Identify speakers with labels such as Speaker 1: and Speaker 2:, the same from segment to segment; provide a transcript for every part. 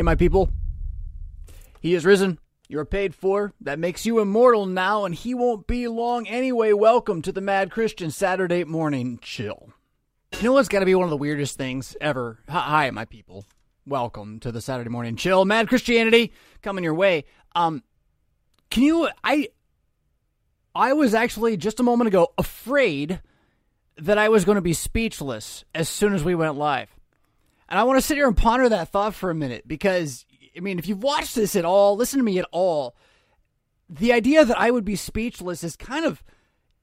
Speaker 1: Hey, my people. He is risen. You're paid for. That makes you immortal now, and he won't be long anyway. Welcome to the Mad Christian Saturday morning chill. You know what's got to be one of the weirdest things ever? Hi, my people. Welcome to the Saturday morning chill. Mad Christianity coming your way. Um, can you? I I was actually just a moment ago afraid that I was going to be speechless as soon as we went live. And I want to sit here and ponder that thought for a minute because, I mean, if you've watched this at all, listen to me at all, the idea that I would be speechless is kind of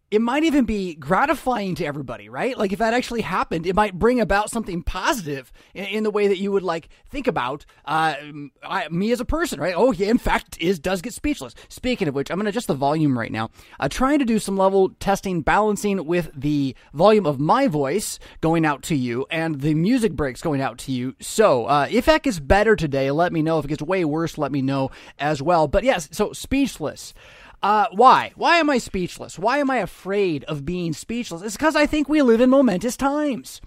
Speaker 1: it might even be gratifying to everybody, right? Like if that actually happened, it might bring about something positive in, in the way that you would like think about uh, I, me as a person, right? Oh, yeah, in fact, is does get speechless. Speaking of which, I'm going to adjust the volume right now. Uh, trying to do some level testing, balancing with the volume of my voice going out to you and the music breaks going out to you. So uh, if that gets better today, let me know. If it gets way worse, let me know as well. But yes, so speechless. Uh, why? Why am I speechless? Why am I afraid of being speechless? It's because I think we live in momentous times.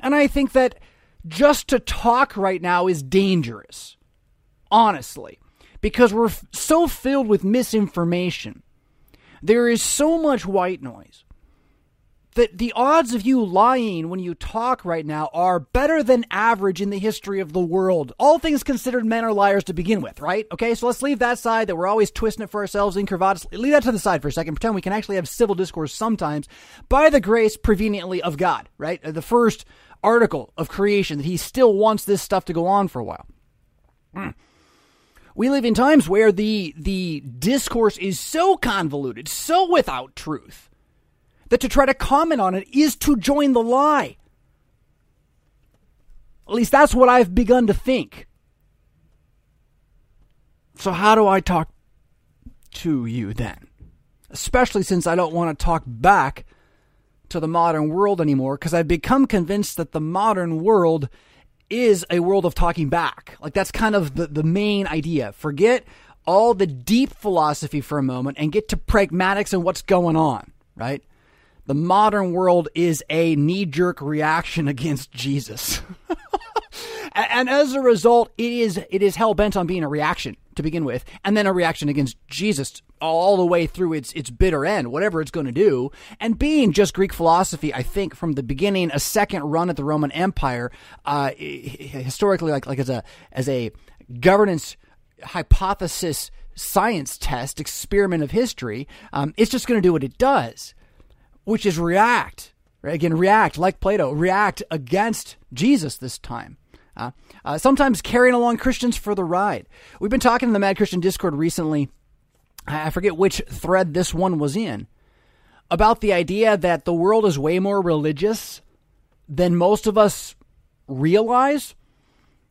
Speaker 1: And I think that just to talk right now is dangerous. Honestly. Because we're f- so filled with misinformation. There is so much white noise that the odds of you lying when you talk right now are better than average in the history of the world. All things considered, men are liars to begin with, right? Okay, so let's leave that side that we're always twisting it for ourselves in curvatus. Leave that to the side for a second. Pretend we can actually have civil discourse sometimes by the grace preveniently of God, right? The first article of creation that he still wants this stuff to go on for a while. Mm. We live in times where the the discourse is so convoluted, so without truth that to try to comment on it is to join the lie. At least that's what I've begun to think. So, how do I talk to you then? Especially since I don't want to talk back to the modern world anymore, because I've become convinced that the modern world is a world of talking back. Like, that's kind of the, the main idea. Forget all the deep philosophy for a moment and get to pragmatics and what's going on, right? The modern world is a knee jerk reaction against Jesus. and as a result, it is it is hell bent on being a reaction to begin with, and then a reaction against Jesus all the way through its its bitter end, whatever it's going to do. And being just Greek philosophy, I think from the beginning, a second run at the Roman Empire, uh, historically, like like as a as a governance hypothesis science test experiment of history, um, it's just going to do what it does which is react. Again, react, like Plato, react against Jesus this time. Uh, uh, sometimes carrying along Christians for the ride. We've been talking in the Mad Christian Discord recently. I forget which thread this one was in about the idea that the world is way more religious than most of us realize.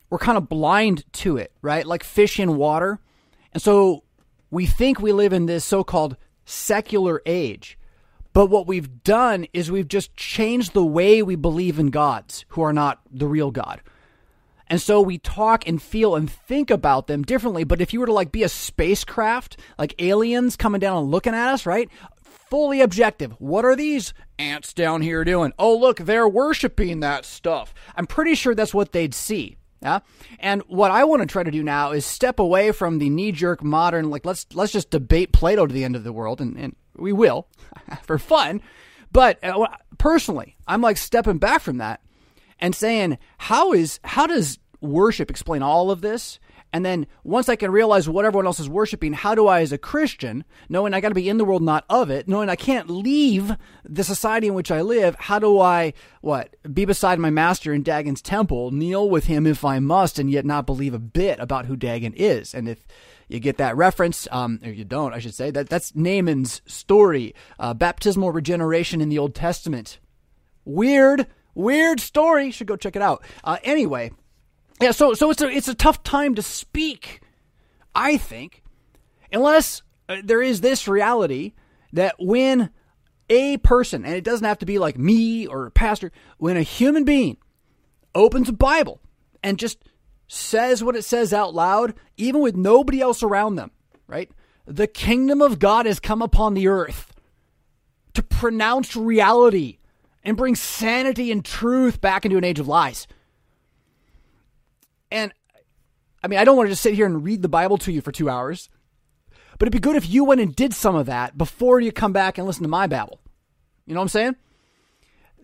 Speaker 1: We're kind of blind to it, right? Like fish in water. And so we think we live in this so called secular age but what we've done is we've just changed the way we believe in gods who are not the real God. And so we talk and feel and think about them differently. But if you were to like be a spacecraft, like aliens coming down and looking at us, right? Fully objective. What are these ants down here doing? Oh, look, they're worshiping that stuff. I'm pretty sure that's what they'd see. Yeah. And what I want to try to do now is step away from the knee jerk modern, like let's let's just debate Plato to the end of the world and, and we will for fun. But uh, personally, I'm like stepping back from that and saying, how is how does worship explain all of this? And then once I can realize what everyone else is worshiping, how do I, as a Christian, knowing I got to be in the world, not of it, knowing I can't leave the society in which I live, how do I, what, be beside my master in Dagon's temple, kneel with him if I must, and yet not believe a bit about who Dagon is? And if you get that reference, um, or you don't, I should say. That that's Naaman's story, uh, baptismal regeneration in the Old Testament. Weird, weird story. Should go check it out. Uh, anyway, yeah. So so it's a it's a tough time to speak. I think, unless uh, there is this reality that when a person, and it doesn't have to be like me or a pastor, when a human being opens a Bible and just says what it says out loud, even with nobody else around them, right? The kingdom of God has come upon the earth to pronounce reality and bring sanity and truth back into an age of lies. And I mean, I don't want to just sit here and read the Bible to you for two hours, but it'd be good if you went and did some of that before you come back and listen to my babble. You know what I'm saying?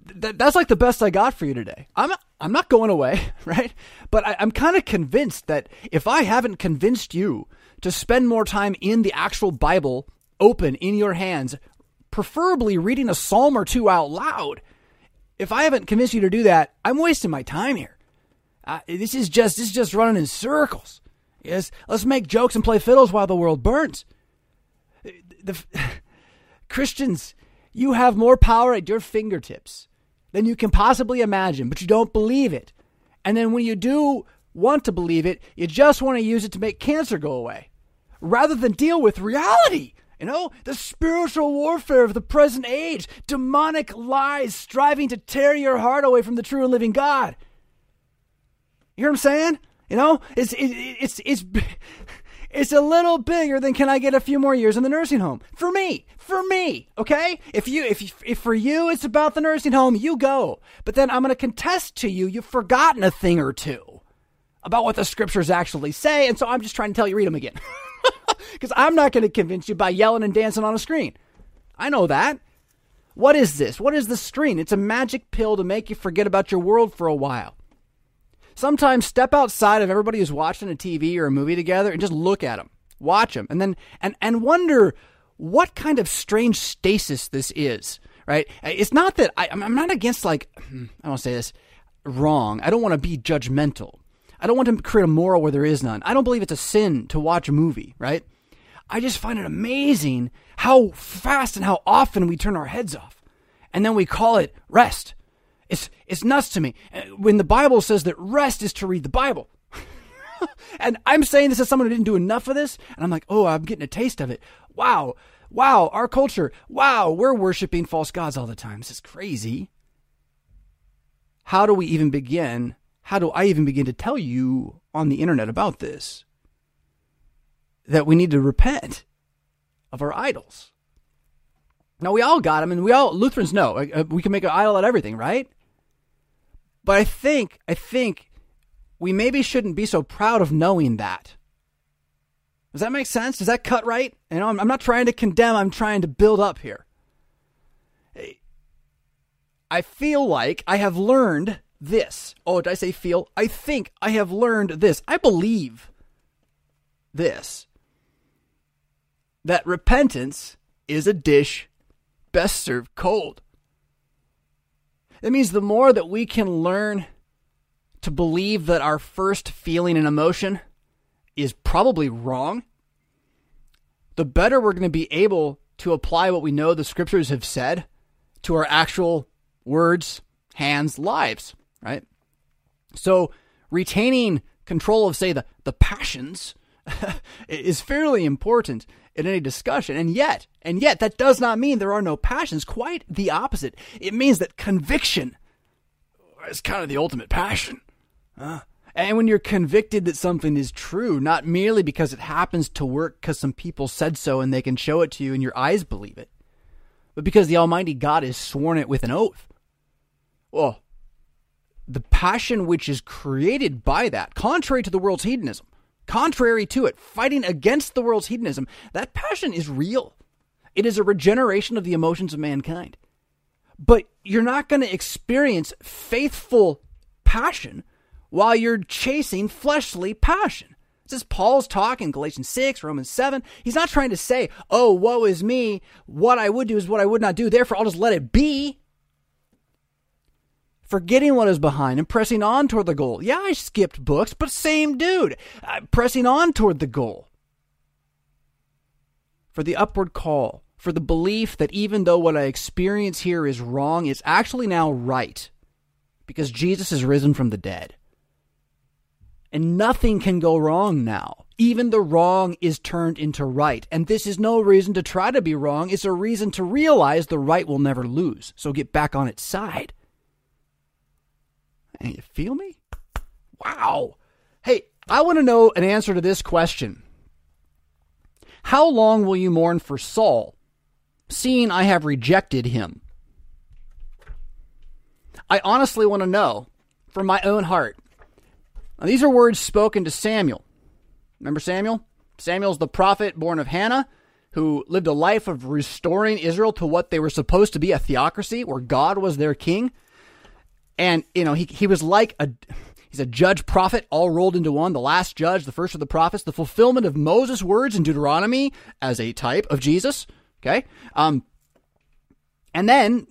Speaker 1: Th- that's like the best I got for you today. I'm I'm not going away, right? But I, I'm kind of convinced that if I haven't convinced you to spend more time in the actual Bible, open in your hands, preferably reading a psalm or two out loud, if I haven't convinced you to do that, I'm wasting my time here. Uh, this is just this is just running in circles. Yes, let's make jokes and play fiddles while the world burns. The, Christians, you have more power at your fingertips than you can possibly imagine, but you don't believe it. And then when you do want to believe it, you just want to use it to make cancer go away, rather than deal with reality. You know, the spiritual warfare of the present age, demonic lies striving to tear your heart away from the true and living God. You hear what I'm saying? You know, it's it's it's it's it's a little bigger than can I get a few more years in the nursing home for me. For me, okay? If you if if for you it's about the nursing home, you go. But then I'm going to contest to you you've forgotten a thing or two about what the scriptures actually say, and so I'm just trying to tell you read them again. Because I'm not going to convince you by yelling and dancing on a screen. I know that. What is this? What is the screen? It's a magic pill to make you forget about your world for a while. Sometimes step outside of everybody who's watching a TV or a movie together and just look at them, watch them, and then and and wonder what kind of strange stasis this is. Right? It's not that I, I'm not against like hmm, I don't say this wrong. I don't want to be judgmental. I don't want to create a moral where there is none. I don't believe it's a sin to watch a movie, right? I just find it amazing how fast and how often we turn our heads off. And then we call it rest. It's, nuts to me. Uh, when the Bible says that rest is to read the Bible. and I'm saying this as someone who didn't do enough of this, and I'm like, oh, I'm getting a taste of it. Wow. Wow, our culture. Wow, we're worshiping false gods all the time. This is crazy. How do we even begin? How do I even begin to tell you on the internet about this? That we need to repent of our idols. Now we all got them, and we all Lutherans know uh, we can make an idol out of everything, right? But I think I think we maybe shouldn't be so proud of knowing that. Does that make sense? Does that cut right? You know, I'm, I'm not trying to condemn. I'm trying to build up here. I feel like I have learned this. Oh, did I say feel? I think I have learned this. I believe this that repentance is a dish best served cold. That means the more that we can learn to believe that our first feeling and emotion is probably wrong, the better we're going to be able to apply what we know the scriptures have said to our actual words, hands, lives, right? So retaining control of, say, the, the passions is fairly important in any discussion. And yet, and yet, that does not mean there are no passions. Quite the opposite. It means that conviction is kind of the ultimate passion. Uh, and when you're convicted that something is true, not merely because it happens to work because some people said so and they can show it to you and your eyes believe it, but because the Almighty God has sworn it with an oath. Well, the passion which is created by that, contrary to the world's hedonism, contrary to it, fighting against the world's hedonism, that passion is real. It is a regeneration of the emotions of mankind. But you're not going to experience faithful passion while you're chasing fleshly passion. This is Paul's talk in Galatians 6, Romans 7. He's not trying to say, oh, woe is me. What I would do is what I would not do. Therefore, I'll just let it be forgetting what is behind and pressing on toward the goal. Yeah, I skipped books, but same dude, uh, pressing on toward the goal. For the upward call, for the belief that even though what I experience here is wrong, it's actually now right because Jesus is risen from the dead. And nothing can go wrong now. Even the wrong is turned into right. And this is no reason to try to be wrong. It's a reason to realize the right will never lose. So get back on its side. And you feel me? Wow. Hey, I want to know an answer to this question. How long will you mourn for Saul, seeing I have rejected him? I honestly want to know from my own heart. Now, these are words spoken to Samuel. Remember Samuel? Samuel's the prophet born of Hannah who lived a life of restoring Israel to what they were supposed to be a theocracy where God was their king. And, you know, he, he was like a, he's a judge prophet all rolled into one, the last judge, the first of the prophets, the fulfillment of Moses' words in Deuteronomy as a type of Jesus. Okay. Um, and then,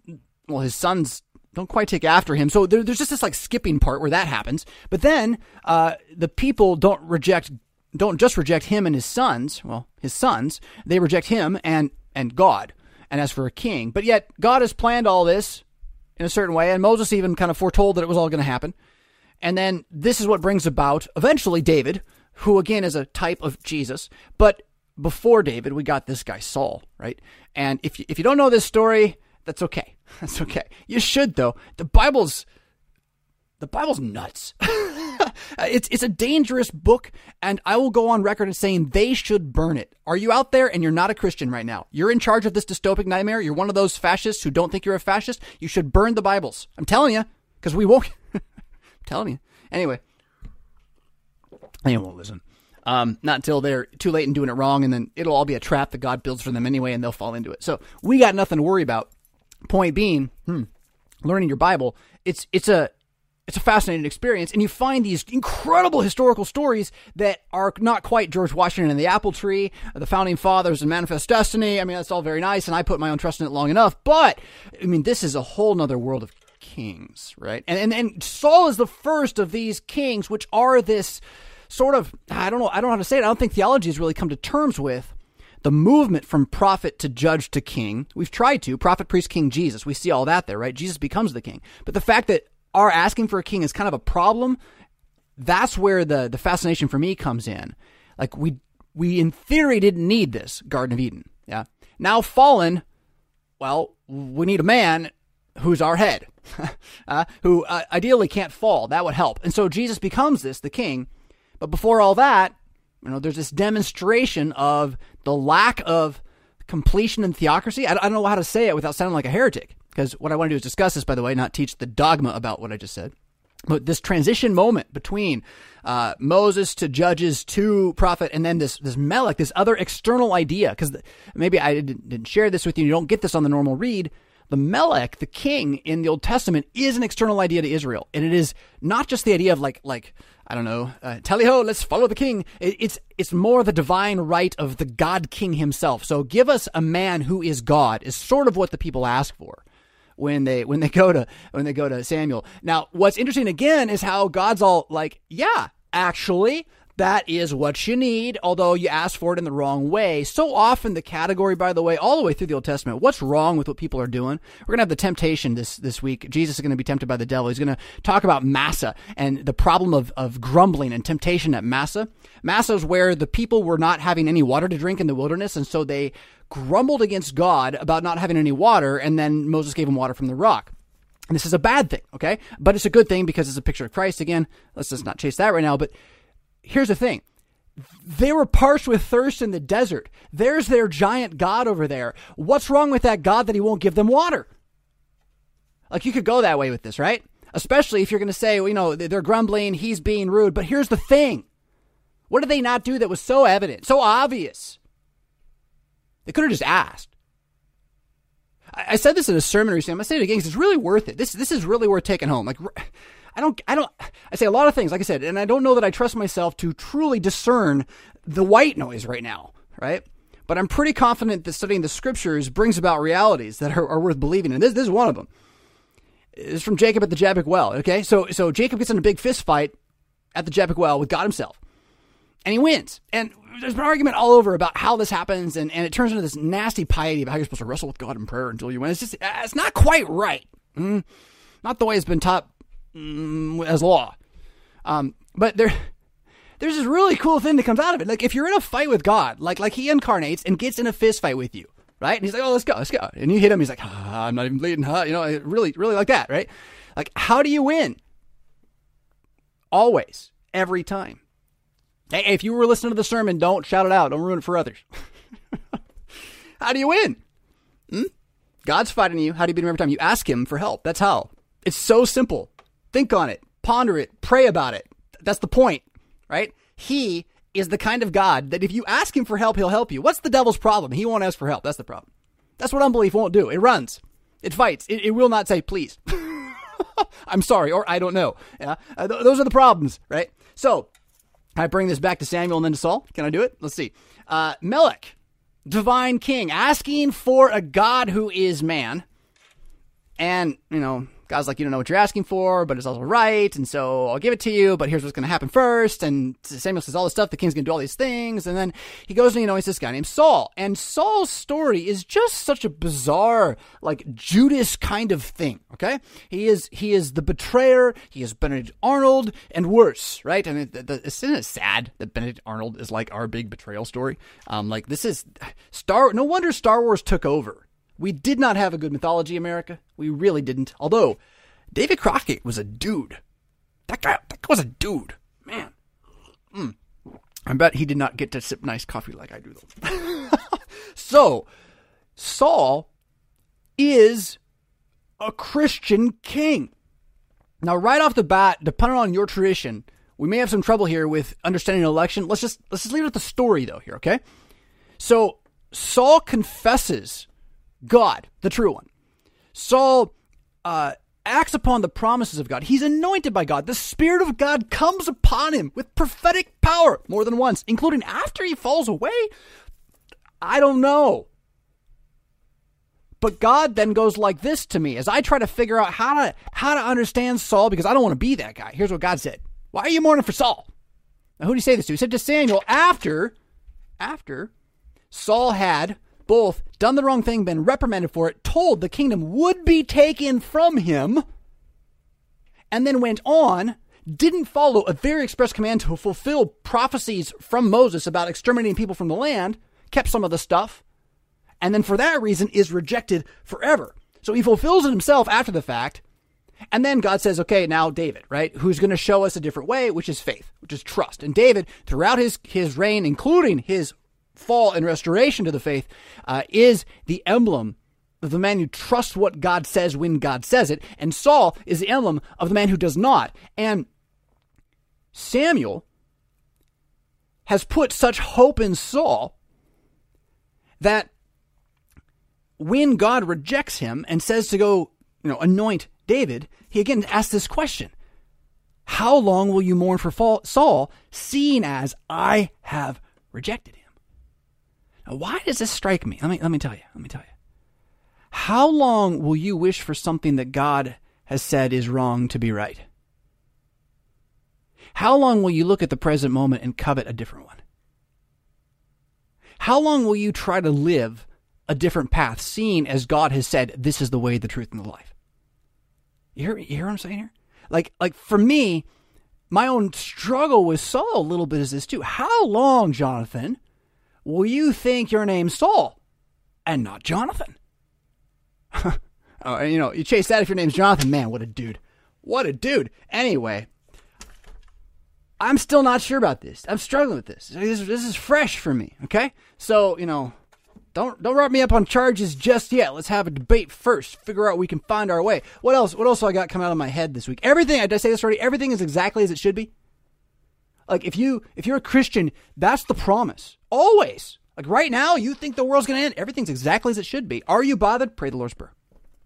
Speaker 1: well, his sons don't quite take after him. So there, there's just this like skipping part where that happens. But then, uh, the people don't reject don't just reject him and his sons, well, his sons, they reject him and, and God. And as for a king, but yet God has planned all this in a certain way, and Moses even kind of foretold that it was all going to happen. And then this is what brings about eventually David, who again is a type of Jesus. But before David, we got this guy Saul, right? And if you, if you don't know this story, that's okay. That's okay. You should though. The Bible's the Bible's nuts. it's it's a dangerous book, and I will go on record as saying they should burn it. Are you out there and you're not a Christian right now? You're in charge of this dystopic nightmare. You're one of those fascists who don't think you're a fascist. You should burn the Bibles. I'm telling you, because we won't. I'm telling you. Anyway, they won't listen. Um, not until they're too late and doing it wrong, and then it'll all be a trap that God builds for them anyway, and they'll fall into it. So we got nothing to worry about. Point being, hmm, learning your Bible. It's it's a it's a fascinating experience and you find these incredible historical stories that are not quite george washington and the apple tree uh, the founding fathers and manifest destiny i mean that's all very nice and i put my own trust in it long enough but i mean this is a whole nother world of kings right and and, and saul is the first of these kings which are this sort of i don't know i don't know how to say it i don't think theology has really come to terms with the movement from prophet to judge to king. We've tried to. Prophet, priest, king, Jesus. We see all that there, right? Jesus becomes the king. But the fact that our asking for a king is kind of a problem, that's where the the fascination for me comes in. Like we we in theory didn't need this Garden of Eden. Yeah. Now fallen, well, we need a man who's our head, uh, who uh, ideally can't fall. That would help. And so Jesus becomes this, the king. But before all that, you know, there's this demonstration of the lack of completion and theocracy. I, I don't know how to say it without sounding like a heretic. Because what I want to do is discuss this, by the way, not teach the dogma about what I just said. But this transition moment between uh, Moses to Judges to prophet, and then this this Melech, this other external idea, because maybe I didn't, didn't share this with you. You don't get this on the normal read. The Melech, the king in the Old Testament, is an external idea to Israel, and it is not just the idea of like like I don't know, uh, tally ho, let's follow the king. It, it's it's more the divine right of the God King himself. So give us a man who is God is sort of what the people ask for when they when they go to when they go to Samuel. Now, what's interesting again is how God's all like, yeah, actually, that is what you need, although you ask for it in the wrong way. So often the category, by the way, all the way through the Old Testament, what's wrong with what people are doing? We're going to have the temptation this, this week. Jesus is going to be tempted by the devil. He's going to talk about Massa and the problem of, of grumbling and temptation at Massa. Massah is where the people were not having any water to drink in the wilderness, and so they grumbled against God about not having any water, and then Moses gave them water from the rock. And this is a bad thing, okay? But it's a good thing because it's a picture of Christ again. Let's just not chase that right now, but here's the thing. They were parched with thirst in the desert. There's their giant God over there. What's wrong with that God that he won't give them water? Like you could go that way with this, right? Especially if you're going to say, well, you know, they're grumbling, he's being rude. But here's the thing. What did they not do that was so evident, so obvious? They could have just asked. I, said this in a sermon recently. I'm gonna say it again because it's really worth it. This this is really worth taking home. Like I don't, I don't, I say a lot of things, like I said, and I don't know that I trust myself to truly discern the white noise right now, right? But I'm pretty confident that studying the scriptures brings about realities that are, are worth believing. And this, this is one of them. It's from Jacob at the Jabbok well. Okay. So, so Jacob gets in a big fist fight at the Jabbok well with God himself and he wins. And there's been argument all over about how this happens, and, and it turns into this nasty piety about how you're supposed to wrestle with God in prayer until you win. It's just, it's not quite right. Mm, not the way it's been taught mm, as law. Um, but there, there's this really cool thing that comes out of it. Like if you're in a fight with God, like like he incarnates and gets in a fist fight with you, right? And he's like, "Oh, let's go, let's go," and you hit him. He's like, ah, "I'm not even bleeding, huh?" You know, really, really like that, right? Like, how do you win? Always, every time. Hey, if you were listening to the sermon, don't shout it out. Don't ruin it for others. how do you win? Hmm? God's fighting you. How do you beat him every time? You ask him for help. That's how. It's so simple. Think on it, ponder it, pray about it. That's the point, right? He is the kind of God that if you ask him for help, he'll help you. What's the devil's problem? He won't ask for help. That's the problem. That's what unbelief won't do. It runs. It fights. It, it will not say, please. I'm sorry, or I don't know. Yeah, uh, th- those are the problems, right? So, I bring this back to Samuel and then to Saul. Can I do it? Let's see. Uh, Melech, divine king, asking for a God who is man. And, you know, God's like, you don't know what you're asking for, but it's also right, and so I'll give it to you, but here's what's going to happen first. And Samuel says all this stuff, the king's going to do all these things, and then he goes and, he he's this guy named Saul. And Saul's story is just such a bizarre, like, Judas kind of thing, okay? He is, he is the betrayer, he is Benedict Arnold, and worse, right? I mean, the, the, isn't it sad that Benedict Arnold is like our big betrayal story? Um, like, this is, Star, no wonder Star Wars took over we did not have a good mythology, America. We really didn't. Although David Crockett was a dude. That guy, that guy was a dude. Man. Mm. I bet he did not get to sip nice coffee like I do, though. so, Saul is a Christian king. Now, right off the bat, depending on your tradition, we may have some trouble here with understanding an election. Let's just let's just leave it at the story, though. Here, okay? So Saul confesses God, the true one. Saul uh, acts upon the promises of God. He's anointed by God. The Spirit of God comes upon him with prophetic power more than once, including after he falls away. I don't know. But God then goes like this to me as I try to figure out how to how to understand Saul because I don't want to be that guy. Here's what God said. Why are you mourning for Saul? Now who did he say this to? He said to Samuel after after Saul had both done the wrong thing, been reprimanded for it, told the kingdom would be taken from him, and then went on, didn't follow a very express command to fulfill prophecies from Moses about exterminating people from the land, kept some of the stuff, and then for that reason is rejected forever. So he fulfills it himself after the fact. And then God says, okay, now David, right? Who's going to show us a different way, which is faith, which is trust. And David, throughout his, his reign, including his fall and restoration to the faith uh, is the emblem of the man who trusts what God says when God says it, and Saul is the emblem of the man who does not. And Samuel has put such hope in Saul that when God rejects him and says to go, you know, anoint David, he again asks this question How long will you mourn for Saul, seeing as I have rejected him? Why does this strike me? Let me let me tell you. Let me tell you. How long will you wish for something that God has said is wrong to be right? How long will you look at the present moment and covet a different one? How long will you try to live a different path, seeing as God has said, this is the way, the truth, and the life? You hear, you hear what I'm saying here? Like, like for me, my own struggle with Saul a little bit is this too. How long, Jonathan, Will you think your name's Saul and not Jonathan? oh, you know, you chase that if your name's Jonathan. Man, what a dude. What a dude. Anyway, I'm still not sure about this. I'm struggling with this. This, this is fresh for me, okay? So, you know, don't don't wrap me up on charges just yet. Let's have a debate first. Figure out we can find our way. What else? What else I got coming out of my head this week? Everything. Did I say this already? Everything is exactly as it should be. Like if you if you're a Christian, that's the promise. Always. Like right now, you think the world's going to end. Everything's exactly as it should be. Are you bothered? Pray the Lord's Prayer.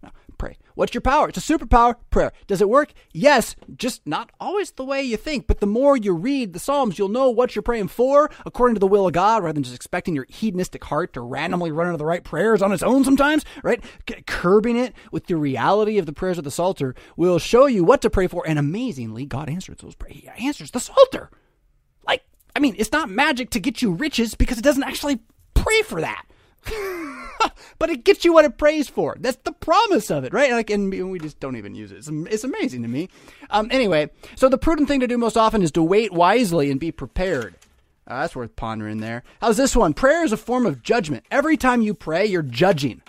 Speaker 1: No, pray. What's your power? It's a superpower. Prayer. Does it work? Yes, just not always the way you think. But the more you read the Psalms, you'll know what you're praying for according to the will of God rather than just expecting your hedonistic heart to randomly run into the right prayers on its own sometimes, right? Curbing it with the reality of the prayers of the Psalter will show you what to pray for. And amazingly, God answers those prayers. He answers the Psalter. I mean, it's not magic to get you riches because it doesn't actually pray for that. but it gets you what it prays for. That's the promise of it, right? Like, and we just don't even use it. It's, it's amazing to me. Um, anyway, so the prudent thing to do most often is to wait wisely and be prepared. Uh, that's worth pondering there. How's this one? Prayer is a form of judgment. Every time you pray, you're judging.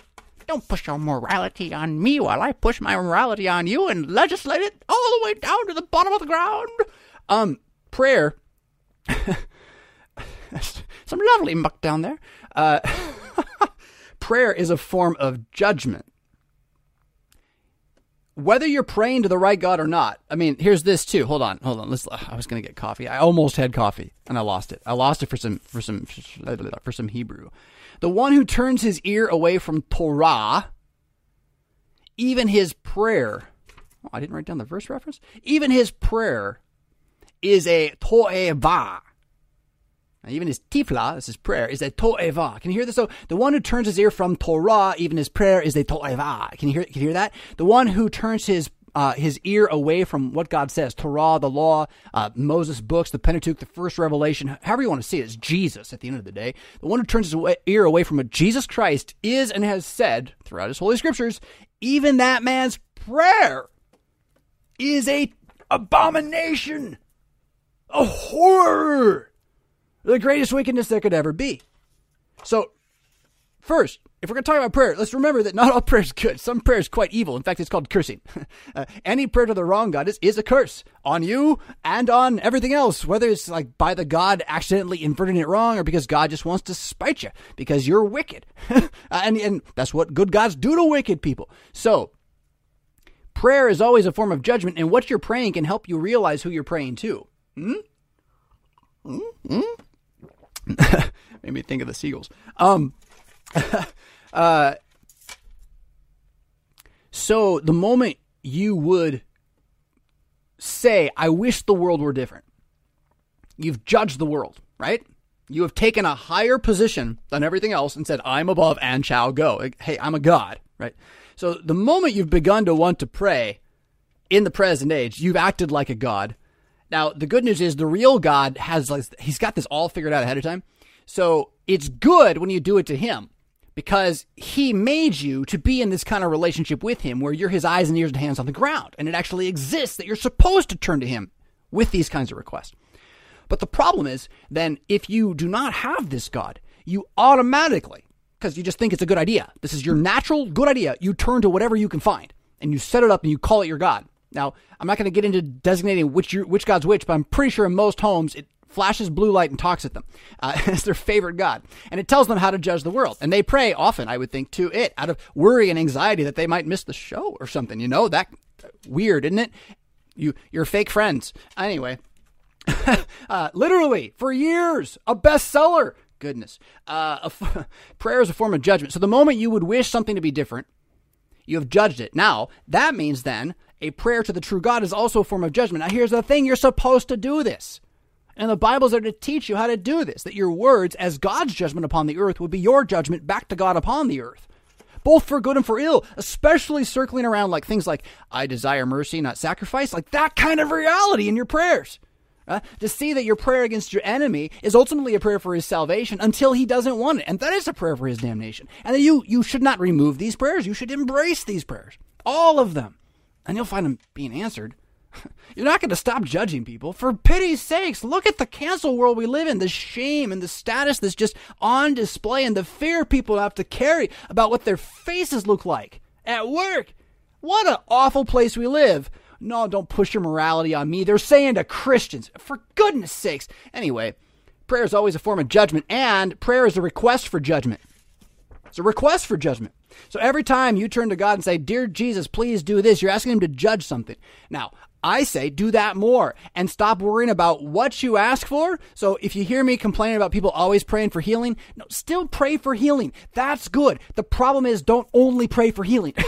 Speaker 1: Don't push your morality on me while I push my morality on you and legislate it all the way down to the bottom of the ground. Um, prayer Some lovely muck down there. Uh, prayer is a form of judgment. whether you're praying to the right God or not. I mean, here's this too. Hold on, hold on. Let's. I was gonna get coffee. I almost had coffee and I lost it. I lost it for some for some for some Hebrew. The one who turns his ear away from Torah, even his prayer. Oh, I didn't write down the verse reference. Even his prayer is a to'eva. Even his tifla, this is prayer, is a to'eva. Can you hear this? So the one who turns his ear from Torah, even his prayer is a to'eva. Can you hear? Can you hear that? The one who turns his uh, his ear away from what God says, Torah, the law, uh, Moses' books, the Pentateuch, the first revelation, however you want to see it, it's Jesus at the end of the day. The one who turns his ear away from what Jesus Christ is and has said throughout his holy scriptures, even that man's prayer is a abomination, a horror the greatest wickedness there could ever be. So, first, if we're going to talk about prayer, let's remember that not all prayer is good. Some prayer is quite evil. In fact, it's called cursing. uh, any prayer to the wrong God is, is a curse on you and on everything else, whether it's like by the God accidentally inverting it wrong or because God just wants to spite you because you're wicked. and, and that's what good gods do to wicked people. So, prayer is always a form of judgment, and what you're praying can help you realize who you're praying to. Hmm? Hmm? Made me think of the seagulls. Um, uh, so the moment you would say, I wish the world were different, you've judged the world, right? You have taken a higher position than everything else and said, I'm above and shall go. Hey, I'm a God, right? So the moment you've begun to want to pray in the present age, you've acted like a God. Now, the good news is the real God has, like, he's got this all figured out ahead of time. So it's good when you do it to him because he made you to be in this kind of relationship with him where you're his eyes and ears and hands on the ground. And it actually exists that you're supposed to turn to him with these kinds of requests. But the problem is then if you do not have this God, you automatically, because you just think it's a good idea, this is your natural good idea, you turn to whatever you can find and you set it up and you call it your God. Now, I'm not going to get into designating which which God's which, but I'm pretty sure in most homes it flashes blue light and talks at them uh, as their favorite God. And it tells them how to judge the world. And they pray often, I would think, to it out of worry and anxiety that they might miss the show or something. You know, that weird, isn't it? You, you're fake friends. Anyway, uh, literally for years, a bestseller. Goodness. Uh, prayer is a form of judgment. So the moment you would wish something to be different, you have judged it. Now, that means then a prayer to the true God is also a form of judgment. Now, here's the thing you're supposed to do this. And the Bible's there to teach you how to do this, that your words, as God's judgment upon the earth, would be your judgment back to God upon the earth. Both for good and for ill, especially circling around like things like, I desire mercy, not sacrifice, like that kind of reality in your prayers. Uh, to see that your prayer against your enemy is ultimately a prayer for his salvation until he doesn't want it. And that is a prayer for his damnation. And you, you should not remove these prayers. You should embrace these prayers. All of them. And you'll find them being answered You're not going to stop judging people. For pity's sakes, look at the cancel world we live in, the shame and the status that's just on display and the fear people have to carry about what their faces look like at work. What an awful place we live. No, don't push your morality on me. They're saying to Christians, for goodness sakes. Anyway, prayer is always a form of judgment, and prayer is a request for judgment. It's a request for judgment. So every time you turn to God and say, Dear Jesus, please do this, you're asking Him to judge something. Now, I say do that more and stop worrying about what you ask for. So if you hear me complaining about people always praying for healing, no, still pray for healing. That's good. The problem is don't only pray for healing.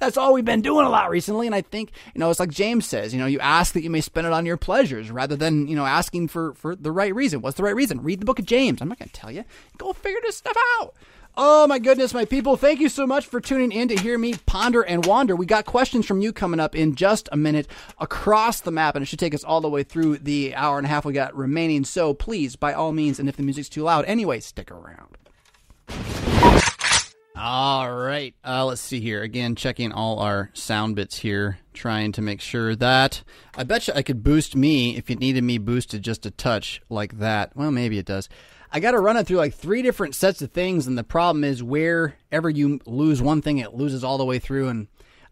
Speaker 1: That's all we've been doing a lot recently. And I think, you know, it's like James says, you know, you ask that you may spend it on your pleasures rather than, you know, asking for, for the right reason. What's the right reason? Read the book of James. I'm not going to tell you. Go figure this stuff out. Oh my goodness, my people. Thank you so much for tuning in to hear me ponder and wander. We got questions from you coming up in just a minute across the map, and it should take us all the way through the hour and a half we got remaining. So please, by all means, and if the music's too loud, anyway, stick around. All right. Uh, let's see here. Again, checking all our sound bits here, trying to make sure that. I bet you I could boost me if you needed me boosted just a touch like that. Well, maybe it does. I got to run it through like three different sets of things, and the problem is wherever you lose one thing, it loses all the way through. And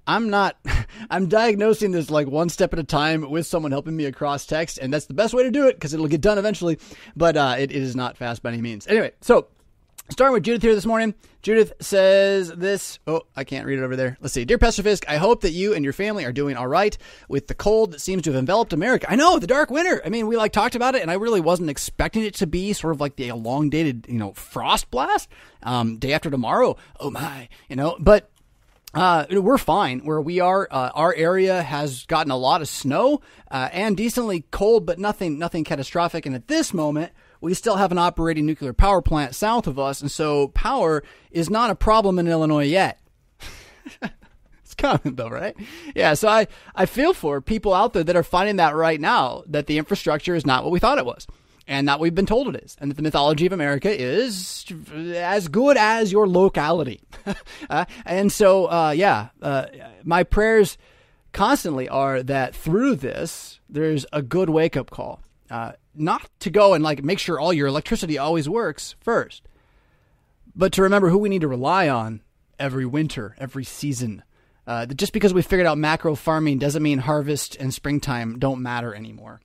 Speaker 1: I'm not, I'm diagnosing this like one step at a time with someone helping me across text, and that's the best way to do it because it'll get done eventually. But uh, it, it is not fast by any means. Anyway, so Starting with Judith here this morning. Judith says this. Oh, I can't read it over there. Let's see. Dear Pastor Fisk, I hope that you and your family are doing all right with the cold that seems to have enveloped America. I know, the dark winter. I mean, we like talked about it, and I really wasn't expecting it to be sort of like the elongated, you know, frost blast um, day after tomorrow. Oh my, you know, but uh, we're fine where we are. Uh, our area has gotten a lot of snow uh, and decently cold, but nothing, nothing catastrophic. And at this moment, we still have an operating nuclear power plant south of us, and so power is not a problem in Illinois yet. it's coming though, right? Yeah, so I, I feel for people out there that are finding that right now that the infrastructure is not what we thought it was. And not what we've been told it is, and that the mythology of America is as good as your locality. uh, and so, uh, yeah, uh, my prayers constantly are that through this, there's a good wake up call. Uh, not to go and like make sure all your electricity always works first, but to remember who we need to rely on every winter, every season. Uh, just because we figured out macro farming doesn't mean harvest and springtime don't matter anymore.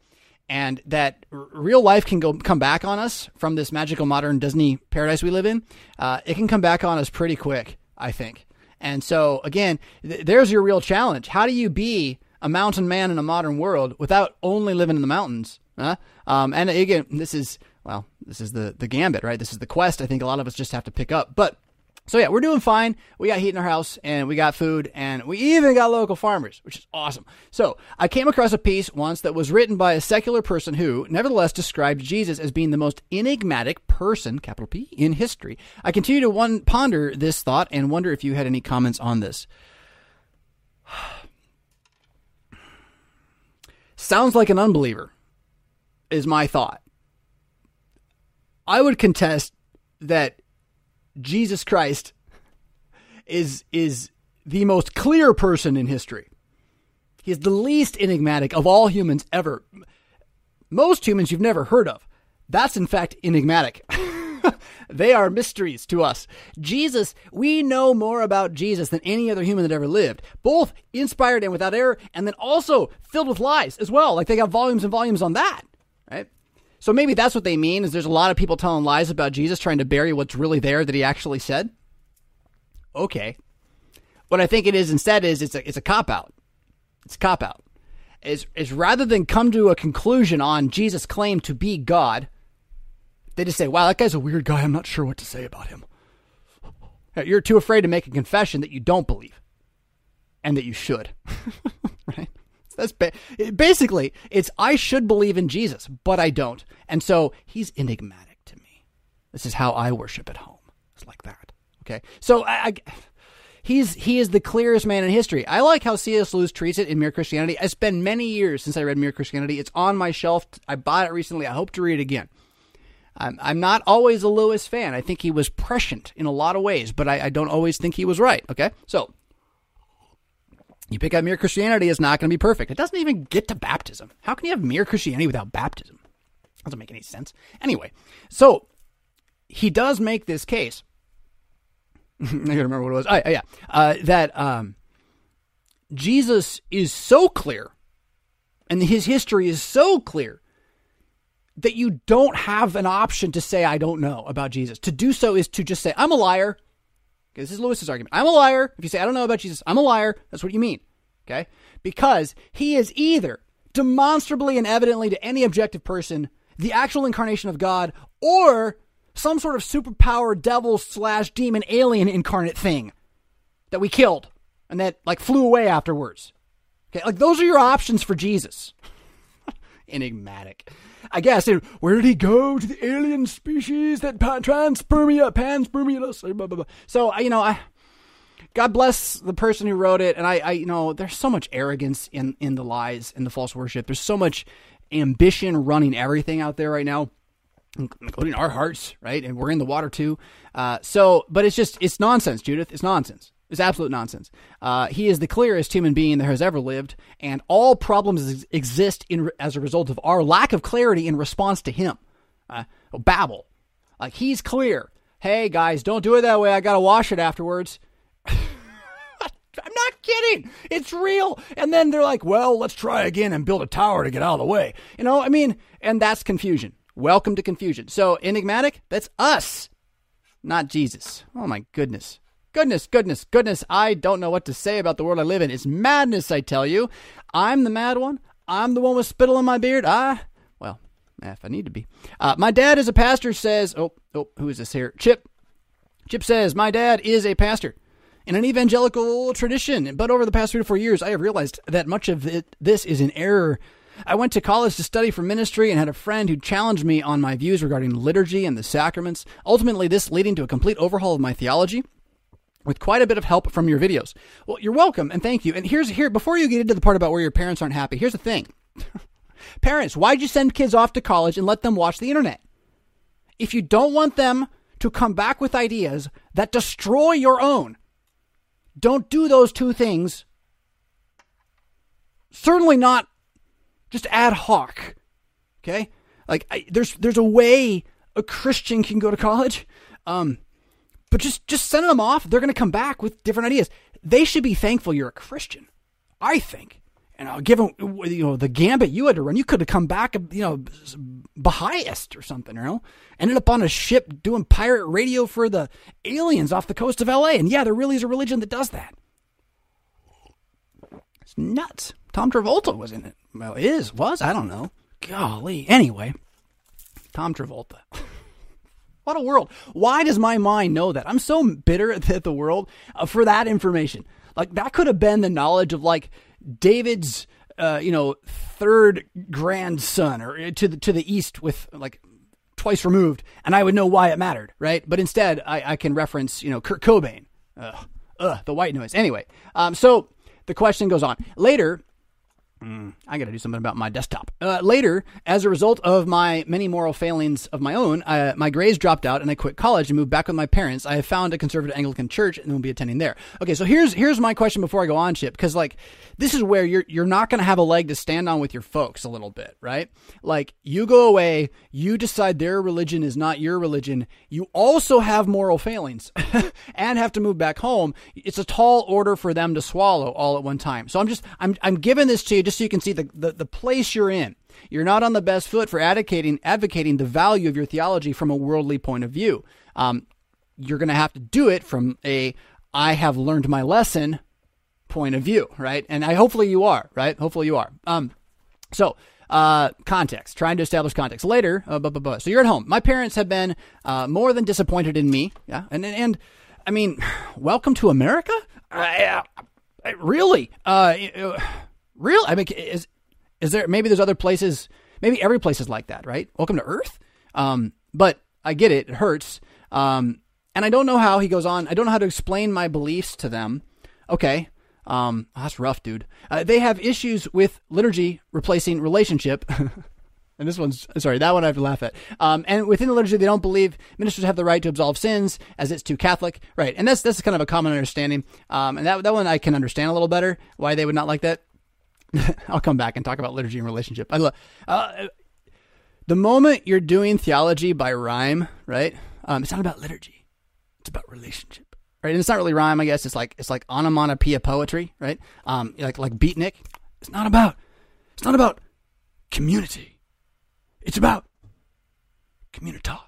Speaker 1: And that r- real life can go come back on us from this magical modern Disney paradise we live in. Uh, it can come back on us pretty quick, I think. And so again, th- there's your real challenge. How do you be a mountain man in a modern world without only living in the mountains? Huh? Um, and again, this is well, this is the the gambit, right? This is the quest. I think a lot of us just have to pick up. But so yeah, we're doing fine. We got heat in our house, and we got food, and we even got local farmers, which is awesome. So I came across a piece once that was written by a secular person who, nevertheless, described Jesus as being the most enigmatic person, capital P, in history. I continue to one ponder this thought and wonder if you had any comments on this. Sounds like an unbeliever is my thought. I would contest that Jesus Christ is is the most clear person in history. He is the least enigmatic of all humans ever. Most humans you've never heard of. That's in fact enigmatic. they are mysteries to us. Jesus, we know more about Jesus than any other human that ever lived, both inspired and without error, and then also filled with lies as well. Like they got volumes and volumes on that right? So maybe that's what they mean is there's a lot of people telling lies about Jesus trying to bury what's really there that he actually said. Okay. What I think it is instead is it's a it's a cop out. It's a cop out. Is is rather than come to a conclusion on Jesus' claim to be God, they just say, "Wow, that guy's a weird guy. I'm not sure what to say about him." You're too afraid to make a confession that you don't believe, and that you should, right? That's ba- basically it's I should believe in Jesus, but I don't, and so he's enigmatic to me. This is how I worship at home. It's like that. Okay, so I, I he's he is the clearest man in history. I like how C.S. Lewis treats it in Mere Christianity. It's been many years since I read Mere Christianity. It's on my shelf. I bought it recently. I hope to read it again. I'm, I'm not always a Lewis fan. I think he was prescient in a lot of ways, but I, I don't always think he was right. Okay, so you pick up mere Christianity is not going to be perfect. It doesn't even get to baptism. How can you have mere Christianity without baptism? Doesn't make any sense. Anyway, so he does make this case. I gotta remember what it was. Oh, yeah, uh, that um, Jesus is so clear, and his history is so clear that you don't have an option to say I don't know about Jesus. To do so is to just say I'm a liar. Okay, this is Lewis's argument. I'm a liar. If you say I don't know about Jesus, I'm a liar. That's what you mean. Okay? Because he is either demonstrably and evidently to any objective person the actual incarnation of God or some sort of superpower devil slash demon alien incarnate thing that we killed and that like flew away afterwards. Okay, like those are your options for Jesus. Enigmatic. I guess. Where did he go to the alien species that transpermia, panspermia? Blah. So you know, I God bless the person who wrote it. And I, I, you know, there's so much arrogance in in the lies and the false worship. There's so much ambition running everything out there right now, including our hearts, right? And we're in the water too. Uh, so, but it's just it's nonsense, Judith. It's nonsense. It's absolute nonsense. Uh, he is the clearest human being that has ever lived, and all problems exist in as a result of our lack of clarity in response to him. Uh, Babel, like he's clear. Hey guys, don't do it that way. I gotta wash it afterwards. I'm not kidding. It's real. And then they're like, well, let's try again and build a tower to get out of the way. You know, I mean, and that's confusion. Welcome to confusion. So, enigmatic, that's us. not Jesus. Oh my goodness. Goodness, goodness, goodness. I don't know what to say about the world I live in. It's madness, I tell you. I'm the mad one. I'm the one with spittle in my beard. I, well, if I need to be. Uh, my dad is a pastor, says, oh, oh, who is this here? Chip. Chip says, my dad is a pastor in an evangelical tradition, but over the past three to four years, I have realized that much of it, this is an error. I went to college to study for ministry and had a friend who challenged me on my views regarding liturgy and the sacraments, ultimately, this leading to a complete overhaul of my theology with quite a bit of help from your videos. Well, you're welcome and thank you. And here's here before you get into the part about where your parents aren't happy. Here's the thing. parents, why'd you send kids off to college and let them watch the internet? If you don't want them to come back with ideas that destroy your own, don't do those two things. Certainly not just ad hoc. Okay? Like I, there's there's a way a Christian can go to college. Um, but just just send them off. They're going to come back with different ideas. They should be thankful you're a Christian. I think. And I'll give them, you know, the gambit you had to run. You could have come back, you know, Baha'ist or something, you know, ended up on a ship doing pirate radio for the aliens off the coast of LA. And yeah, there really is a religion that does that. It's nuts. Tom Travolta was in it. Well, is, was, I don't know. Golly. Anyway, Tom Travolta. What a world. Why does my mind know that? I'm so bitter at the world uh, for that information. Like, that could have been the knowledge of, like, David's, uh, you know, third grandson or uh, to the, to the east with, like, twice removed, and I would know why it mattered, right? But instead, I, I can reference, you know, Kurt Cobain. Ugh, ugh, the white noise. Anyway, um, so the question goes on. Later, Mm, I got to do something about my desktop. Uh, later, as a result of my many moral failings of my own, uh, my grades dropped out and I quit college and moved back with my parents. I have found a conservative Anglican church and will be attending there. Okay, so here's here's my question before I go on, Chip, because like this is where you're you're not going to have a leg to stand on with your folks a little bit, right? Like you go away, you decide their religion is not your religion. You also have moral failings and have to move back home. It's a tall order for them to swallow all at one time. So I'm just I'm I'm giving this to you just so you can see the, the, the place you're in. You're not on the best foot for advocating advocating the value of your theology from a worldly point of view. Um, you're going to have to do it from a I have learned my lesson point of view, right? And I hopefully you are, right? Hopefully you are. Um, so uh, context, trying to establish context. Later, uh, blah, blah, blah. so you're at home. My parents have been uh, more than disappointed in me. Yeah, and and I mean, welcome to America. I, I, really, uh, Real? I mean, is is there maybe there's other places? Maybe every place is like that, right? Welcome to Earth. Um, but I get it; it hurts. Um, and I don't know how he goes on. I don't know how to explain my beliefs to them. Okay, um, oh, that's rough, dude. Uh, they have issues with liturgy replacing relationship. and this one's sorry, that one I have to laugh at. Um, and within the liturgy, they don't believe ministers have the right to absolve sins as it's too Catholic, right? And that's that's kind of a common understanding. Um, and that that one I can understand a little better why they would not like that. I'll come back and talk about liturgy and relationship. I love uh, the moment you're doing theology by rhyme, right? Um, it's not about liturgy; it's about relationship, right? And it's not really rhyme, I guess. It's like it's like onomatopoeia poetry, right? Um, like like beatnik. It's not about it's not about community. It's about communitas.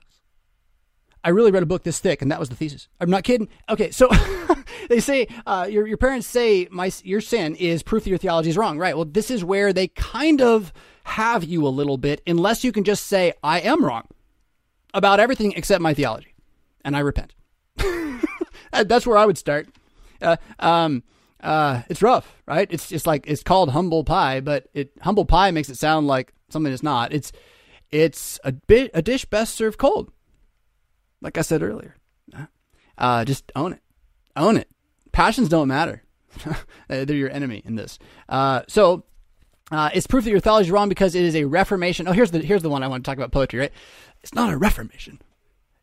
Speaker 1: I really read a book this thick, and that was the thesis. I'm not kidding. Okay, so they say uh, your your parents say my your sin is proof that your theology is wrong, right? Well, this is where they kind of have you a little bit, unless you can just say I am wrong about everything except my theology, and I repent. That's where I would start. Uh, um, uh, it's rough, right? It's just like it's called humble pie, but it humble pie makes it sound like something it's not. It's it's a bit a dish best served cold like I said earlier, uh, just own it. Own it. Passions don't matter. They're your enemy in this. Uh, so uh, it's proof that your theology is wrong because it is a reformation. Oh, here's the here's the one I want to talk about poetry. Right? It's not a reformation.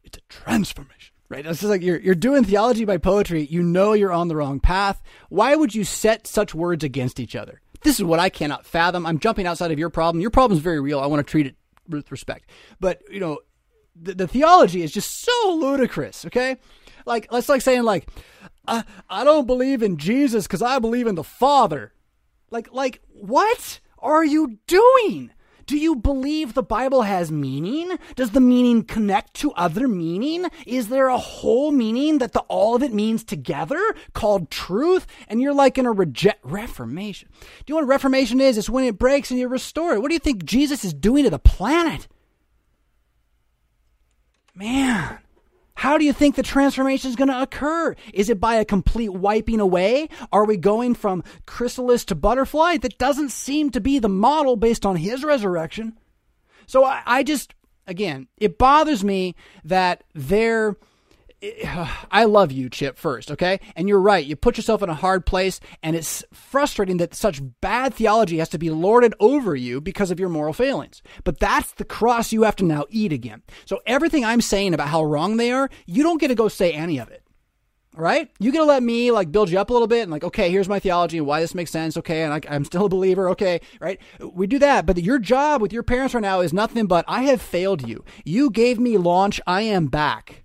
Speaker 1: It's a transformation. Right? It's just like you're you're doing theology by poetry. You know you're on the wrong path. Why would you set such words against each other? This is what I cannot fathom. I'm jumping outside of your problem. Your problem is very real. I want to treat it with respect. But you know, the, the theology is just so ludicrous. Okay, like that's like saying like, I, I don't believe in Jesus because I believe in the Father. Like like what are you doing? Do you believe the Bible has meaning? Does the meaning connect to other meaning? Is there a whole meaning that the all of it means together called truth? And you're like in a reject reformation. Do you know what reformation is? It's when it breaks and you restore it. What do you think Jesus is doing to the planet? Man, how do you think the transformation is going to occur? Is it by a complete wiping away? Are we going from chrysalis to butterfly? That doesn't seem to be the model based on his resurrection. So I, I just, again, it bothers me that they're I love you, Chip, first, okay? And you're right. You put yourself in a hard place, and it's frustrating that such bad theology has to be lorded over you because of your moral failings. But that's the cross you have to now eat again. So everything I'm saying about how wrong they are, you don't get to go say any of it. Right? You get to let me like build you up a little bit and like, okay, here's my theology and why this makes sense. Okay. And I, I'm still a believer. Okay. Right. We do that. But your job with your parents right now is nothing but I have failed you. You gave me launch. I am back.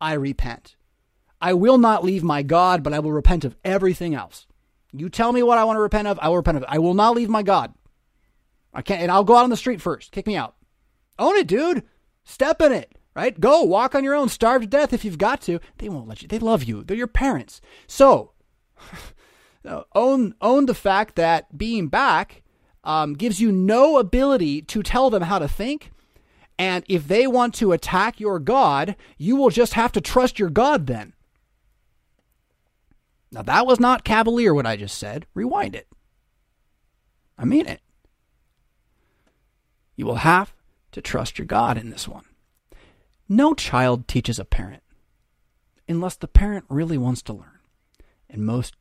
Speaker 1: I repent. I will not leave my God, but I will repent of everything else. You tell me what I want to repent of, I will repent of it. I will not leave my God. I can't, and I'll go out on the street first. Kick me out. Own it, dude. Step in it, right? Go walk on your own. Starve to death if you've got to. They won't let you. They love you. They're your parents. So, own own the fact that being back um, gives you no ability to tell them how to think and if they want to attack your God, you will just have to trust your God then. Now, that was not cavalier what I just said. Rewind it. I mean it. You will have to trust your God in this one. No child teaches a parent unless the parent really wants to learn. And most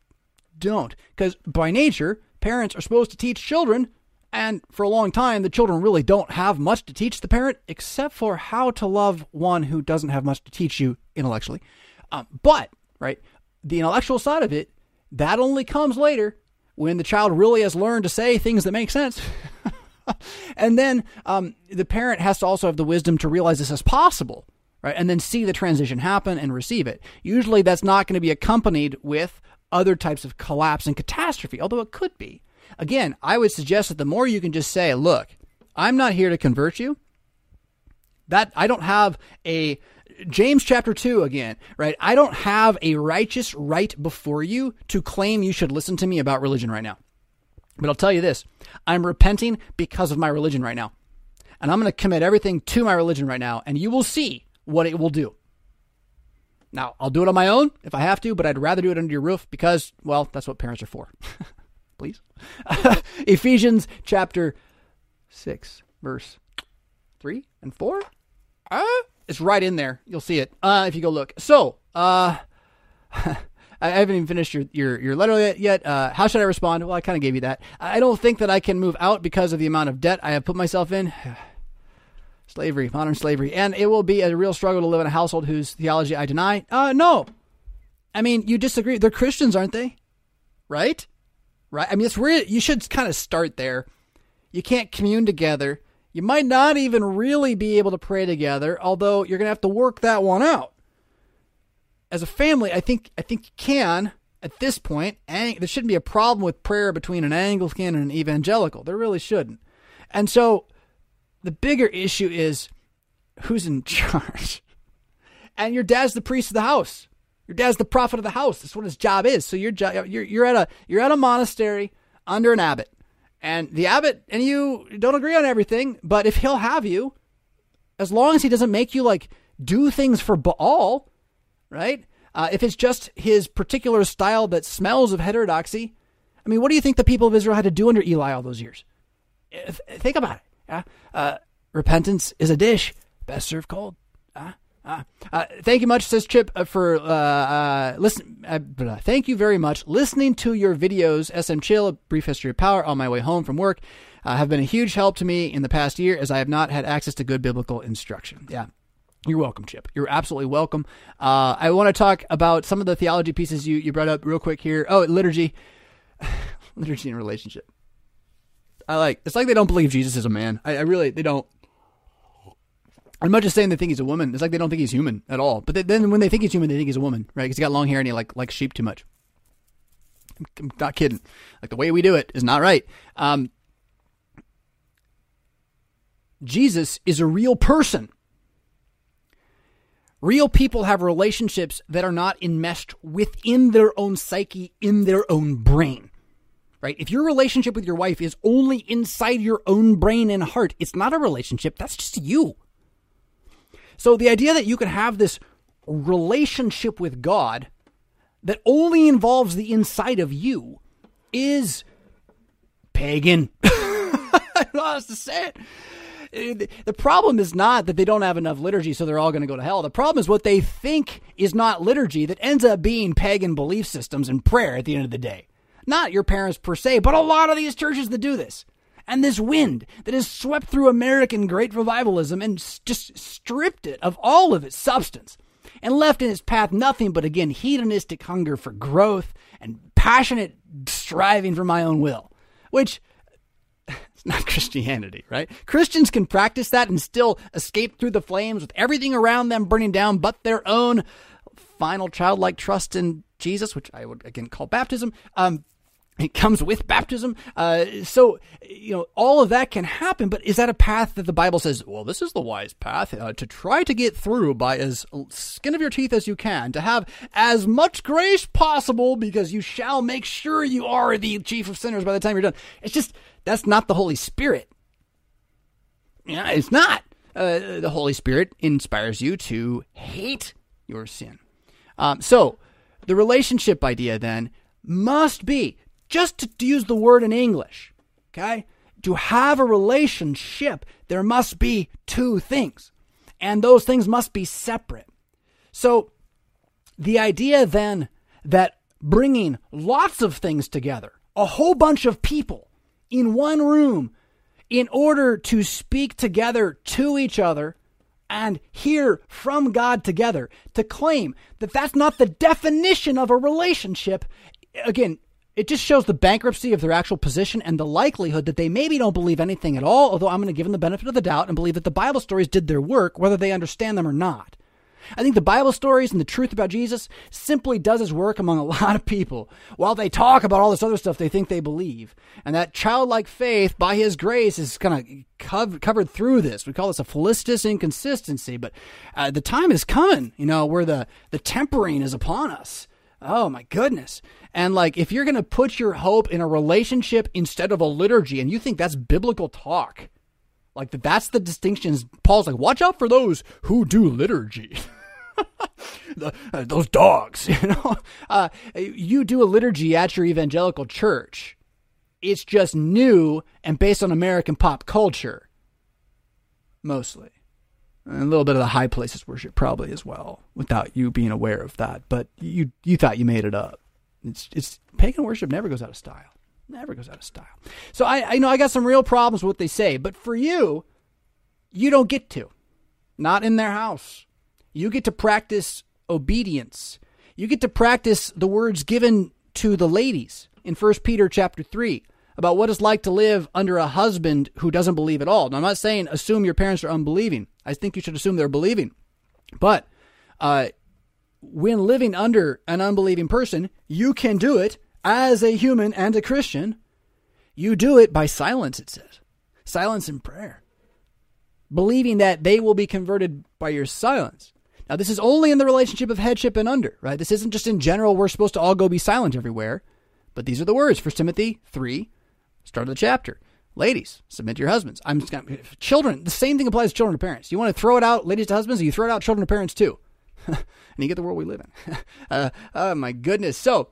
Speaker 1: don't. Because by nature, parents are supposed to teach children and for a long time, the children really don't have much to teach the parent except for how to love one who doesn't have much to teach you intellectually. Um, but, right, the intellectual side of it, that only comes later when the child really has learned to say things that make sense. and then um, the parent has to also have the wisdom to realize this is possible, right? And then see the transition happen and receive it. Usually that's not going to be accompanied with other types of collapse and catastrophe, although it could be. Again, I would suggest that the more you can just say, look, I'm not here to convert you. That I don't have a James chapter 2 again, right? I don't have a righteous right before you to claim you should listen to me about religion right now. But I'll tell you this I'm repenting because of my religion right now. And I'm going to commit everything to my religion right now, and you will see what it will do. Now, I'll do it on my own if I have to, but I'd rather do it under your roof because, well, that's what parents are for. please. Ephesians chapter 6, verse 3 and 4. Uh, it's right in there. You'll see it uh, if you go look. So, uh, I haven't even finished your, your, your letter yet. Uh, how should I respond? Well, I kind of gave you that. I don't think that I can move out because of the amount of debt I have put myself in. slavery, modern slavery. And it will be a real struggle to live in a household whose theology I deny. Uh, no. I mean, you disagree. They're Christians, aren't they? Right? Right? I mean, it's where you should kind of start there. You can't commune together. You might not even really be able to pray together, although you're going to have to work that one out. As a family, I think I think you can at this point. Ang- there shouldn't be a problem with prayer between an Anglican and an evangelical. There really shouldn't. And so, the bigger issue is who's in charge. And your dad's the priest of the house. Your dad's the prophet of the house. That's what his job is. So you're you're you're at a you're at a monastery under an abbot, and the abbot and you don't agree on everything. But if he'll have you, as long as he doesn't make you like do things for Baal, right? Uh, if it's just his particular style that smells of heterodoxy, I mean, what do you think the people of Israel had to do under Eli all those years? If, think about it. Yeah? Uh, repentance is a dish best served cold. Uh, uh, uh, thank you much, says Chip, uh, for uh, listen. Thank you very much. Listening to your videos, SM Chill, a brief history of power, on my way home from work, have been a huge help to me in the past year, as I have not had access to good biblical instruction. Yeah. You're welcome, Chip. You're absolutely welcome. I want to talk about some of the theology pieces you, you brought up real quick here. Oh, liturgy, liturgy and relationship. I like. It's like they don't believe Jesus is a man. I, I really they don't. I'm not just saying they think he's a woman. It's like they don't think he's human at all. But they, then when they think he's human, they think he's a woman, right? Because he got long hair and he like likes sheep too much. I'm not kidding. Like the way we do it is not right. Um, Jesus is a real person. Real people have relationships that are not enmeshed within their own psyche, in their own brain. Right? If your relationship with your wife is only inside your own brain and heart, it's not a relationship, that's just you. So the idea that you could have this relationship with God that only involves the inside of you is pagan. I don't know how to say it uh, the problem is not that they don't have enough liturgy, so they're all going to go to hell. The problem is what they think is not liturgy that ends up being pagan belief systems and prayer at the end of the day. Not your parents per se, but a lot of these churches that do this. And this wind that has swept through American great revivalism and just stripped it of all of its substance and left in its path nothing but, again, hedonistic hunger for growth and passionate striving for my own will, which it's not Christianity, right? Christians can practice that and still escape through the flames with everything around them burning down but their own final childlike trust in Jesus, which I would again call baptism. Um, it comes with baptism. Uh, so, you know, all of that can happen, but is that a path that the Bible says, well, this is the wise path uh, to try to get through by as skin of your teeth as you can, to have as much grace possible because you shall make sure you are the chief of sinners by the time you're done. It's just, that's not the Holy Spirit. Yeah, it's not. Uh, the Holy Spirit inspires you to hate your sin. Um, so, the relationship idea then must be just to use the word in English, okay? To have a relationship, there must be two things, and those things must be separate. So, the idea then that bringing lots of things together, a whole bunch of people, in one room in order to speak together to each other and hear from God together. To claim that that's not the definition of a relationship, again, it just shows the bankruptcy of their actual position and the likelihood that they maybe don't believe anything at all, although I'm going to give them the benefit of the doubt and believe that the Bible stories did their work, whether they understand them or not. I think the Bible stories and the truth about Jesus simply does his work among a lot of people while they talk about all this other stuff they think they believe. And that childlike faith, by his grace, is kind of covered through this. We call this a felicitous inconsistency, but uh, the time is coming, you know, where the, the tempering is upon us. Oh my goodness. And like, if you're going to put your hope in a relationship instead of a liturgy and you think that's biblical talk, like that's the distinctions. Paul's like, watch out for those who do liturgy. the, uh, those dogs, you know. Uh, you do a liturgy at your evangelical church. It's just new and based on American pop culture, mostly. And a little bit of the high places worship probably as well, without you being aware of that. But you you thought you made it up. It's it's pagan worship never goes out of style. Never goes out of style. So I, I know I got some real problems with what they say, but for you, you don't get to. Not in their house. You get to practice obedience. You get to practice the words given to the ladies in 1 Peter chapter 3 about what it's like to live under a husband who doesn't believe at all. Now, I'm not saying assume your parents are unbelieving. I think you should assume they're believing. But uh, when living under an unbelieving person, you can do it as a human and a Christian, you do it by silence, it says. Silence and prayer. Believing that they will be converted by your silence. Now, this is only in the relationship of headship and under, right? This isn't just in general, we're supposed to all go be silent everywhere. But these are the words. 1 Timothy 3, start of the chapter. Ladies, submit to your husbands. I'm children. The same thing applies to children to parents. You want to throw it out, ladies to husbands, you throw it out, children to parents too. and you get the world we live in. uh, oh my goodness. So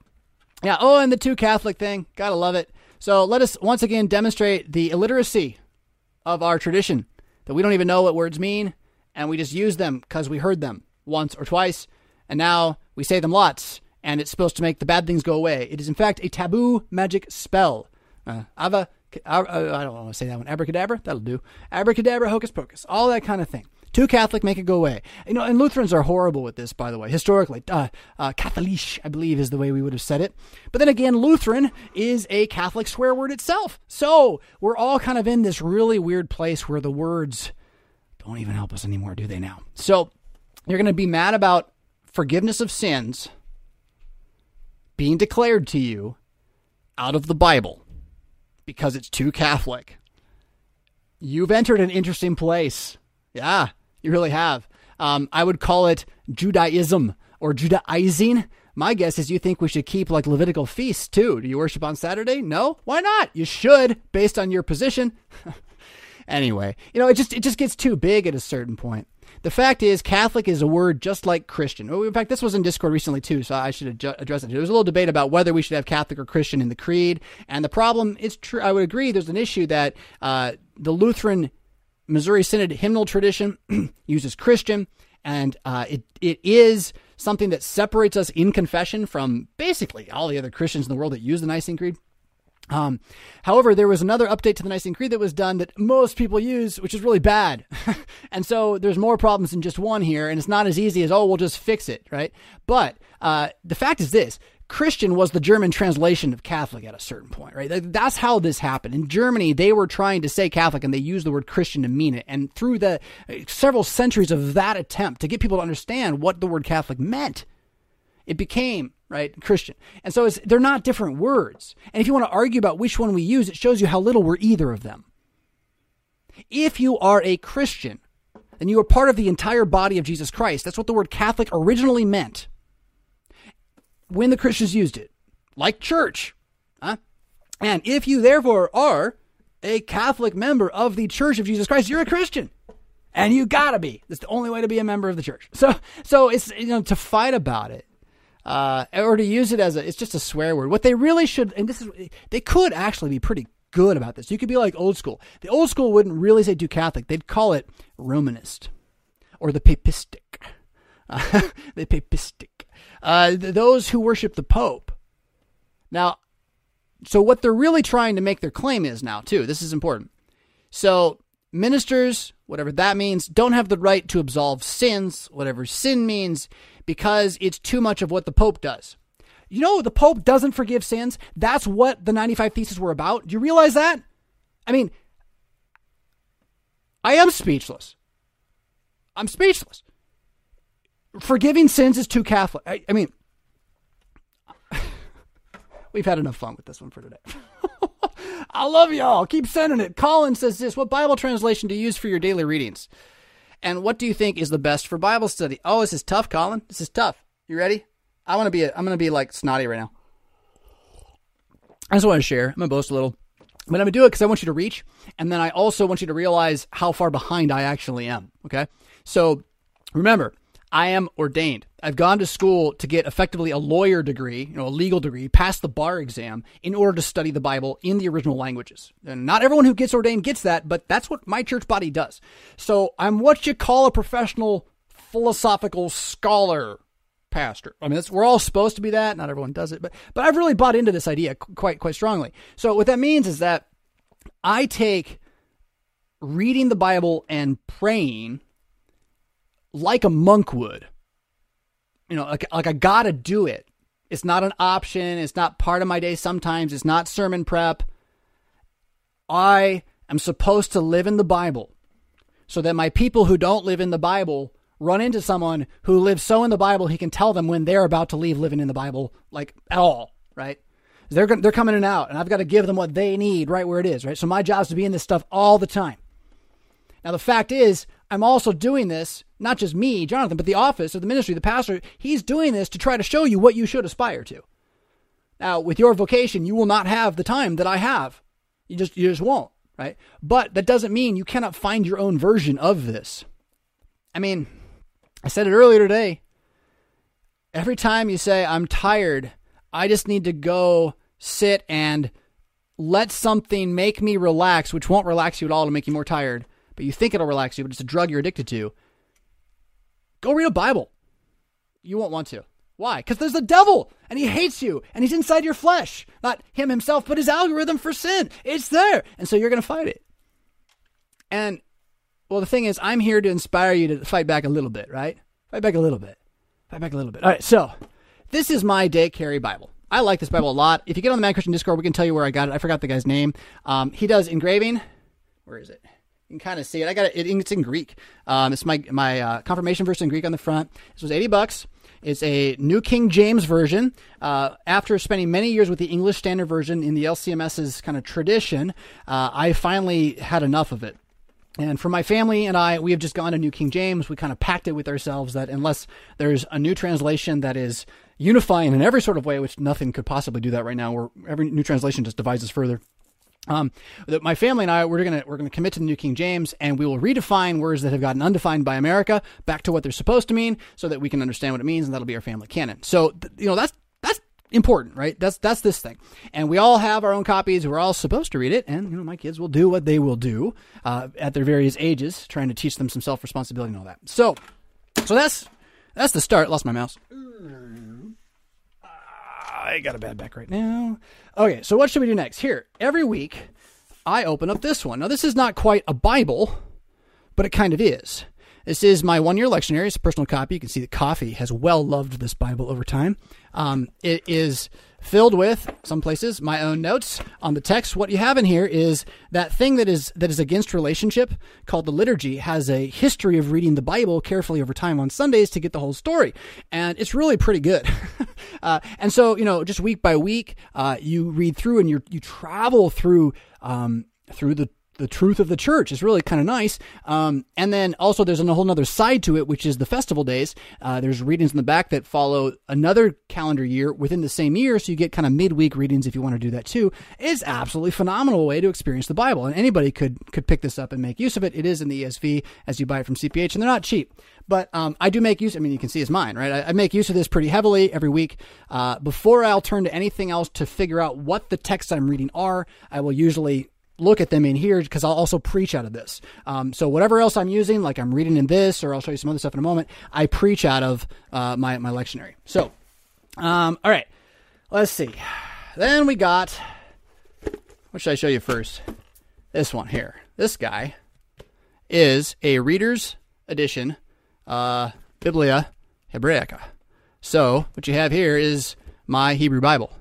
Speaker 1: yeah. Oh, and the too Catholic thing. Gotta love it. So let us once again demonstrate the illiteracy of our tradition that we don't even know what words mean and we just use them because we heard them once or twice and now we say them lots and it's supposed to make the bad things go away. It is in fact a taboo magic spell. Uh, ava, uh, I don't want to say that one. Abracadabra, that'll do. Abracadabra, hocus pocus, all that kind of thing. Too Catholic, make it go away. You know, and Lutherans are horrible with this, by the way, historically. Uh, uh, Catholic, I believe, is the way we would have said it. But then again, Lutheran is a Catholic swear word itself. So we're all kind of in this really weird place where the words don't even help us anymore, do they now? So you're going to be mad about forgiveness of sins being declared to you out of the Bible because it's too Catholic You've entered an interesting place. Yeah, you really have. Um, I would call it Judaism or Judaizing. My guess is you think we should keep like Levitical feasts too. Do you worship on Saturday? No? Why not? You should, based on your position. anyway, you know, it just it just gets too big at a certain point. The fact is, Catholic is a word just like Christian. Oh, in fact, this was in Discord recently too, so I should address it. There was a little debate about whether we should have Catholic or Christian in the creed, and the problem is true. I would agree. There's an issue that uh, the Lutheran Missouri Synod hymnal tradition uses Christian, and uh, it it is something that separates us in confession from basically all the other Christians in the world that use the Nicene Creed. Um, however, there was another update to the Nicene Creed that was done that most people use, which is really bad. and so there's more problems than just one here, and it's not as easy as, oh, we'll just fix it, right? But uh, the fact is this Christian was the German translation of Catholic at a certain point, right? That's how this happened. In Germany, they were trying to say Catholic and they used the word Christian to mean it. And through the several centuries of that attempt to get people to understand what the word Catholic meant, it became right Christian. And so they're not different words. And if you want to argue about which one we use, it shows you how little we're either of them. If you are a Christian, then you are part of the entire body of Jesus Christ. That's what the word Catholic originally meant when the Christians used it, like church. Huh? And if you therefore are a Catholic member of the Church of Jesus Christ, you're a Christian. And you gotta be. That's the only way to be a member of the church. So, so it's you know to fight about it, uh, or to use it as a it's just a swear word. What they really should, and this is they could actually be pretty good about this. You could be like old school. The old school wouldn't really say do Catholic. They'd call it Romanist or the Papistic. Uh, the Papistic uh, th- those who worship the Pope. Now, so what they're really trying to make their claim is now, too, this is important. So, ministers, whatever that means, don't have the right to absolve sins, whatever sin means, because it's too much of what the Pope does. You know, the Pope doesn't forgive sins. That's what the 95 Theses were about. Do you realize that? I mean, I am speechless. I'm speechless forgiving sins is too Catholic. I, I mean, we've had enough fun with this one for today. I love y'all. Keep sending it. Colin says this What Bible translation do you use for your daily readings? And what do you think is the best for Bible study? Oh, this is tough, Colin. This is tough. You ready? I want to be. A, I'm going to be like snotty right now. I just want to share. I'm going to boast a little. But I'm going to do it because I want you to reach. And then I also want you to realize how far behind I actually am. Okay. So remember, I am ordained. I've gone to school to get effectively a lawyer degree, you know, a legal degree, pass the bar exam in order to study the Bible in the original languages. And not everyone who gets ordained gets that, but that's what my church body does. So I'm what you call a professional philosophical scholar pastor. I mean, we're all supposed to be that. Not everyone does it, but but I've really bought into this idea quite quite strongly. So what that means is that I take reading the Bible and praying like a monk would. You know, like, like I gotta do it. It's not an option. It's not part of my day sometimes. It's not sermon prep. I am supposed to live in the Bible so that my people who don't live in the Bible run into someone who lives so in the Bible he can tell them when they're about to leave living in the Bible, like at all, right? They're, they're coming in and out, and I've got to give them what they need right where it is, right? So my job is to be in this stuff all the time. Now, the fact is, I'm also doing this, not just me, Jonathan, but the office or the ministry, the pastor, he's doing this to try to show you what you should aspire to. Now, with your vocation, you will not have the time that I have. You just you just won't, right? But that doesn't mean you cannot find your own version of this. I mean, I said it earlier today. Every time you say I'm tired, I just need to go sit and let something make me relax, which won't relax you at all to make you more tired but you think it'll relax you, but it's a drug you're addicted to, go read a Bible. You won't want to. Why? Because there's the devil and he hates you and he's inside your flesh. Not him himself, but his algorithm for sin. It's there. And so you're going to fight it. And, well, the thing is, I'm here to inspire you to fight back a little bit, right? Fight back a little bit. Fight back a little bit. All right, so this is my day carry Bible. I like this Bible a lot. If you get on the Mad Christian Discord, we can tell you where I got it. I forgot the guy's name. Um, he does engraving. Where is it? You can kind of see it. I got it. It's in Greek. Um, it's my my uh, confirmation verse in Greek on the front. This was eighty bucks. It's a New King James version. Uh, after spending many years with the English Standard Version in the LCMS's kind of tradition, uh, I finally had enough of it. And for my family and I, we have just gone to New King James. We kind of packed it with ourselves that unless there's a new translation that is unifying in every sort of way, which nothing could possibly do that right now, where every new translation just divides us further. Um, that my family and I we're gonna we're gonna commit to the New King James, and we will redefine words that have gotten undefined by America back to what they're supposed to mean, so that we can understand what it means, and that'll be our family canon. So you know that's that's important, right? That's that's this thing, and we all have our own copies. We're all supposed to read it, and you know my kids will do what they will do uh, at their various ages, trying to teach them some self responsibility and all that. So, so that's that's the start. Lost my mouse. I got a bad back right now. Okay, so what should we do next? Here, every week I open up this one. Now, this is not quite a Bible, but it kind of is. This is my one year lectionary. It's a personal copy. You can see that Coffee has well loved this Bible over time. Um, it is filled with some places my own notes on the text. What you have in here is that thing that is that is against relationship called the liturgy has a history of reading the Bible carefully over time on Sundays to get the whole story, and it's really pretty good. uh, and so you know, just week by week, uh, you read through and you you travel through um, through the the truth of the church is really kind of nice. Um, and then also there's a whole other side to it, which is the festival days. Uh, there's readings in the back that follow another calendar year within the same year, so you get kind of midweek readings if you want to do that too. It's absolutely phenomenal way to experience the Bible, and anybody could could pick this up and make use of it. It is in the ESV as you buy it from CPH, and they're not cheap. But um, I do make use. I mean, you can see it's mine, right? I, I make use of this pretty heavily every week. Uh, before I'll turn to anything else to figure out what the texts I'm reading are, I will usually look at them in here because I'll also preach out of this. Um, so whatever else I'm using, like I'm reading in this, or I'll show you some other stuff in a moment, I preach out of uh, my my lectionary. So, um, all right, let's see. Then we got. What should I show you first? This one here. This guy is a reader's edition, uh, Biblia Hebraica. So what you have here is my Hebrew Bible.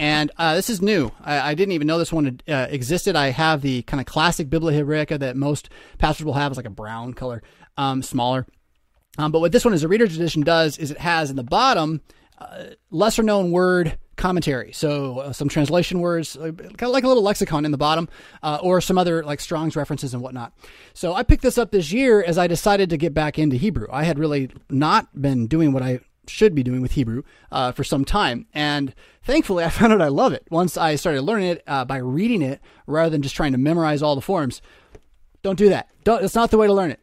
Speaker 1: And uh, this is new. I, I, didn't even know this one uh, existed. I have the kind of classic Biblia Hebraica that most pastors will have. It's like a brown color, um, smaller. Um, but what this one is a reader's edition does is it has in the bottom uh, lesser known word commentary. So uh, some translation words, kind of like a little lexicon in the bottom, uh, or some other like Strong's references and whatnot. So I picked this up this year as I decided to get back into Hebrew. I had really not been doing what I should be doing with Hebrew uh, for some time. And thankfully, I found out I love it once I started learning it uh, by reading it rather than just trying to memorize all the forms. Don't do that. Don't, it's not the way to learn it.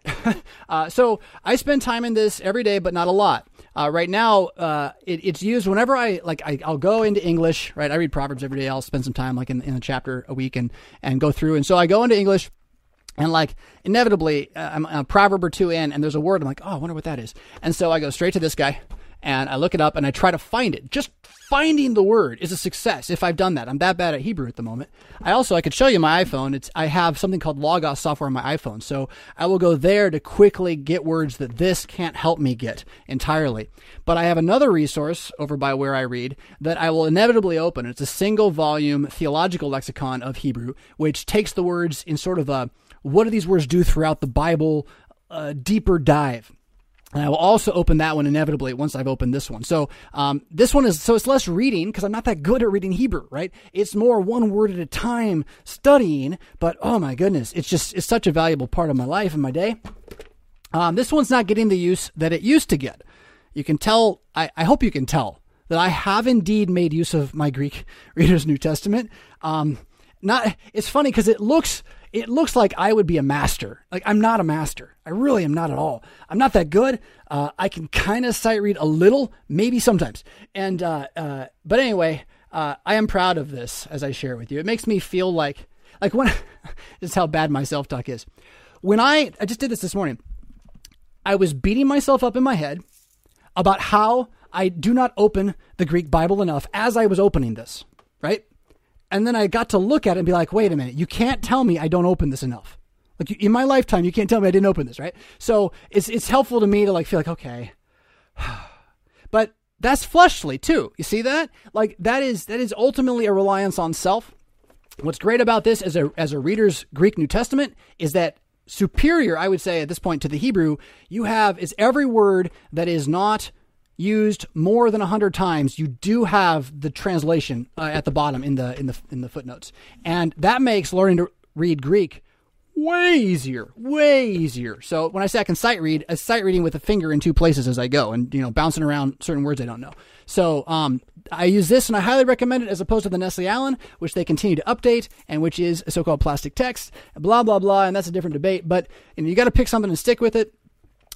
Speaker 1: uh, so I spend time in this every day, but not a lot. Uh, right now, uh, it, it's used whenever I like. I, will go into English. Right, I read Proverbs every day. I'll spend some time, like in, in a chapter a week, and and go through. And so I go into English, and like inevitably, uh, I'm a proverb or two in, and there's a word. I'm like, oh, I wonder what that is. And so I go straight to this guy, and I look it up and I try to find it. Just finding the word is a success if I've done that. I'm that bad at Hebrew at the moment. I also I could show you my iPhone. It's I have something called Logos software on my iPhone. So I will go there to quickly get words that this can't help me get entirely. But I have another resource over by where I read that I will inevitably open. It's a single volume theological lexicon of Hebrew which takes the words in sort of a what do these words do throughout the Bible uh, deeper dive. And I will also open that one inevitably once I've opened this one. So um, this one is so it's less reading because I'm not that good at reading Hebrew, right? It's more one word at a time studying. But oh my goodness, it's just it's such a valuable part of my life and my day. Um, this one's not getting the use that it used to get. You can tell. I, I hope you can tell that I have indeed made use of my Greek Reader's New Testament. Um, not. It's funny because it looks it looks like I would be a master. Like I'm not a master. I really am not at all. I'm not that good. Uh, I can kind of sight read a little, maybe sometimes. And uh, uh, but anyway, uh, I am proud of this as I share it with you. It makes me feel like like when this is how bad my self talk is. When I I just did this this morning, I was beating myself up in my head about how I do not open the Greek Bible enough as I was opening this. Right and then I got to look at it and be like, wait a minute, you can't tell me I don't open this enough. Like in my lifetime, you can't tell me I didn't open this, right? So it's it's helpful to me to like feel like okay, but that's fleshly too. You see that? Like that is that is ultimately a reliance on self. What's great about this as a as a reader's Greek New Testament is that superior, I would say at this point to the Hebrew, you have is every word that is not used more than 100 times you do have the translation uh, at the bottom in the in the in the footnotes and that makes learning to read greek way easier, way easier. So when I say I can sight read, a sight reading with a finger in two places as I go, and you know, bouncing around certain words I don't know. So um, I use this, and I highly recommend it as opposed to the Nestle-Aland which they continue to update, and which is a so-called plastic text. Blah blah blah, and that's a different debate. But you, know, you got to pick something and stick with it.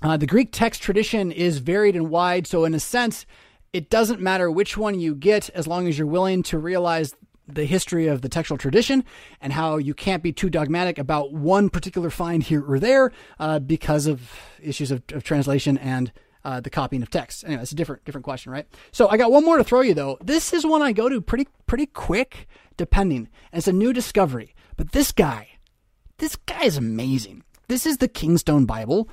Speaker 1: Uh, the Greek text tradition is varied and wide, so in a sense, it doesn't matter which one you get as long as you're willing to realize the history of the textual tradition and how you can't be too dogmatic about one particular find here or there uh, because of issues of, of translation and uh, the copying of text. Anyway, it's a different different question, right? So I got one more to throw you though. This is one I go to pretty pretty quick, depending. And it's a new discovery. But this guy, this guy is amazing. This is the Kingstone Bible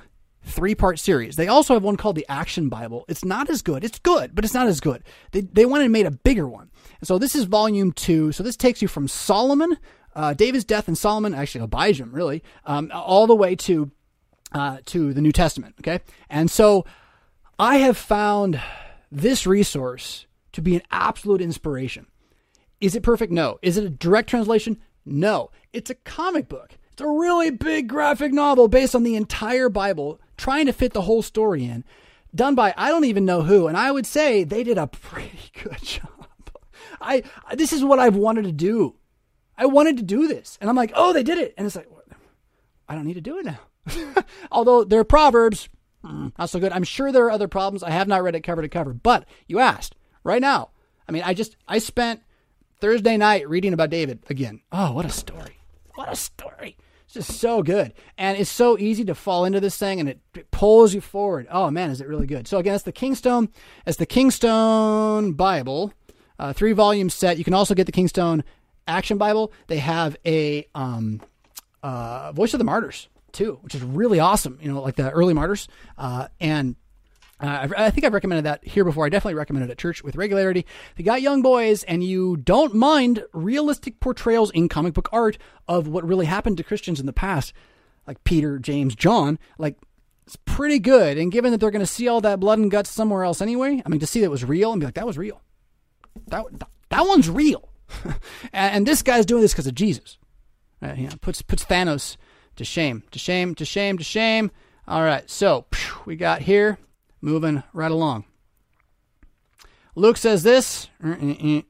Speaker 1: three part series. They also have one called the Action Bible. It's not as good. It's good, but it's not as good. They, they went and made a bigger one. And so this is volume two. So this takes you from Solomon, uh, David's death and Solomon, actually Abijam, really, um, all the way to uh, to the New Testament. Okay, and so I have found this resource to be an absolute inspiration. Is it perfect? No. Is it a direct translation? No. It's a comic book. It's a really big graphic novel based on the entire Bible trying to fit the whole story in, done by I don't even know who, and I would say they did a pretty good job. I this is what I've wanted to do. I wanted to do this, and I'm like, oh, they did it, and it's like, I don't need to do it now. Although there are proverbs mm, not so good. I'm sure there are other problems. I have not read it cover to cover, but you asked right now. I mean, I just I spent Thursday night reading about David again. Oh, what a story! What a story! It's just so good. And it's so easy to fall into this thing and it, it pulls you forward. Oh man, is it really good. So again, it's the Kingstone, it's the Kingstone Bible, uh, three volume set. You can also get the Kingstone Action Bible. They have a um, uh, Voice of the Martyrs too, which is really awesome. You know, like the early martyrs. Uh, and uh, I think I've recommended that here before. I definitely recommend it at church with regularity. If you got young boys and you don't mind realistic portrayals in comic book art of what really happened to Christians in the past, like Peter, James, John, like it's pretty good. And given that they're going to see all that blood and guts somewhere else anyway, I mean, to see that was real and be like, that was real. That that one's real. and, this guy's doing this because of Jesus. Uh, yeah, puts puts Thanos to shame, to shame, to shame, to shame. All right, so we got here moving right along. Luke says this. Er, eh, eh.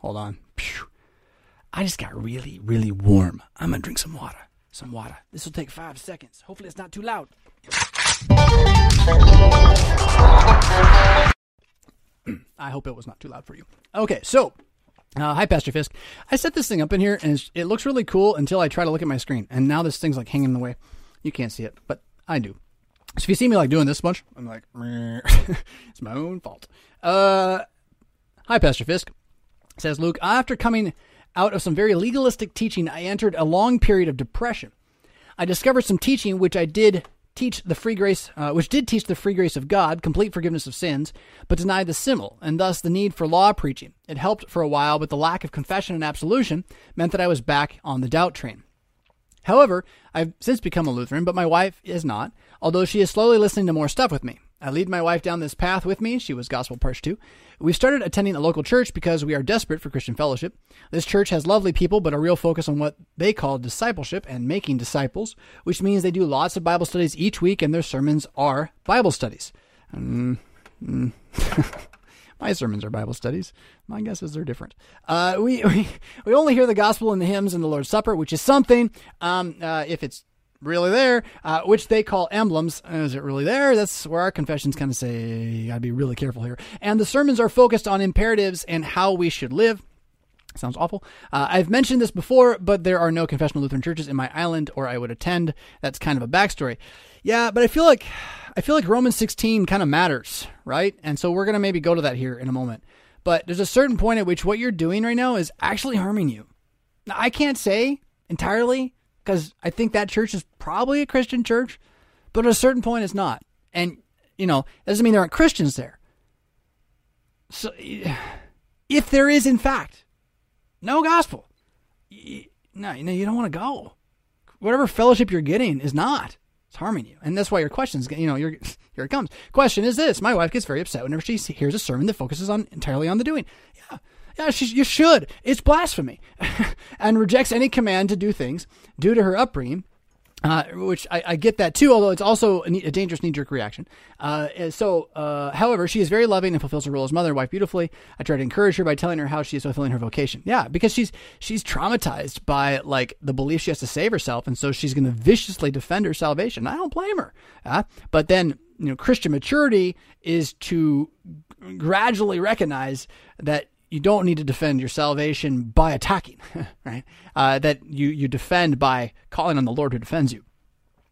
Speaker 1: Hold on. I just got really, really warm. I'm going to drink some water. Some water. This will take five seconds. Hopefully, it's not too loud. I hope it was not too loud for you. Okay, so uh, hi, Pastor Fisk. I set this thing up in here, and it looks really cool until I try to look at my screen. And now this thing's like hanging in the way. You can't see it, but I do. So if you see me like doing this much, I'm like, it's my own fault. Uh, hi, Pastor Fisk. Says Luke, after coming out of some very legalistic teaching, I entered a long period of depression. I discovered some teaching which I did teach the free grace, uh, which did teach the free grace of God, complete forgiveness of sins, but denied the simul, and thus the need for law preaching. It helped for a while, but the lack of confession and absolution meant that I was back on the doubt train. However, I've since become a Lutheran, but my wife is not, although she is slowly listening to more stuff with me. I lead my wife down this path with me. She was gospel parched too. We started attending a local church because we are desperate for Christian fellowship. This church has lovely people, but a real focus on what they call discipleship and making disciples, which means they do lots of Bible studies each week, and their sermons are Bible studies. Mm, mm. My sermons are Bible studies. My guess is they're different. Uh, we, we we only hear the gospel in the hymns and the Lord's Supper, which is something. Um, uh, if it's really there, uh, which they call emblems. Is it really there? That's where our confessions kind of say you got to be really careful here. And the sermons are focused on imperatives and how we should live. Sounds awful. Uh, I've mentioned this before, but there are no confessional Lutheran churches in my island, or I would attend. That's kind of a backstory. Yeah, but I feel like I feel like Romans 16 kind of matters, right? And so we're going to maybe go to that here in a moment. But there's a certain point at which what you're doing right now is actually harming you. Now, I can't say entirely because I think that church is probably a Christian church, but at a certain point it's not. And, you know, doesn't mean there aren't Christians there. So, if there is, in fact, no gospel, no, you know, you don't want to go. Whatever fellowship you're getting is not. It's harming you. And that's why your questions, you know, your, here it comes. Question is this. My wife gets very upset whenever she hears a sermon that focuses on entirely on the doing. Yeah. Yeah, she, you should. It's blasphemy. and rejects any command to do things due to her upbringing Uh, which I, I, get that too, although it's also a, a dangerous knee jerk reaction. Uh, so, uh, however, she is very loving and fulfills her role as mother and wife beautifully. I try to encourage her by telling her how she is fulfilling her vocation. Yeah, because she's she's traumatized by like the belief she has to save herself, and so she's going to viciously defend her salvation. I don't blame her. Uh, but then, you know, Christian maturity is to gradually recognize that you don't need to defend your salvation by attacking, right? Uh, that you you defend by calling on the Lord who defends you.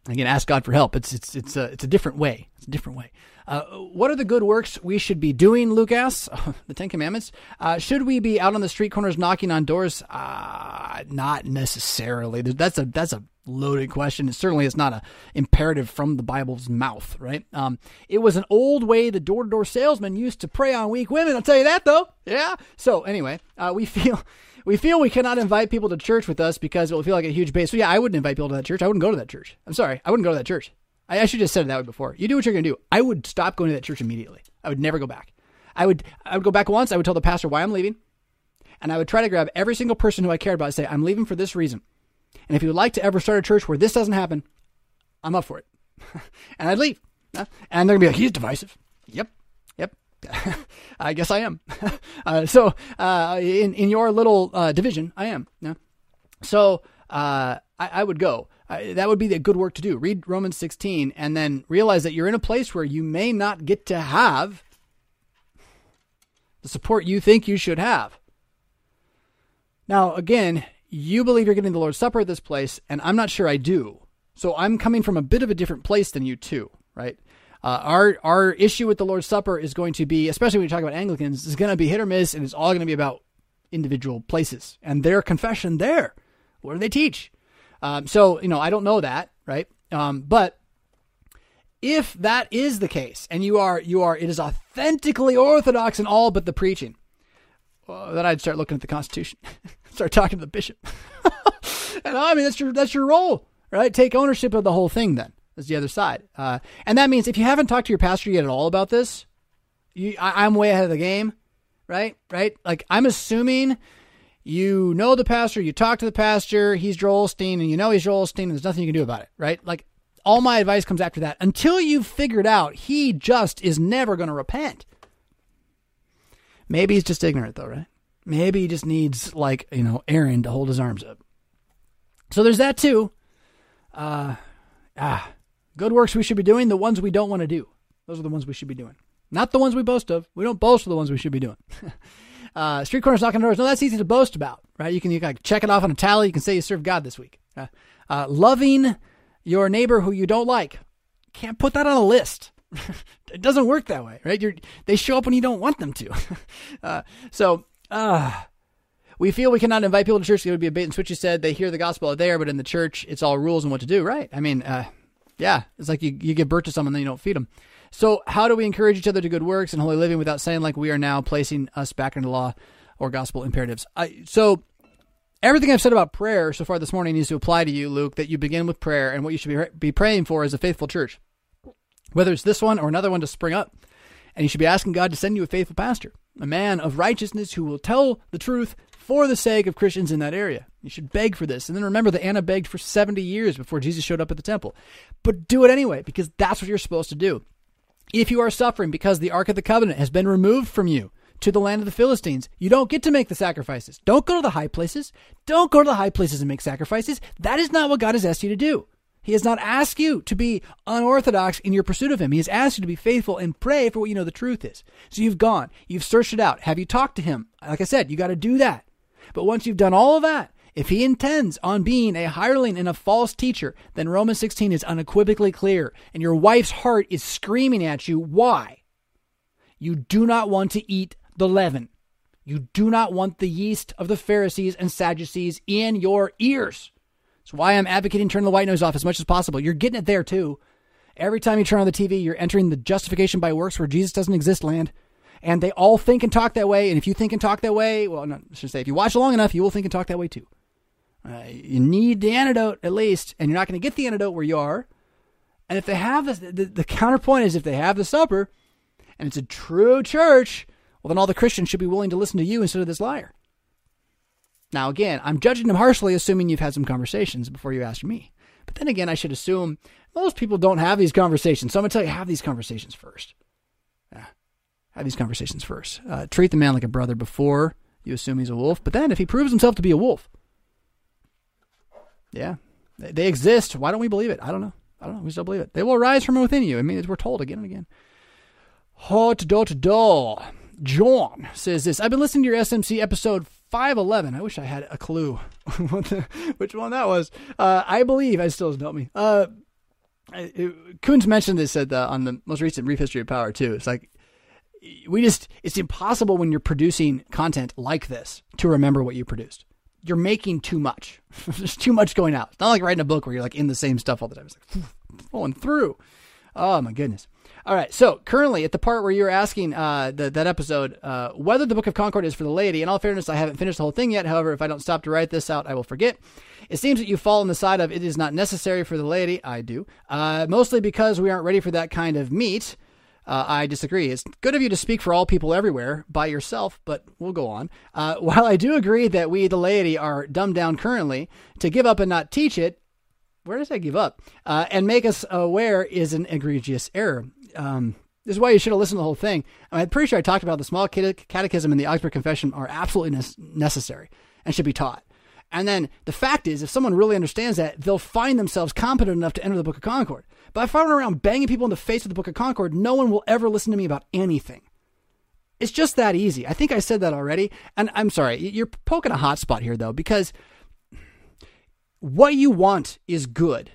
Speaker 1: Again, ask God for help. It's it's it's a it's a different way. It's a different way. Uh, what are the good works we should be doing, Luke asks? the Ten Commandments. Uh, should we be out on the street corners knocking on doors? Uh, not necessarily. That's a that's a loaded question. It certainly is not a imperative from the Bible's mouth, right? Um, it was an old way the door to door salesman used to prey on weak women. I'll tell you that though. Yeah. So anyway, uh, we feel. We feel we cannot invite people to church with us because it will feel like a huge base. So yeah, I wouldn't invite people to that church. I wouldn't go to that church. I'm sorry, I wouldn't go to that church. I, I should have said it that way before. You do what you're going to do. I would stop going to that church immediately. I would never go back. I would I would go back once. I would tell the pastor why I'm leaving, and I would try to grab every single person who I cared about and say I'm leaving for this reason. And if you would like to ever start a church where this doesn't happen, I'm up for it. and I'd leave. And they're going to be like, he's divisive. Yep. Yep. I guess I am. uh, so uh, in, in your little uh, division, I am. Yeah. So uh, I, I, would go. that would be the good work to do. Read Romans 16 and then realize that you're in a place where you may not get to have the support you think you should have. Now, again, you believe you're getting the Lord's Supper at this place, and I'm not sure I do. So I'm coming from a bit of a different place than you too, right? Uh, our our issue with the Lord's Supper is going to be, especially when you talk about Anglicans, is going to be hit or miss, and it's all going to be about individual places and their confession there. What do they teach? Um, so you know, I don't know that, right? Um, but if that is the case, and you are you are, it is authentically orthodox in all but the preaching, well, then I'd start looking at the Constitution. start talking to the bishop. and I mean, that's your that's your role, right? Take ownership of the whole thing. Then that's the other side, uh, and that means if you haven't talked to your pastor yet at all about this, you, I, I'm way ahead of the game, right? Right? Like I'm assuming you know the pastor, you talk to the pastor, he's Joel and you know he's Joel and there's nothing you can do about it, right? Like all my advice comes after that. Until you've figured out he just is never going to repent. Maybe he's just ignorant, though, right? Maybe he just needs like you know Aaron to hold his arms up. So there's that too. Uh, ah, good works we should be doing. The ones we don't want to do. Those are the ones we should be doing. Not the ones we boast of. We don't boast of the ones we should be doing. uh, street corners knocking doors. No, that's easy to boast about, right? You can you can check it off on a tally. You can say you served God this week. Uh, uh, loving your neighbor who you don't like. Can't put that on a list. it doesn't work that way, right? You're, they show up when you don't want them to. uh, so uh, we feel we cannot invite people to church. It would be a bait and switch. You said they hear the gospel out there, but in the church, it's all rules and what to do. Right? I mean, uh, yeah, it's like you, you give birth to someone, and then you don't feed them. So, how do we encourage each other to good works and holy living without saying like we are now placing us back into law or gospel imperatives? I, so, everything I've said about prayer so far this morning needs to apply to you, Luke. That you begin with prayer and what you should be be praying for as a faithful church, whether it's this one or another one to spring up, and you should be asking God to send you a faithful pastor a man of righteousness who will tell the truth for the sake of Christians in that area. You should beg for this. And then remember that Anna begged for 70 years before Jesus showed up at the temple. But do it anyway, because that's what you're supposed to do. If you are suffering because the Ark of the Covenant has been removed from you to the land of the Philistines, you don't get to make the sacrifices. Don't go to the high places. Don't go to the high places and make sacrifices. That is not what God has asked you to do. He has not asked you to be unorthodox in your pursuit of Him. He has asked you to be faithful and pray for what you know the truth is. So you've gone, you've searched it out. Have you talked to Him? Like I said, you got to do that. But once you've done all of that, if He intends on being a hireling and a false teacher, then Romans 16 is unequivocally clear, and your wife's heart is screaming at you. Why? You do not want to eat the leaven. You do not want the yeast of the Pharisees and Sadducees in your ears. That's why I'm advocating turning the white noise off as much as possible. You're getting it there too. Every time you turn on the TV, you're entering the justification by works where Jesus doesn't exist land. And they all think and talk that way. And if you think and talk that way, well, no, I should say, if you watch long enough, you will think and talk that way too. Uh, you need the antidote at least, and you're not going to get the antidote where you are. And if they have the, the counterpoint is if they have the supper, and it's a true church, well, then all the Christians should be willing to listen to you instead of this liar. Now, again, I'm judging them harshly, assuming you've had some conversations before you ask me. But then again, I should assume most people don't have these conversations. So I'm going to tell you, have these conversations first. Yeah. Have these conversations first. Uh, treat the man like a brother before you assume he's a wolf. But then if he proves himself to be a wolf, yeah, they exist. Why don't we believe it? I don't know. I don't know. We still believe it. They will arise from within you. I mean, we're told again and again. Hot dot do. John says this. I've been listening to your SMC episode 511. I wish I had a clue which one that was. Uh, I believe, I still don't me. Uh, it, Coons mentioned this at the, on the most recent Brief History of Power, too. It's like, we just, it's impossible when you're producing content like this to remember what you produced. You're making too much. There's too much going out. It's not like writing a book where you're like in the same stuff all the time. It's like flowing through. Oh my goodness. All right. So currently, at the part where you were asking uh, the, that episode uh, whether the Book of Concord is for the laity, in all fairness, I haven't finished the whole thing yet. However, if I don't stop to write this out, I will forget. It seems that you fall on the side of it is not necessary for the laity. I do. Uh, mostly because we aren't ready for that kind of meat. Uh, I disagree. It's good of you to speak for all people everywhere by yourself, but we'll go on. Uh, while I do agree that we, the laity, are dumbed down currently, to give up and not teach it where does that give up? Uh, and make us aware is an egregious error. Um, this is why you should have listened to the whole thing. I'm pretty sure I talked about the small catechism and the Augsburg Confession are absolutely ne- necessary and should be taught. And then the fact is, if someone really understands that, they'll find themselves competent enough to enter the Book of Concord. But if I run around banging people in the face with the Book of Concord, no one will ever listen to me about anything. It's just that easy. I think I said that already. And I'm sorry, you're poking a hot spot here, though, because what you want is good,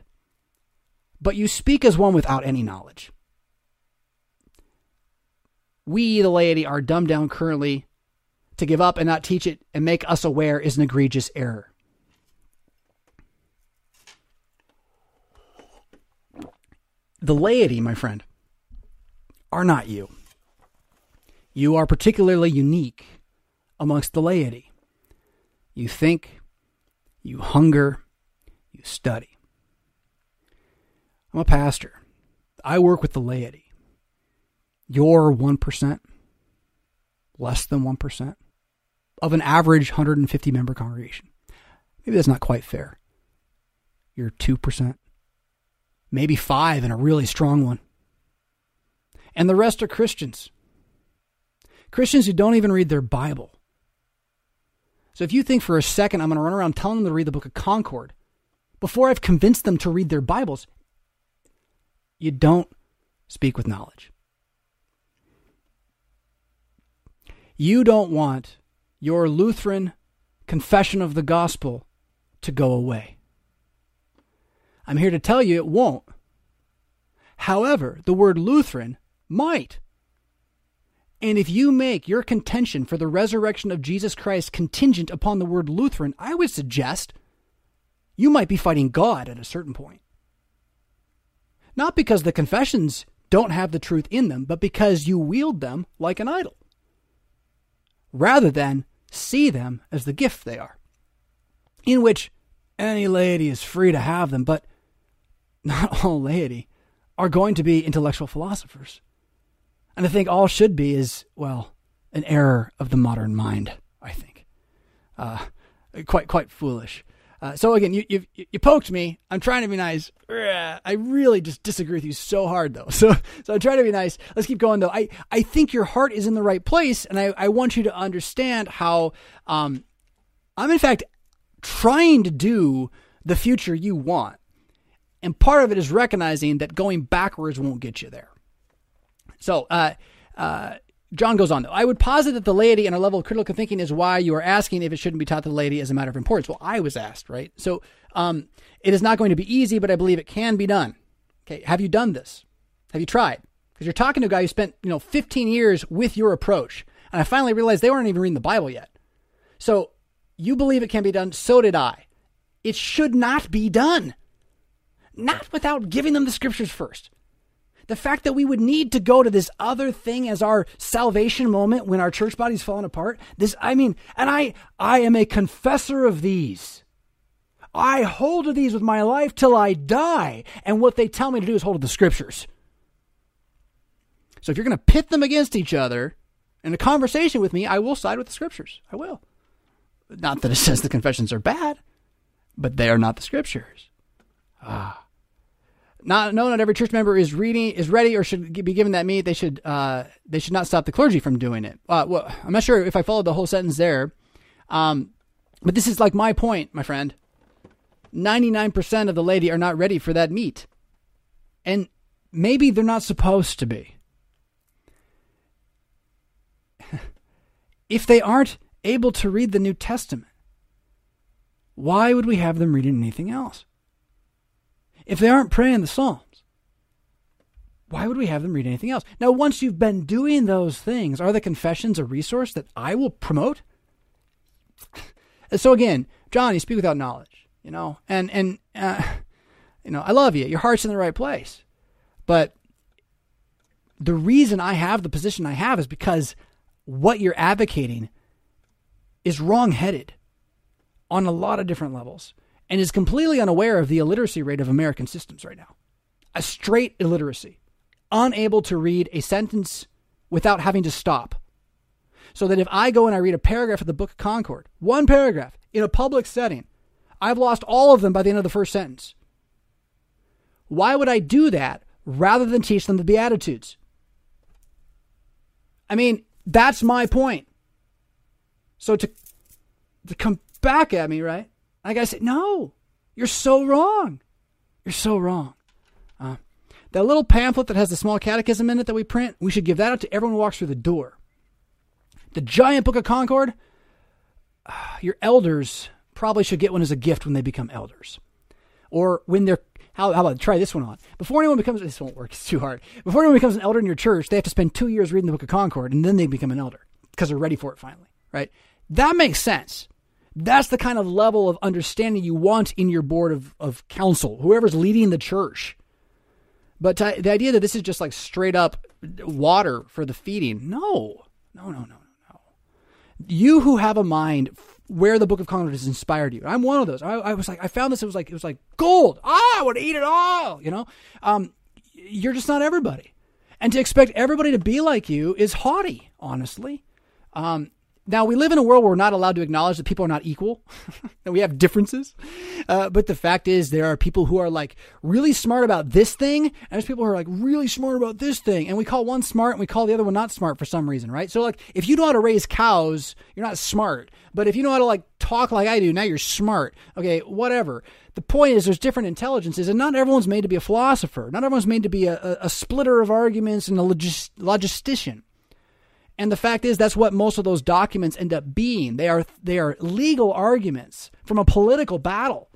Speaker 1: but you speak as one without any knowledge. We, the laity, are dumbed down currently. To give up and not teach it and make us aware is an egregious error. The laity, my friend, are not you. You are particularly unique amongst the laity. You think, you hunger, you study. I'm a pastor. I work with the laity. You're 1%, less than 1% of an average 150 member congregation. Maybe that's not quite fair. You're 2%, maybe 5 in a really strong one. And the rest are Christians. Christians who don't even read their Bible. So if you think for a second I'm going to run around telling them to read the book of Concord, before I've convinced them to read their Bibles. You don't speak with knowledge. You don't want your Lutheran confession of the gospel to go away. I'm here to tell you it won't. However, the word Lutheran might. And if you make your contention for the resurrection of Jesus Christ contingent upon the word Lutheran, I would suggest you might be fighting God at a certain point. Not because the confessions don't have the truth in them, but because you wield them like an idol, rather than see them as the gift they are, in which any laity is free to have them, but not all laity are going to be intellectual philosophers. And I think all should be is, well, an error of the modern mind, I think. Uh, quite, quite foolish. Uh, so again, you, you you poked me. I'm trying to be nice. I really just disagree with you so hard, though. So so I'm trying to be nice. Let's keep going, though. I, I think your heart is in the right place, and I, I want you to understand how um, I'm in fact trying to do the future you want, and part of it is recognizing that going backwards won't get you there. So uh, uh, John goes on, though. I would posit that the laity and a level of critical thinking is why you are asking if it shouldn't be taught to the laity as a matter of importance. Well, I was asked, right? So um, it is not going to be easy, but I believe it can be done. Okay, have you done this? Have you tried? Because you're talking to a guy who spent, you know, 15 years with your approach. And I finally realized they weren't even reading the Bible yet. So you believe it can be done. So did I. It should not be done. Not without giving them the scriptures first the fact that we would need to go to this other thing as our salvation moment when our church body's falling apart this i mean and i i am a confessor of these. I hold to these with my life till i die. And what they tell me to do is hold to the scriptures. So if you're going to pit them against each other in a conversation with me i will side with the scriptures. I will. Not that it says the confessions are bad but they are not the scriptures. Ah. Not no, not every church member is reading is ready or should be given that meat. They should uh, they should not stop the clergy from doing it. Uh, well, I'm not sure if I followed the whole sentence there, um, but this is like my point, my friend. 99% of the laity are not ready for that meat, and maybe they're not supposed to be. if they aren't able to read the New Testament, why would we have them reading anything else? If they aren't praying the Psalms, why would we have them read anything else? Now, once you've been doing those things, are the confessions a resource that I will promote? so again, John, you speak without knowledge, you know, and and uh, you know, I love you. Your heart's in the right place, but the reason I have the position I have is because what you're advocating is wrong-headed on a lot of different levels and is completely unaware of the illiteracy rate of American systems right now. A straight illiteracy, unable to read a sentence without having to stop. So that if I go and I read a paragraph of the Book of Concord, one paragraph in a public setting, I've lost all of them by the end of the first sentence. Why would I do that rather than teach them the Beatitudes? I mean, that's my point. So to, to come back at me, right? I gotta say, no, you're so wrong. You're so wrong. Uh, that little pamphlet that has the small catechism in it that we print, we should give that out to everyone who walks through the door. The giant book of Concord, uh, your elders probably should get one as a gift when they become elders. Or when they're, how, how about try this one on? Before anyone becomes, this won't work, it's too hard. Before anyone becomes an elder in your church, they have to spend two years reading the book of Concord and then they become an elder because they're ready for it finally, right? That makes sense. That's the kind of level of understanding you want in your board of, of council, whoever's leading the church. But to, the idea that this is just like straight up water for the feeding, no, no, no, no, no. You who have a mind where the Book of Concord has inspired you. I'm one of those. I, I, was like, I found this. It was like, it was like gold. Ah, I would eat it all. You know, um, you're just not everybody, and to expect everybody to be like you is haughty. Honestly, um, now, we live in a world where we're not allowed to acknowledge that people are not equal, that we have differences. Uh, but the fact is, there are people who are like really smart about this thing, and there's people who are like really smart about this thing. And we call one smart and we call the other one not smart for some reason, right? So, like, if you know how to raise cows, you're not smart. But if you know how to like talk like I do, now you're smart. Okay, whatever. The point is, there's different intelligences, and not everyone's made to be a philosopher. Not everyone's made to be a, a, a splitter of arguments and a logis- logistician. And the fact is, that's what most of those documents end up being. They are, they are legal arguments from a political battle,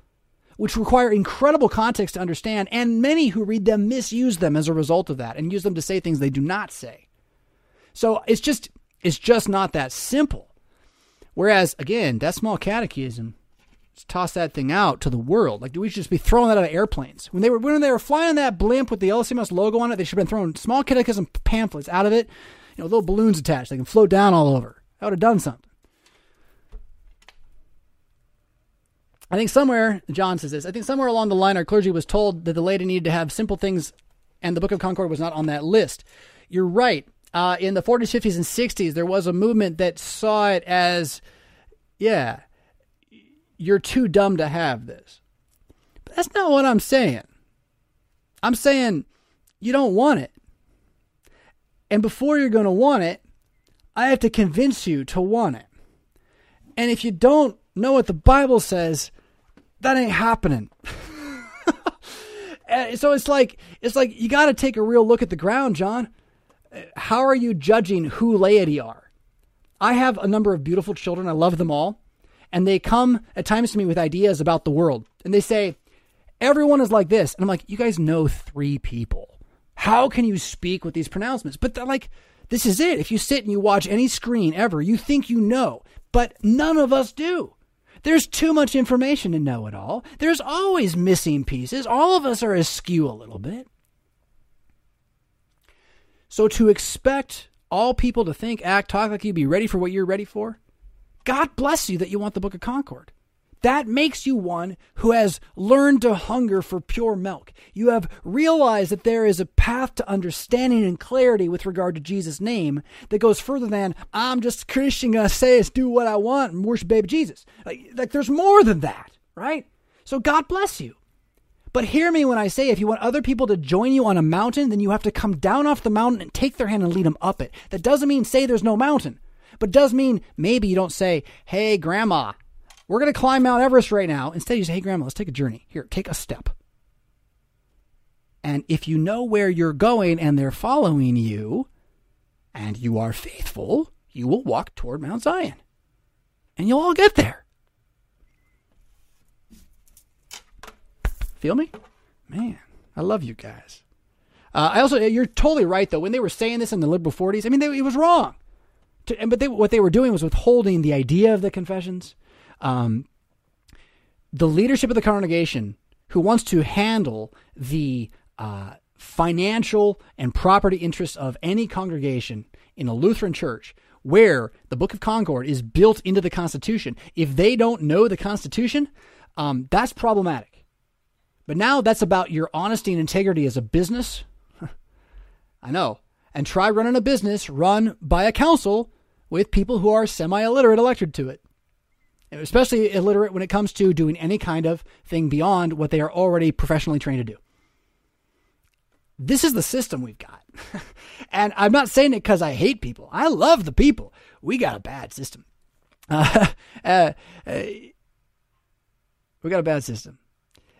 Speaker 1: which require incredible context to understand. And many who read them misuse them as a result of that and use them to say things they do not say. So it's just, it's just not that simple. Whereas, again, that small catechism, toss that thing out to the world. Like, do we just be throwing that out of airplanes? When they were when they were flying that blimp with the LCMS logo on it, they should have been throwing small catechism pamphlets out of it know, little balloons attached. They can float down all over. I would have done something. I think somewhere, John says this, I think somewhere along the line, our clergy was told that the laity needed to have simple things, and the Book of Concord was not on that list. You're right. Uh, in the 40s, 50s, and 60s, there was a movement that saw it as, yeah, you're too dumb to have this. But that's not what I'm saying. I'm saying you don't want it. And before you're going to want it, I have to convince you to want it. And if you don't know what the Bible says, that ain't happening. Eh, so it's like it's like you got to take a real look at the ground, John. Eh, how are you judging who laity are? I have a number of beautiful children. I love them all. And they come at times to me with ideas about the world. And they say, everyone is like this. And I'm like, you guys know three people. How can you speak with these pronouncements? But like, this is it. If you sit and you watch any screen ever, you think you know, but none of us do. There's too much information to know it all. There's always missing pieces. All of us are askew a little bit. So to expect all people to think, act, talk like you be ready for what you're ready for, God bless you that you want the Book of Concord. That makes you one who has learned to hunger for pure milk. You have realized that there is a path to understanding and clarity with regard to Jesus' name that goes further than I'm just a Christian gonna say it's do what I want and worship baby Jesus. Like, like there's more than that, right? So God bless you. But hear me when I say if you want other people to join you on a mountain, then you have to come down off the mountain and take their hand and lead them up it. That doesn't mean say there's no mountain, but does mean maybe you don't say, hey, grandma, we're going to climb Mount Everest right now. Instead, you say, hey, grandma, let's take a journey. Here, take a step. And if you know where you're going and they're following you, and you are faithful, you will walk toward Mount Zion. And you'll all get there. Feel me? Man, I love you guys. Uh, I also, you're totally right though. When they were saying this in the liberal 40s, I mean, they, it was wrong. To, but they, what they were doing was withholding the idea of the confessions. Um, the leadership of the congregation, who wants to handle the uh, financial and property interests of any congregation in a Lutheran church, where the Book of Concord is built into the Constitution, if they don't know the Constitution, um, that's problematic. But now that's about your honesty and integrity as a business. I know. And try running a business run by a council with people who are semi illiterate elected to it. Especially illiterate when it comes to doing any kind of thing beyond what they are already professionally trained to do. This is the system we've got. and I'm not saying it because I hate people. I love the people. We got a bad system. Uh, uh, uh, we got a bad system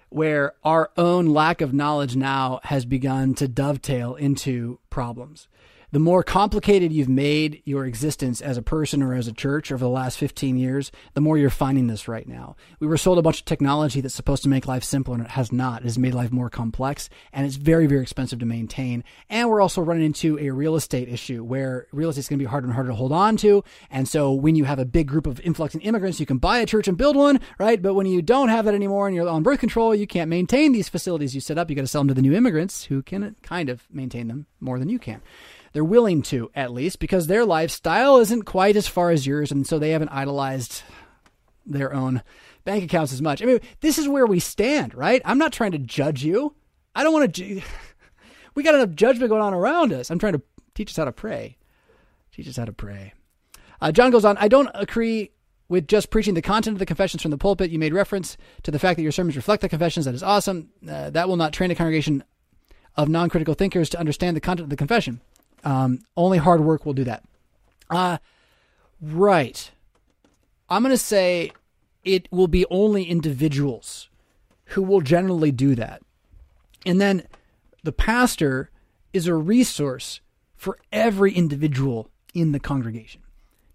Speaker 1: where our own lack of knowledge now has begun to dovetail into problems the more complicated you've made your existence as a person or as a church over the last 15 years, the more you're finding this right now. We were sold a bunch of technology that's supposed to make life simpler and it has not. It has made life more complex and it's very, very expensive to maintain. And we're also running into a real estate issue where real estate is going to be harder and harder to hold on to. And so when you have a big group of influxing immigrants, you can buy a church and build one, right? But when you don't have that anymore and you're on birth control, you can't maintain these facilities you set up. You got to sell them to the new immigrants who can kind of maintain them more than you can. They're willing to, at least, because their lifestyle isn't quite as far as yours, and so they haven't idolized their own bank accounts as much. I mean, this is where we stand, right? I'm not trying to judge you. I don't want to. Ju- we got enough judgment going on around us. I'm trying to teach us how to pray. Teach us how to pray. Uh, John goes on. I don't agree with just preaching the content of the confessions from the pulpit. You made reference to the fact that your sermons reflect the confessions. That is awesome. Uh, that will not train a congregation of non-critical thinkers to understand the content of the confession. Um, only hard work will do that. Uh, right. I'm going to say it will be only individuals who will generally do that. And then the pastor is a resource for every individual in the congregation,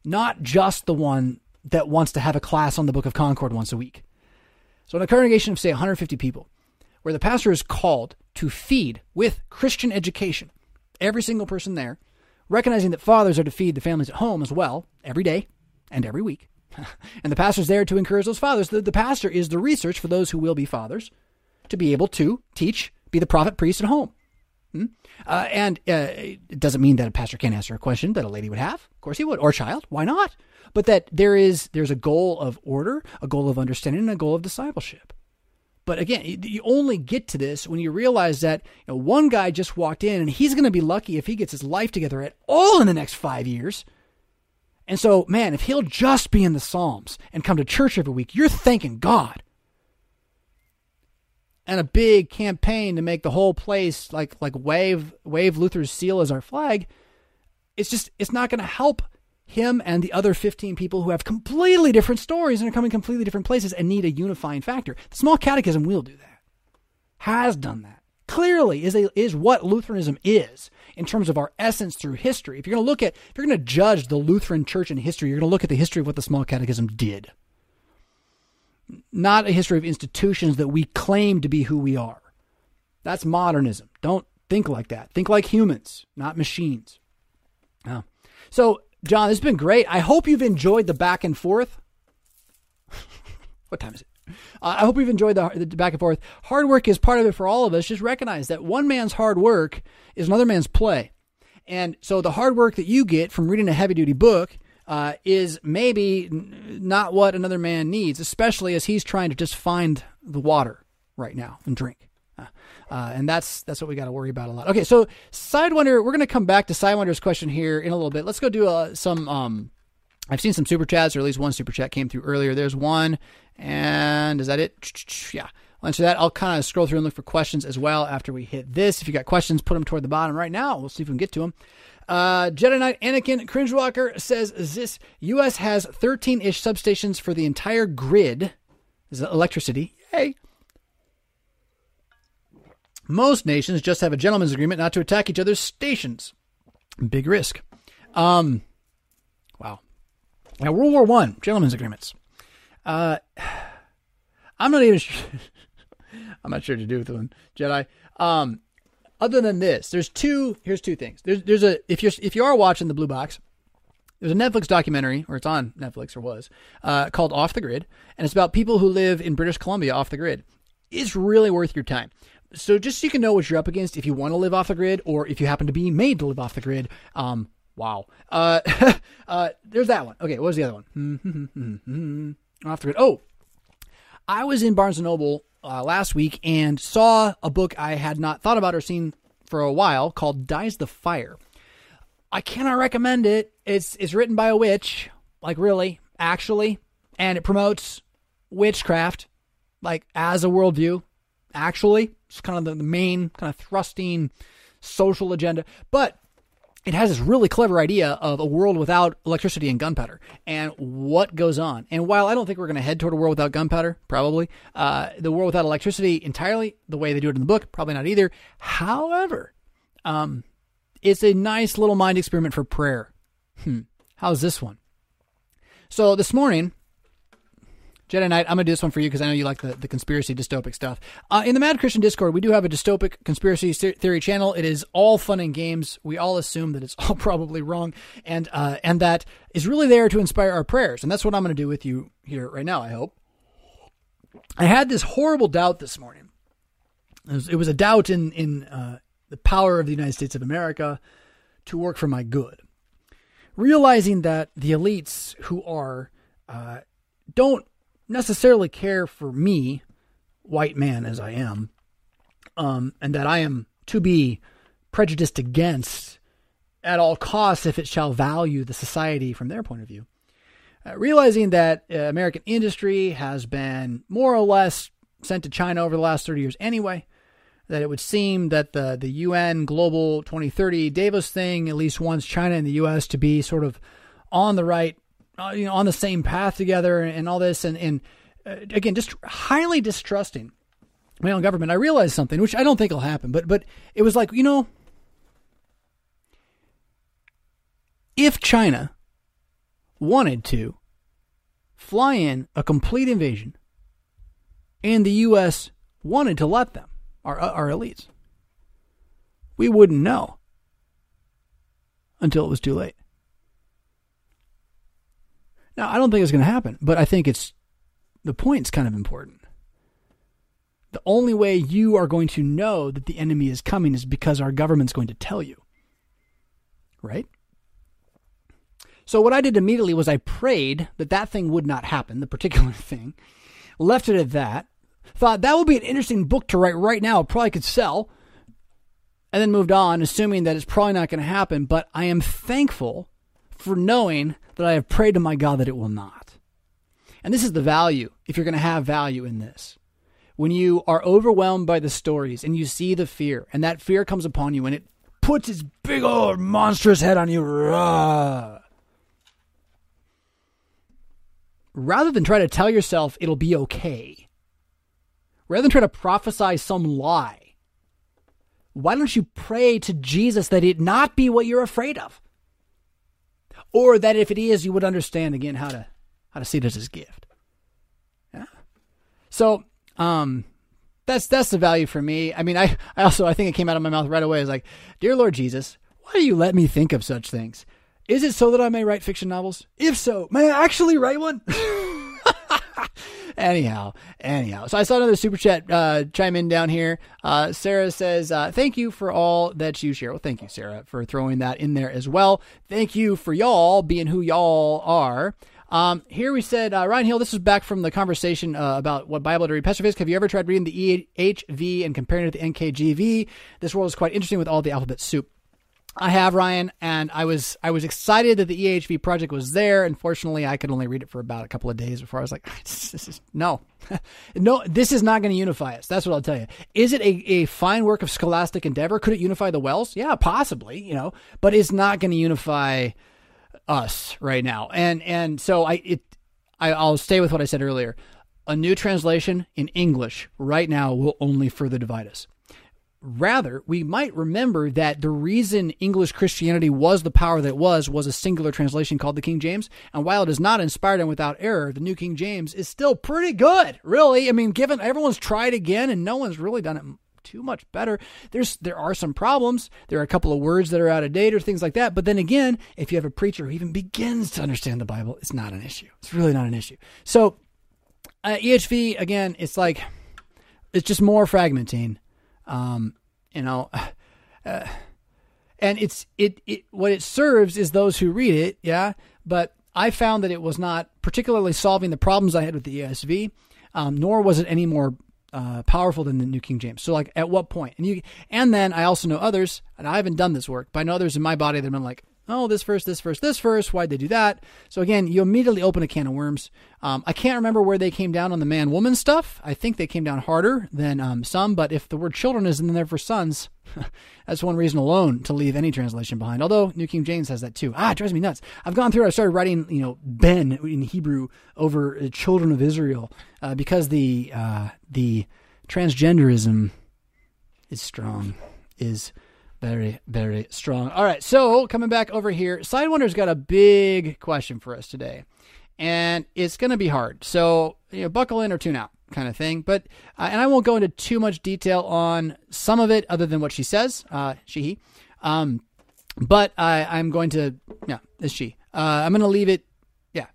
Speaker 1: not just the one that wants to have a class on the Book of Concord once a week. So, in a congregation of, say, 150 people, where the pastor is called to feed with Christian education every single person there, recognizing that fathers are to feed the families at home as well, every day and every week. and the pastor's there to encourage those fathers. The, the pastor is the research for those who will be fathers to be able to teach, be the prophet priest at home. Hmm? Uh, and uh, it doesn't mean that a pastor can't answer a question that a lady would have. Of course he would, or a child. Why not? But that there is there's a goal of order, a goal of understanding, and a goal of discipleship. But again, you only get to this when you realize that you know, one guy just walked in and he's going to be lucky if he gets his life together at all in the next five years. And so, man, if he'll just be in the Psalms and come to church every week, you're thanking God. And a big campaign to make the whole place like like wave wave Luther's seal as our flag. It's just it's not going to help him and the other 15 people who have completely different stories and are coming completely different places and need a unifying factor. The small catechism will do that. Has done that. Clearly is a, is what Lutheranism is in terms of our essence through history. If you're going to look at if you're going to judge the Lutheran church in history, you're going to look at the history of what the small catechism did. Not a history of institutions that we claim to be who we are. That's modernism. Don't think like that. Think like humans, not machines. Oh. So John, has been great. I hope you've enjoyed the back and forth. what time is it? Uh, I hope you've enjoyed the, the, back and forth. Hard work is part of it for all of us. Just recognize that one man's hard work is another man's play. And so the hard work that you get from reading a heavy duty book uh, is maybe not what another man needs, especially as he's trying to just find the water right now and drink. Uh, and that's that's what we got to worry about a lot. Okay, so Sidewinder, we're going to come back to Sidewinder's question here in a little bit. Let's go do uh, some. Um, I've seen some super chats, or at least one super chat came through earlier. There's one, and is that it? Yeah. I'll answer that. I'll kind of scroll through and look for questions as well after we hit this. If you got questions, put them toward the bottom right now. We'll see if we can get to them. Uh, Jedi Knight Anakin Cringewalker says this U.S. has 13 ish substations for the entire grid. Is electricity. Yay. Most nations just have a gentleman's agreement not to attack each other's stations. Big risk. Um, wow. Now, World War One, gentlemen's agreements. Uh, I'm not even sure. I'm not sure to do with the one Jedi. Um, other than this, there's two. Here's two things. There's there's a if you're if you are watching the Blue Box, there's a Netflix documentary, or it's on Netflix or was, uh, called Off the Grid, and it's about people who live in British Columbia off the grid. It's really worth your time. So just so you can know what you're up against if you want to live off the grid or if you happen to be made to live off the grid. Um, wow. Uh, uh, there's that one. Okay, what was the other one? off the grid. Oh, I was in Barnes and Noble uh, last week and saw a book I had not thought about or seen for a while called "Dies the Fire." I cannot recommend it. It's it's written by a witch, like really, actually, and it promotes witchcraft, like as a worldview. Actually, it's kind of the, the main kind of thrusting social agenda, but it has this really clever idea of a world without electricity and gunpowder and what goes on. And while I don't think we're going to head toward a world without gunpowder, probably, uh, the world without electricity entirely, the way they do it in the book, probably not either. However, um, it's a nice little mind experiment for prayer. Hmm. How's this one? So this morning, Jedi Knight, I'm going to do this one for you because I know you like the, the conspiracy dystopic stuff. Uh, in the Mad Christian Discord, we do have a dystopic conspiracy theory channel. It is all fun and games. We all assume that it's all probably wrong, and uh, and that is really there to inspire our prayers. And that's what I'm going to do with you here right now. I hope. I had this horrible doubt this morning. It was, it was a doubt in in uh, the power of the United States of America to work for my good, realizing that the elites who are uh, don't necessarily care for me, white man as I am, um, and that I am to be prejudiced against at all costs if it shall value the society from their point of view. Uh, realizing that uh, American industry has been more or less sent to China over the last 30 years anyway, that it would seem that the, the UN Global 2030 Davos thing at least wants China and the US to be sort of on the right uh, you know, on the same path together and all this, and and uh, again, just highly distrusting my own government. I realized something, which I don't think will happen, but but it was like you know, if China wanted to fly in a complete invasion, and the U.S. wanted to let them, our our elites, we wouldn't know until it was too late. Now, I don't think it's going to happen, but I think it's the point's kind of important. The only way you are going to know that the enemy is coming is because our government's going to tell you. Right? So, what I did immediately was I prayed that that thing would not happen, the particular thing, left it at that, thought that would be an interesting book to write right now, probably could sell, and then moved on, assuming that it's probably not going to happen. But I am thankful for knowing that I have prayed to my God that it will not. And this is the value, if you're going to have value in this. When you are overwhelmed by the stories and you see the fear, and that fear comes upon you and it puts its big old monstrous head on you, rah, rather than try to tell yourself it'll be okay, rather than try to prophesy some lie, why don't you pray to Jesus that it not be what you're afraid of? Or that if it is, you would understand again how to how to see it as his gift. Yeah. So, um, that's that's the value for me. I mean, I, I also I think it came out of my mouth right away. It's like, dear Lord Jesus, why do you let me think of such things? Is it so that I may write fiction novels? If so, may I actually write one? anyhow, anyhow. So I saw another super chat uh, chime in down here. Uh, Sarah says, uh, "Thank you for all that you share." Well, thank you, Sarah, for throwing that in there as well. Thank you for y'all being who y'all are. Um, here we said, uh, Ryan Hill, this is back from the conversation uh, about what Bible to read. Pastor Fisk, have you ever tried reading the EHV and comparing it to the NKJV? This world is quite interesting with all the alphabet soup. I have Ryan, and I was I was excited that the EHV project was there. Unfortunately, I could only read it for about a couple of days before I was like, this is, no, no, this is not going to unify us. That's what I'll tell you. Is it a, a fine work of scholastic endeavor? Could it unify the WELS? Yeah, possibly, you know, but it's not going to unify us right now. And and so I it I, I'll stay with what I said earlier. A new translation in English right now will only further divide us. Rather, we might remember that the reason English Christianity was the power that it was was a singular translation called the King James. And while it is not inspired and without error, the New King James is still pretty good, really. I mean, given everyone's tried again and no one's really done it too much better. There's there are some problems. There are a couple of words that are out of date or things like that. But then again, if you have a preacher who even begins to understand the Bible, it's not an issue. It's really not an issue. So uh, EHV again, it's like it's just more fragmenting. Um, you know, uh, and it's it it what it serves is those who read it, yeah. But I found that it was not particularly solving the problems I had with the ESV, um, nor was it any more uh, powerful than the New King James. So, like, at what point? And you, and then I also know others, and I haven't done this work, but I know others in my body that have been like, oh, this verse, this verse, this verse. Why'd they do that? So again, you immediately open a can of worms. Um, I can't remember where they came down on the man woman stuff. I think they came down harder than um, some, but if the word children is in there for sons, that's one reason alone to leave any translation behind. Although New King James has that too. Ah, it drives me nuts. I've gone through. I started writing, you know, Ben in Hebrew over uh, children of Israel uh, because the uh, the transgenderism is strong. Is very, very strong. All right, so coming back over here, Sidewinder's got a big question for us today, and it's going to be hard. So, you know, buckle in or tune out kind of thing. But, uh, and I won't go into too much detail on some of it other than what she says, uh, she, he. Um, but I, I'm going to, yeah, it's she. Uh, I'm going to leave it, yeah.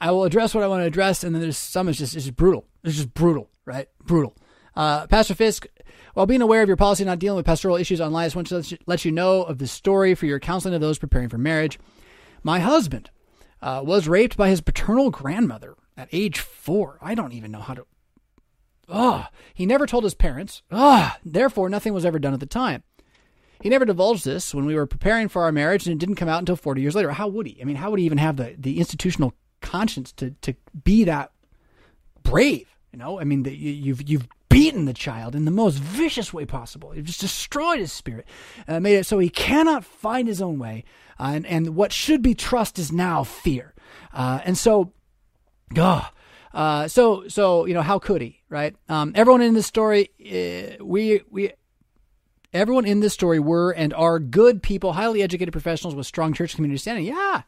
Speaker 1: I will address what I want to address, and then there's some, it's just, it's just brutal. It's just brutal, right? Brutal. Uh, Pastor Fisk while being aware of your policy not dealing with pastoral issues online, I just want to let you know of the story for your counseling of those preparing for marriage. My husband uh, was raped by his paternal grandmother at age four. I don't even know how to. Oh, he never told his parents. Ah, therefore, nothing was ever done at the time. He never divulged this when we were preparing for our marriage, and it didn't come out until 40 years later. How would he? I mean, how would he even have the, the institutional conscience to, to be that brave? You know, I mean, the, you, you've you've beaten the child in the most vicious way possible. You've just destroyed his spirit, uh, made it so he cannot find his own way. Uh, and, and what should be trust is now fear. Uh, and so, oh, uh, so so you know how could he right? Um, everyone in this story, uh, we we everyone in this story were and are good people, highly educated professionals with strong church community standing. Yeah,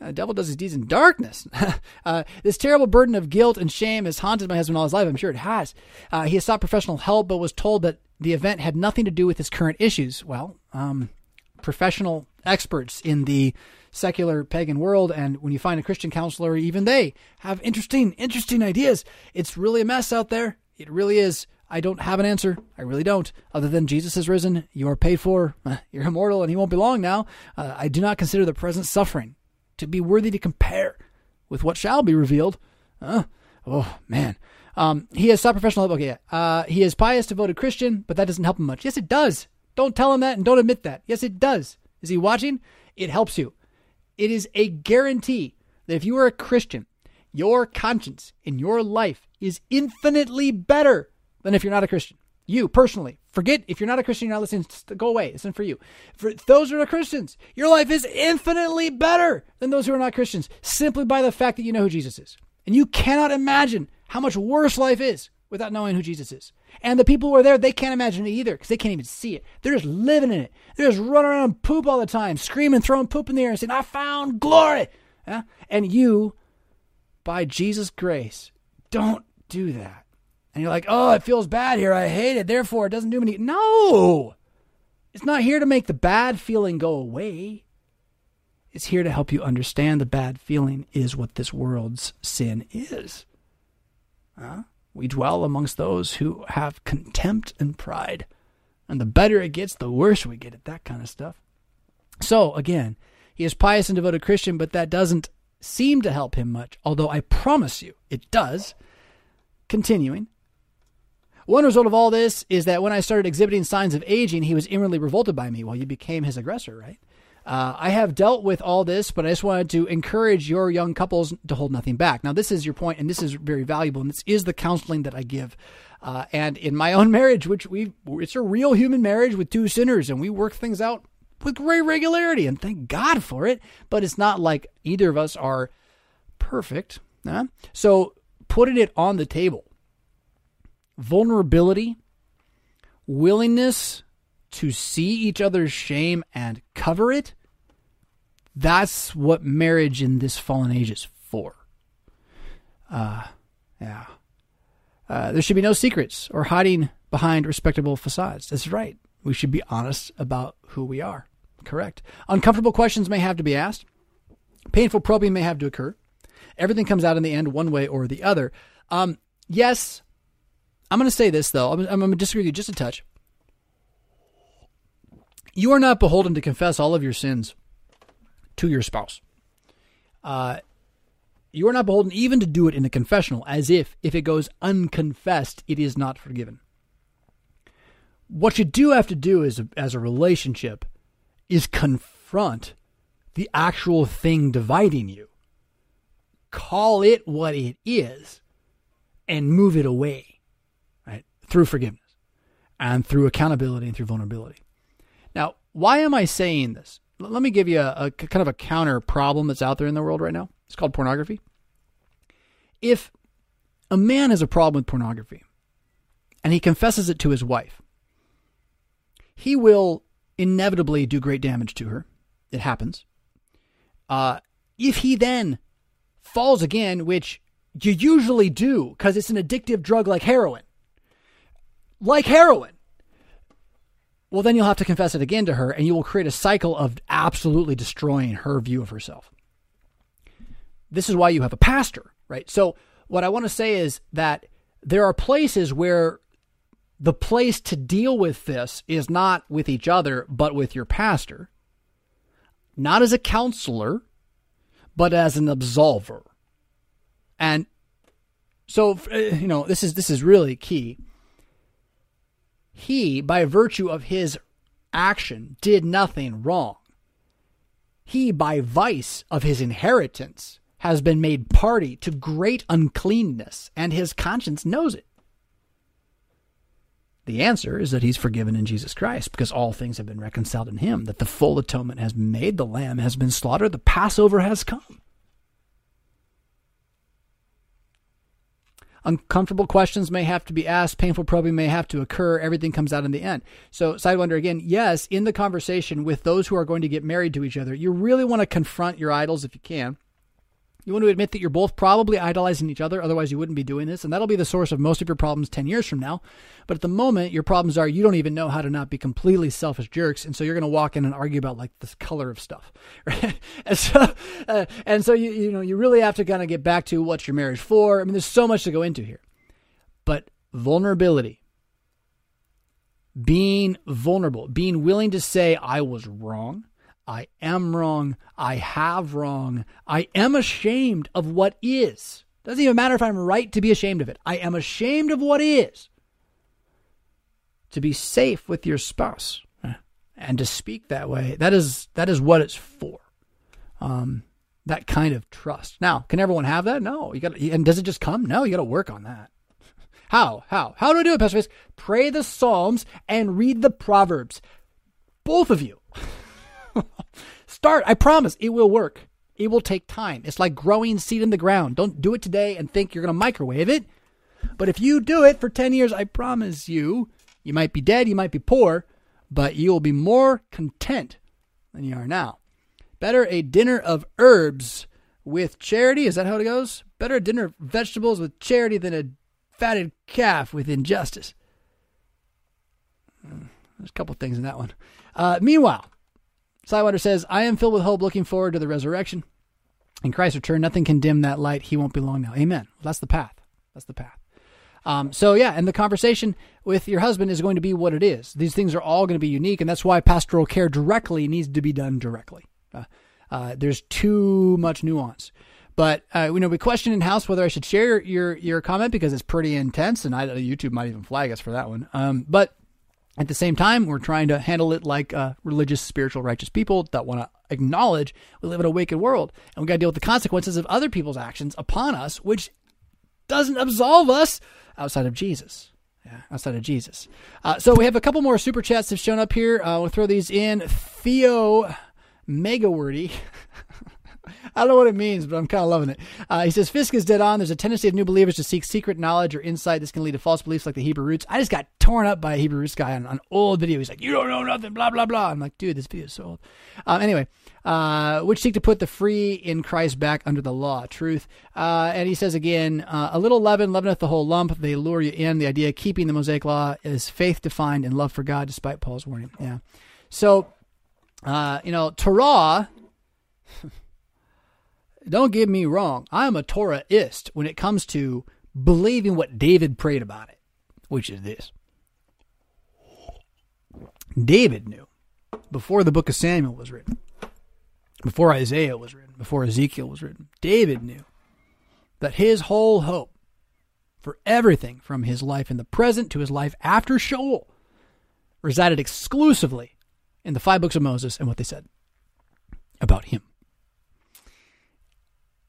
Speaker 1: the uh, devil does his deeds in darkness. uh, this terrible burden of guilt and shame has haunted my husband all his life. I'm sure it has. Uh, he has sought professional help, but was told that the event had nothing to do with his current issues. Well, um, professional experts in the secular pagan world, and when you find a Christian counselor, even they have interesting, interesting ideas. It's really a mess out there. It really is. I don't have an answer. I really don't. Other than Jesus has risen, you are paid for, you're immortal, and he won't be long now. Uh, I do not consider the present suffering to be worthy to compare with what shall be revealed. Uh, oh, man. Um, he has sought professional. Okay, uh, he is pious, devoted Christian, but that doesn't help him much. Yes, it does. Don't tell him that and don't admit that. Yes, it does. Is he watching? It helps you. It is a guarantee that if you are a Christian, your conscience in your life is infinitely better than if you're not a Christian. You personally, forget if you're not a Christian, you're not listening, go away. It's not for you. For those who are Christians, your life is infinitely better than those who are not Christians simply by the fact that you know who Jesus is. And you cannot imagine how much worse life is without knowing who Jesus is. And the people who are there, they can't imagine it either because they can't even see it. They're just living in it. They're just running around and poop all the time, screaming, throwing poop in the air and saying, I found glory. Yeah? And you, by Jesus' grace, don't do that and you're like, oh, it feels bad here. I hate it. Therefore, it doesn't do me. No, it's not here to make the bad feeling go away. It's here to help you understand the bad feeling is what this world's sin is. Huh? We dwell amongst those who have contempt and pride. And the better it gets, the worse we get at that kind of stuff. So, again, he is pious and devoted Christian, but that doesn't seem to help him much, although I promise you it does. Continuing, One result of all this is that when I started exhibiting signs of aging, he was inwardly revolted by me. Well, you became his aggressor, right? Uh, I have dealt with all this, but I just wanted to encourage your young couples to hold nothing back. Now, this is your point, and this is very valuable, and this is the counseling that I give. Uh, and in my own marriage, which we it's a real human marriage with two sinners, and we work things out with great regularity, and thank God for it. But it's not like either of us are perfect. Huh? So putting it on the table, vulnerability, willingness to see each other's shame and cover it, that's what marriage in this fallen age is for. Uh, yeah. Uh, there should be no secrets or hiding behind respectable facades. That's right. We should be honest about who we are. Correct. Uncomfortable questions may have to be asked. Painful probing may have to occur. Everything comes out in the end one way or the other. Um, yes, I'm going to say this though. I'm, I'm going to disagree with you just a touch. You are not beholden to confess all of your sins to your spouse. Uh, you are not beholden even to do it in a confessional, as if, if it goes unconfessed, it is not forgiven. What you do have to do is, as a relationship is confront the actual thing dividing you. Call it what it is and move it away? Through forgiveness and through accountability and through vulnerability. Now, why am I saying this? Let me give you a, a kind of a counter problem that's out there in the world right now. It's called pornography. If a man has a problem with pornography and he confesses it to his wife, he will inevitably do great damage to her. It happens. Uh, if he then falls again, which you usually do because it's an addictive drug like heroin, like heroin, well, then you'll have to confess it again to her, and you will create a cycle of absolutely destroying her view of herself. This is why you have a pastor, right? So, what I want to say is that there are places where the place to deal with this is not with each other, but with your pastor, not as a counselor, but as an absolver. And so, uh, you know, this is this is really key he, by virtue of his action, did nothing wrong. He, by vice of his inheritance, has been made party to great uncleanness, and his conscience knows it. The answer is that he's forgiven in Jesus Christ because all things have been reconciled in him, that the full atonement has been made, the lamb has been slaughtered, the Passover has come. Uncomfortable questions may have to be asked, painful probing may have to occur, everything comes out in the end. So, Sidewinder again, yes, in the conversation with those who are going to get married to each other, you really want to confront your idols if you can. You want to admit that you're both probably idolizing each other, otherwise, you wouldn't be doing this. And that'll be the source of most of your problems 10 years from now. But at the moment, your problems are you don't even know how to not be completely selfish jerks. And so you're going to walk in and argue about like the color of stuff. Right? and so, uh, and so you, you know, you really have to kind of get back to what's your marriage for. I mean, there's so much to go into here. But vulnerability, being vulnerable, being willing to say, I was wrong I am wrong. I have wrong. I am ashamed of what is. Doesn't even matter if I'm right to be ashamed of it. I am ashamed of what is. To be safe with your spouse eh, and to speak that way, that is that is what it's for. Um, that kind of trust. Now, can everyone have that? No. You got and does it just come? No, you got to work on that. How? How? How do I do it, Pastor Face? Pray the Psalms and read the Proverbs. Both of you. Start. I promise it will work. It will take time. It's like growing seed in the ground. Don't do it today and think you're going to microwave it. But if you do it for 10 years, I promise you, you might be dead, you might be poor, but you will be more content than you are now. Better a dinner of herbs with charity. Is that how it goes? Better a dinner of vegetables with charity than a fatted calf with injustice. Hmm, there's a couple things in that one. Uh, meanwhile, Sidewinder says, I am filled with hope, looking forward to the resurrection. In Christ's return, nothing can dim that light. He won't be long now. Amen. That's the path. That's the path. Um, so yeah, and the conversation with your husband is going to be what it is. These things are all going to be unique, and that's why pastoral care directly needs to be done directly. Uh, uh, there's too much nuance. But uh, you know, we questioned in house whether I should share your your comment because it's pretty intense, and I YouTube might even flag us for that one. Um, but at the same time, we're trying to handle it like uh, religious, spiritual, righteous people that want to acknowledge we live in a wicked world, and we got to deal with the consequences of other people's actions upon us, which doesn't absolve us outside of Jesus. Yeah, outside of Jesus. Uh, so we have a couple more super chats have shown up here. Uh, we'll throw these in. Theo Mega Wordy. I don't know what it means, but I'm kind of loving it. Uh, he says Fisk is dead on. There's a tendency of new believers to seek secret knowledge or insight. This can lead to false beliefs like the Hebrew roots. I just got torn up by a Hebrew roots guy on an old video. He's like, "You don't know nothing," blah blah blah. I'm like, "Dude, this video is so old." Um, anyway, uh, which seek to put the free in Christ back under the law, truth. Uh, and he says again, uh, a little leaven leaveneth the whole lump. They lure you in. The idea of keeping the Mosaic law is faith defined and love for God, despite Paul's warning. Yeah. So, uh, you know, Torah. don't get me wrong. I'm a Torahist when it comes to believing what David prayed about it, which is this. David knew before the book of Samuel was written before Isaiah was written, before Ezekiel was written, David knew that his whole hope for everything from his life in the present to his life after Sheol resided exclusively in the five books of Moses and what they said about him.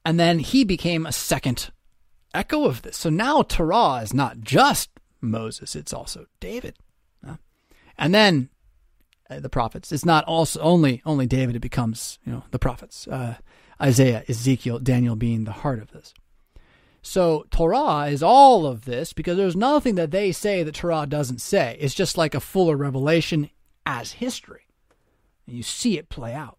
Speaker 1: And then he became a second echo of this. So now Torah is not just Moses, it's also David. And then uh, the prophets. It's not also only only David. It becomes you know the prophets, uh, Isaiah, Ezekiel, Daniel being the heart of this. So Torah is all of this because there's nothing that they say that Torah doesn't say. It's just like a fuller revelation as history, and you see it play out.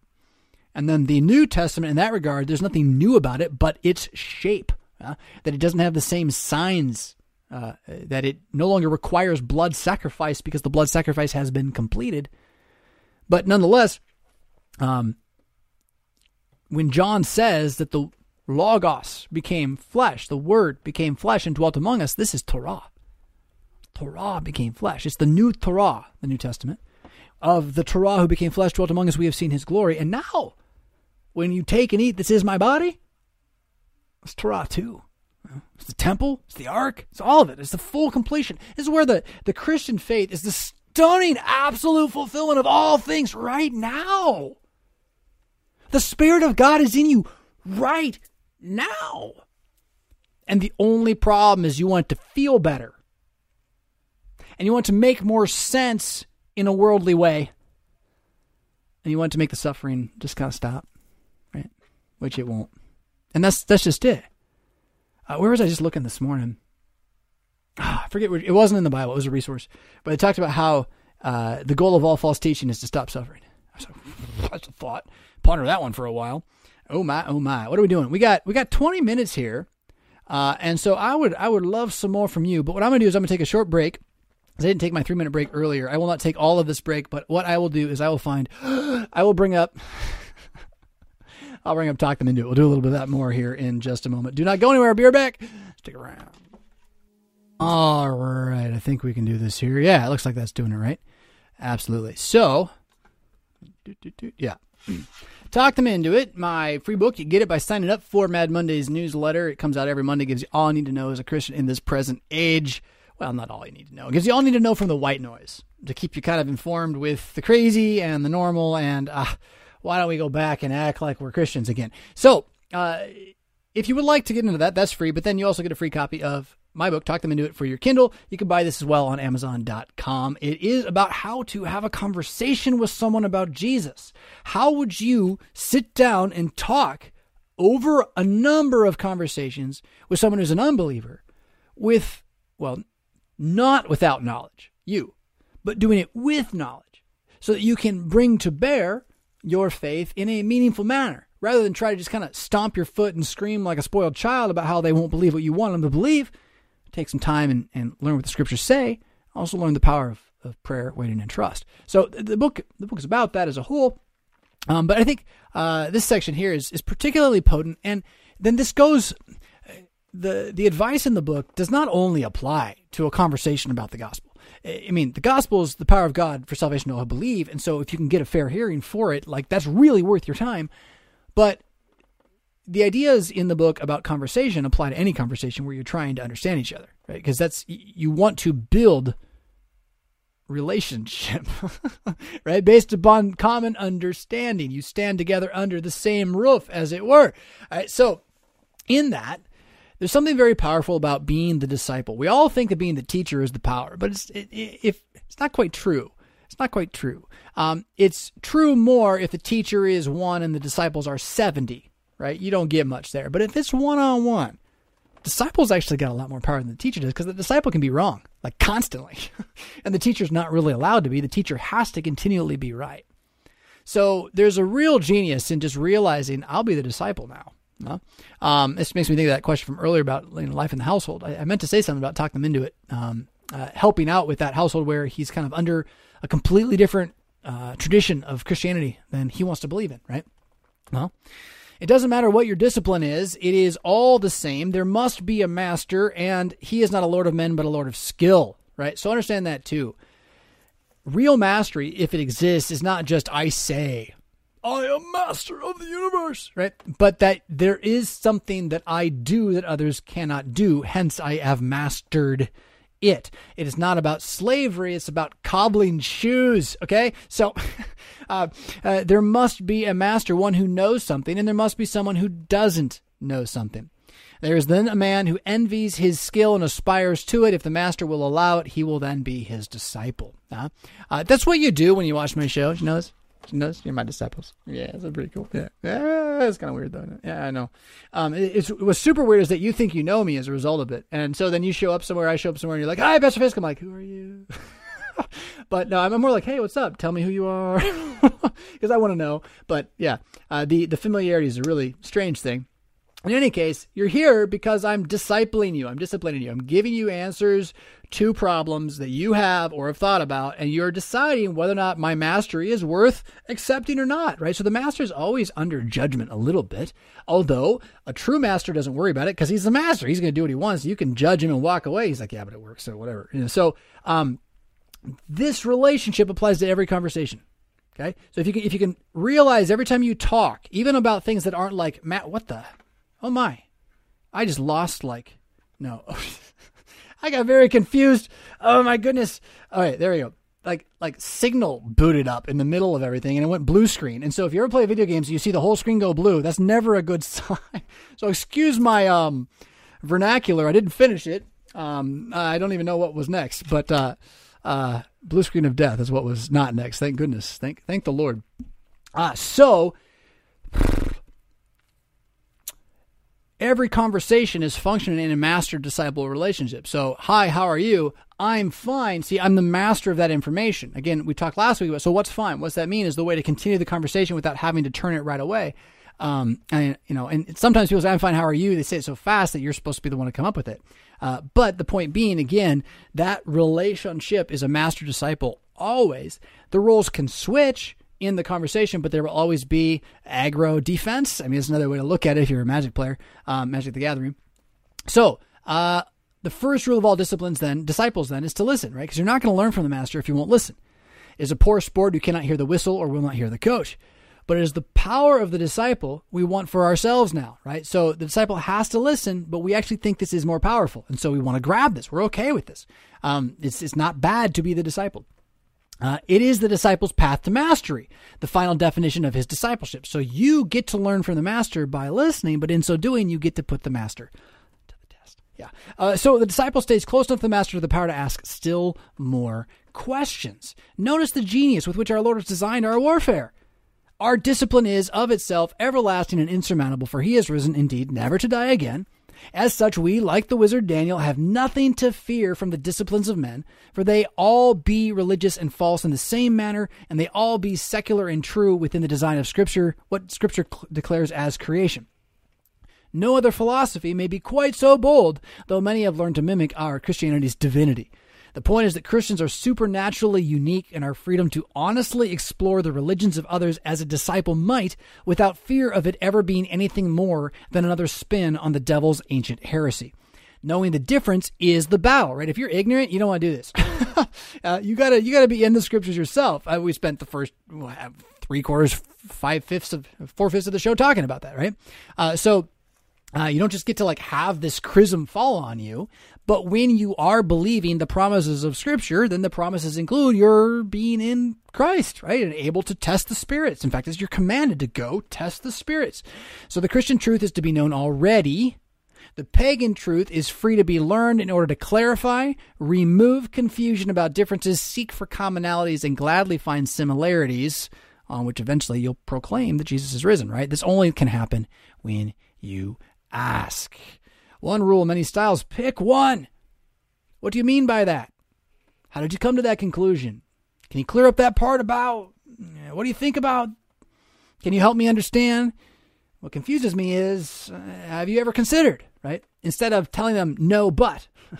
Speaker 1: And then the New Testament, in that regard, there's nothing new about it, but its shape. Uh, that it doesn't have the same signs uh, that it no longer requires blood sacrifice because the blood sacrifice has been completed. But nonetheless, um, when John says that the Logos became flesh, the Word became flesh and dwelt among us, this is Torah. Torah became flesh. It's the new Torah, the New Testament, of the Torah who became flesh, dwelt among us. We have seen his glory. And now, when you take and eat, this is my body, it's Torah too. It's the temple, it's the ark, it's all of it. It's the full completion. This is where the, the Christian faith is the stunning absolute fulfillment of all things right now. The Spirit of God is in you right now. And the only problem is you want to feel better. And you want to make more sense in a worldly way. And you want to make the suffering just kind of stop? Which it won't. And that's that's just it. Uh, where was I just looking this morning? oh, I forget, it wasn't in the Bible, it was a resource, but it talked about how uh, the goal of all false teaching is to stop suffering. I was like, that's a thought. Ponder that one for a while. Oh my, oh my. What are we doing? We got we got 20 minutes here. Uh, and so I would I would love some more from you. But what I'm gonna do is I'm gonna take a short break. I didn't take my three minute break earlier. I will not take all of this break, but what I will do is I will find I will bring up I'll bring up talk them into it. We'll do a little bit of that more here in just a moment. Do not go anywhere. Be right back. Stick around. All right, I think we can do this here. Yeah, it looks like that's doing it right. Absolutely. So, yeah. Talk them into it. My free book, you get it by signing up for Mad Monday's newsletter. It comes out every Monday, gives you all you need to know as a Christian in this present age. Well, not all you need to know. It gives you all you need to know from the white noise to keep you kind of informed with the crazy and the normal. And uh, why don't we go back and act like we're Christians again? So, uh, if you would like to get into that, that's free. But then you also get a free copy of my book, Talk Them Into It for your Kindle. You can buy this as well on Amazon.com. It is about how to have a conversation with someone about Jesus. How would you sit down and talk over a number of conversations with someone who's an unbeliever with, well, not without knowledge, you, but doing it with knowledge so that you can bring to bear your faith in a meaningful manner rather than try to just kind of stomp your foot and scream like a spoiled child about how they won't believe what you want them to believe take some time and, and learn what the scriptures say. Also learn the power of, of prayer, waiting, and trust. So the book the book is about that as a whole. Um, but I think uh, this section here is is particularly potent, and then this goes. the The advice in the book does not only apply to a conversation about the gospel. I mean, the gospel is the power of God for salvation to all who believe, and so if you can get a fair hearing for it, like that's really worth your time. But the ideas in the book about conversation apply to any conversation where you're trying to understand each other, right? Because that's you want to build relationship, right? Based upon common understanding. You stand together under the same roof, as it were. All right. So, in that, there's something very powerful about being the disciple. We all think that being the teacher is the power, but it's it, it, if it's not quite true. It's not quite true. Um, it's true more if the teacher is one and the disciples are 70, right? You don't get much there. But if it's one on one, disciples actually got a lot more power than the teacher does because the disciple can be wrong like constantly and the teacher's not really allowed to be the teacher has to continually be right so there's a real genius in just realizing i'll be the disciple now no? Um, this makes me think of that question from earlier about you know, life in the household. I, I, meant to say something about talking them into it, um, uh, helping out with that household where he's kind of under a completely different uh, tradition of Christianity than he wants to believe in, right? Well, it doesn't matter what your discipline is, it is all the same. There must be a master, and he is not a lord of men, but a lord of skill, right? So understand that too. Real mastery, if it exists, is not just I say, I am master of the universe, right? But that there is something that I do that others cannot do. Hence, I have mastered it. It is not about slavery, it's about cobbling shoes, okay? So uh, uh, there must be a master, one who knows something, and there must be someone who doesn't know something. There is then a man who envies his skill and aspires to it. If the master will allow it, he will then be his disciple. Uh, that's what you do when you watch my show. You know this? This? You're my disciples. Yeah, it's pretty cool. Yeah, yeah it's kind of weird though. Yeah, I know. Um, it, it, was super weird is that you think you know me as a result of it, and so then you show up somewhere, I show up somewhere, and you're like, "Hi, Pastor Fisk." I'm like, "Who are you?" but no, I'm more like, "Hey, what's up? Tell me who you are," because I want to know. But yeah, uh, the the familiarity is a really strange thing. In any case, you're here because I'm discipling you. I'm disciplining you. I'm giving you answers to problems that you have or have thought about, and you're deciding whether or not my mastery is worth accepting or not, right? So the master is always under judgment a little bit, although a true master doesn't worry about it because he's the master. He's going to do what he wants. You can judge him and walk away. He's like, yeah, but it works, so whatever. You know, so um, this relationship applies to every conversation. Okay, so if you can, if you can realize every time you talk, even about things that aren't like Matt, what the Oh my. I just lost like no. I got very confused. Oh my goodness. All right, there we go. Like like signal booted up in the middle of everything and it went blue screen. And so if you ever play video games you see the whole screen go blue, that's never a good sign. so excuse my um vernacular. I didn't finish it. Um I don't even know what was next, but uh uh blue screen of death is what was not next. Thank goodness. Thank thank the Lord. Uh so every conversation is functioning in a master disciple relationship. So, hi, how are you? I'm fine. See, I'm the master of that information. Again, we talked last week about so what's fine? What's that mean? Is the way to continue the conversation without having to turn it right away. Um, and you know, and sometimes people say, "I'm fine. How are you?" They say it so fast that you're supposed to be the one to come up with it. Uh, but the point being, again, that relationship is a master disciple always. The roles can switch in the conversation, but there will always be aggro defense. I mean, it's another way to look at it if you're a Magic player, um, Magic the Gathering. So, uh, the first rule of all disciplines, then, disciples, then, is to listen, right? Because you're not going to learn from the master if you won't listen. Is a poor sport who cannot hear the whistle or will not hear the coach. But it is the power of the disciple we want for ourselves now, right? So the disciple has to listen, but we actually think this is more powerful. And so we want to grab this. We're okay with this. Um, it's, it's not bad to be the disciple. Uh, it is the disciple's path to mastery, the final definition of his discipleship. So you get to learn from the master by listening, but in so doing, you get to put the master to the test. Yeah. Uh, so the disciple stays close enough to the master to the power to ask still more questions. Notice the genius with which our Lord has designed our warfare. Our discipline is of itself everlasting and insurmountable, for he has risen indeed never to die again as such, we, like the wizard Daniel, have nothing to fear from the disciplines of men, for they all be religious and false in the same manner, and they all be secular and true within the design of Scripture, what Scripture cl- declares as creation. No other philosophy may be quite so bold, though many have learned to mimic our Christianity's divinity. The point is that Christians are supernaturally unique in our freedom to honestly explore the religions of others as a disciple might without fear of it ever being anything more than another spin on the devil's ancient heresy. knowing the difference is the battle, right? If you're ignorant, you don't want to do this. uh, you gotta you gotta be in the scriptures yourself. Uh, we spent the first three quarters, five fifths of four fifths of the show talking about that, right? Uh, so uh, you don't just get to like have this chrism fall on you, but when you are believing the promises of Scripture, then the promises include your being in Christ, right? And able to test the spirits. In fact, as you're commanded to go test the spirits. So the Christian truth is to be known already. The pagan truth is free to be learned in order to clarify, remove confusion about differences, seek for commonalities, and gladly find similarities on which eventually you'll proclaim that Jesus is risen, right? This only can happen when you ask. One rule, many styles. Pick one. What do you mean by that? How did you come to that conclusion? Can you clear up that part about what do you think about? Can you help me understand? What confuses me is uh, have you ever considered, right? Instead of telling them no, but.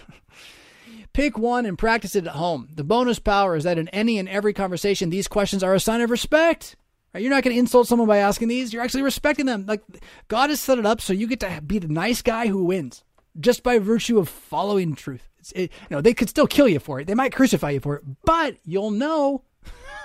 Speaker 1: Pick one and practice it at home. The bonus power is that in any and every conversation, these questions are a sign of respect. Right? You're not going to insult someone by asking these. You're actually respecting them. Like God has set it up so you get to be the nice guy who wins just by virtue of following truth. It, you know, they could still kill you for it. They might crucify you for it, but you'll know.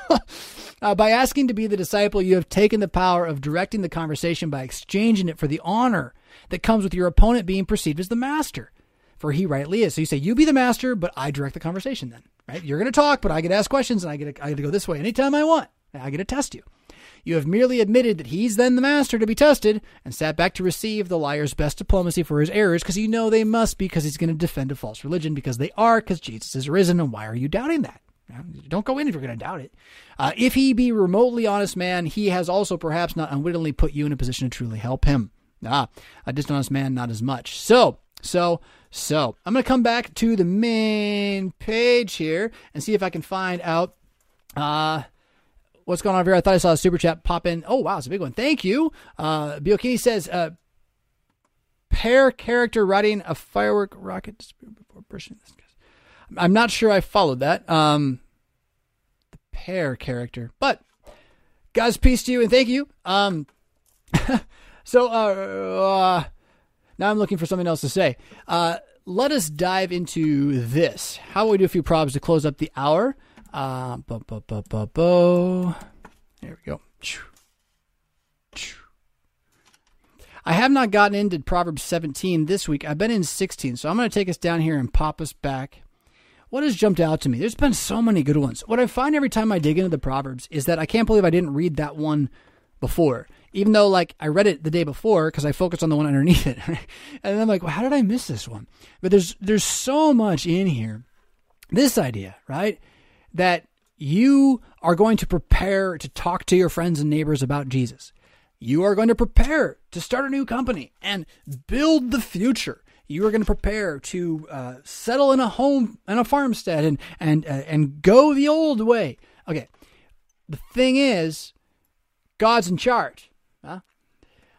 Speaker 1: uh, by asking to be the disciple, you have taken the power of directing the conversation by exchanging it for the honor that comes with your opponent being perceived as the master. For he rightly is. So you say, you be the master, but I direct the conversation then, right? You're going to talk, but I get to ask questions and I get to, I get to go this way anytime I want. I get to test you. You have merely admitted that he's then the master to be tested and sat back to receive the liar's best diplomacy for his errors because you know they must be because he's going to defend a false religion because they are because Jesus is risen. And why are you doubting that? Don't go in if you're going to doubt it. Uh, if he be remotely honest man, he has also perhaps not unwittingly put you in a position to truly help him. Ah, a dishonest man, not as much. So, so, so, I'm going to come back to the main page here and see if I can find out uh, what's going on here? I thought I saw a super chat pop in. Oh, wow, it's a big one. Thank you. Uh, Biokini says, uh, pair character riding a firework rocket before bursting. This. I'm not sure I followed that. Um, the pair character, but guys, peace to you and thank you. Um, so, uh, uh, now I'm looking for something else to say. Uh, let us dive into this. How will we do a few probs to close up the hour? Uh, bo, bo, bo, bo. There we go. I have not gotten into Proverbs 17 this week. I've been in 16, so I'm going to take us down here and pop us back. What has jumped out to me? There's been so many good ones. What I find every time I dig into the Proverbs is that I can't believe I didn't read that one before, even though like I read it the day before because I focused on the one underneath it, and I'm like, well, how did I miss this one? But there's there's so much in here. This idea, right? That you are going to prepare to talk to your friends and neighbors about Jesus. You are going to prepare to start a new company and build the future. You are going to prepare to uh, settle in a home and a farmstead and and uh, and go the old way. Okay, the thing is, God's in charge. Huh?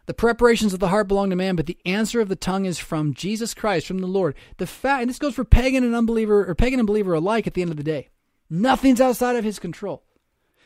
Speaker 1: The preparations of the heart belong to man, but the answer of the tongue is from Jesus Christ, from the Lord. The fact, and this goes for pagan and unbeliever, or pagan and believer alike. At the end of the day, Nothing's outside of his control.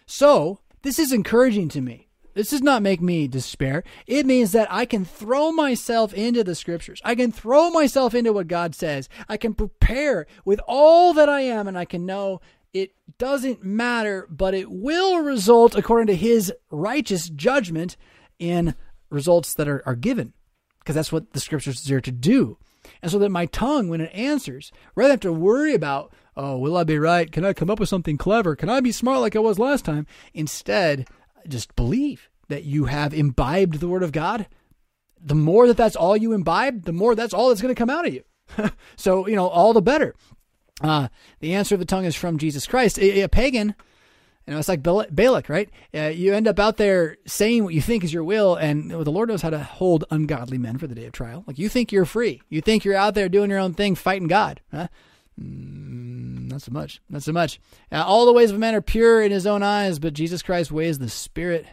Speaker 1: So, this is encouraging to me. This does not make me despair. It means that I can throw myself into the scriptures. I can throw myself into what God says. I can prepare with all that I am, and I can know it doesn't matter, but it will result, according to his righteous judgment, in results that are, are given. Because that's what the scriptures are to do. And so that my tongue, when it answers, rather than have to worry about oh, will I be right? Can I come up with something clever? Can I be smart like I was last time? Instead, just believe that you have imbibed the Word of God. The more that that's all you imbibe, the more that's all that's going to come out of you. so, you know, all the better. Uh, the answer of the tongue is from Jesus Christ. A, a pagan, you know, it's like Balak, right? Uh, you end up out there saying what you think is your will, and the Lord knows how to hold ungodly men for the day of trial. Like you think you're free, you think you're out there doing your own thing, fighting God. Huh? Mm, not so much. Not so much. Now, all the ways of man are pure in his own eyes, but Jesus Christ weighs the Spirit.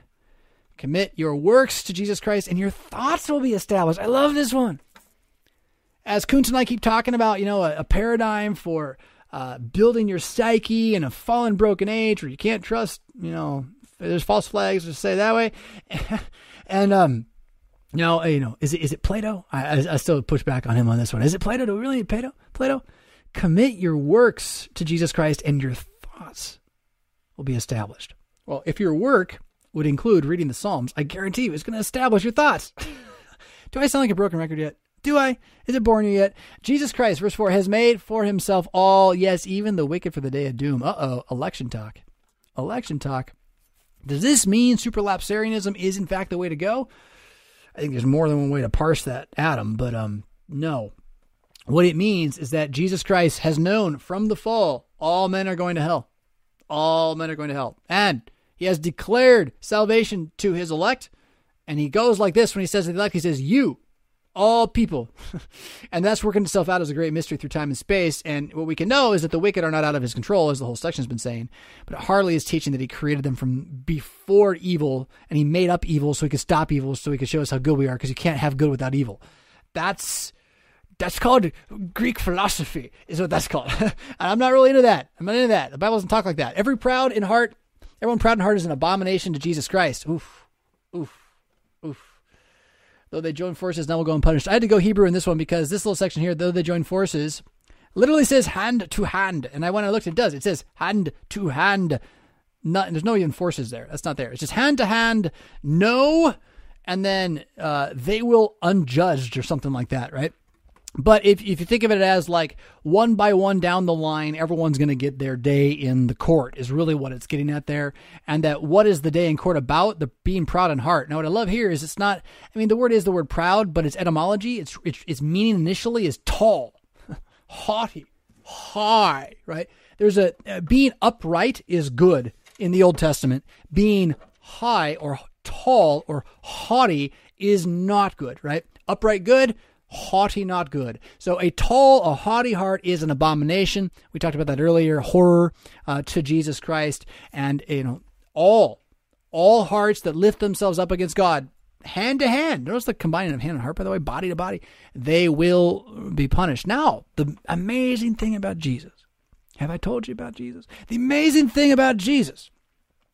Speaker 1: Commit your works to Jesus Christ, and your thoughts will be established. I love this one. As Kuntz and I keep talking about, you know, a, a paradigm for uh, building your psyche in a fallen, broken age where you can't trust, you know, there's false flags to say that way. and um, No, you know, is it is it Plato? I, I, I still push back on him on this one. Is it Plato? Do we really need Plato? Plato? Commit your works to Jesus Christ, and your thoughts will be established. Well, if your work would include reading the Psalms, I guarantee you it's going to establish your thoughts. Do I sound like a broken record yet? Do I? Is it boring you yet? Jesus Christ, verse 4, has made for himself all, yes, even the wicked for the day of doom. Uh oh, election talk. Election talk. Does this mean supralapsarianism is in fact the way to go? I think there's more than one way to parse that, Adam, but um, no. What it means is that Jesus Christ has known from the fall all men are going to hell. All men are going to hell. And he has declared salvation to his elect. And he goes like this when he says to the elect, he says, You, all people. and that's working itself out as a great mystery through time and space. And what we can know is that the wicked are not out of his control, as the whole section has been saying. But Harley is teaching that he created them from before evil, and he made up evil so he could stop evil, so he could show us how good we are, because you can't have good without evil. That's that's called Greek philosophy, is what that's called. and I'm not really into that. I'm not into that. The Bible doesn't talk like that. Every proud in heart, everyone proud in heart is an abomination to Jesus Christ. Oof, oof, oof though they join forces, now we'll go unpunished. I had to go Hebrew in this one because this little section here, though they join forces, literally says hand to hand. And I when I looked, it does. It says hand to hand. Not there's no even forces there. That's not there. It's just hand to hand. No, and then uh, they will unjudged or something like that, right? But if, if you think of it as like one by one down the line, everyone's going to get their day in the court is really what it's getting at there. And that what is the day in court about? The being proud in heart. Now, what I love here is it's not, I mean, the word is the word proud, but its etymology, its, its, its meaning initially is tall, haughty, high, right? There's a, uh, being upright is good in the Old Testament. Being high or tall or haughty is not good, right? Upright good, haughty not good. So a tall, a haughty heart is an abomination. We talked about that earlier. Horror uh, to Jesus Christ, and you know all all hearts that lift themselves up against God, hand to hand. Notice the combining of hand and heart, by the way, body to body. They will be punished. Now, the amazing thing about Jesus. Have I told you about Jesus? The amazing thing about Jesus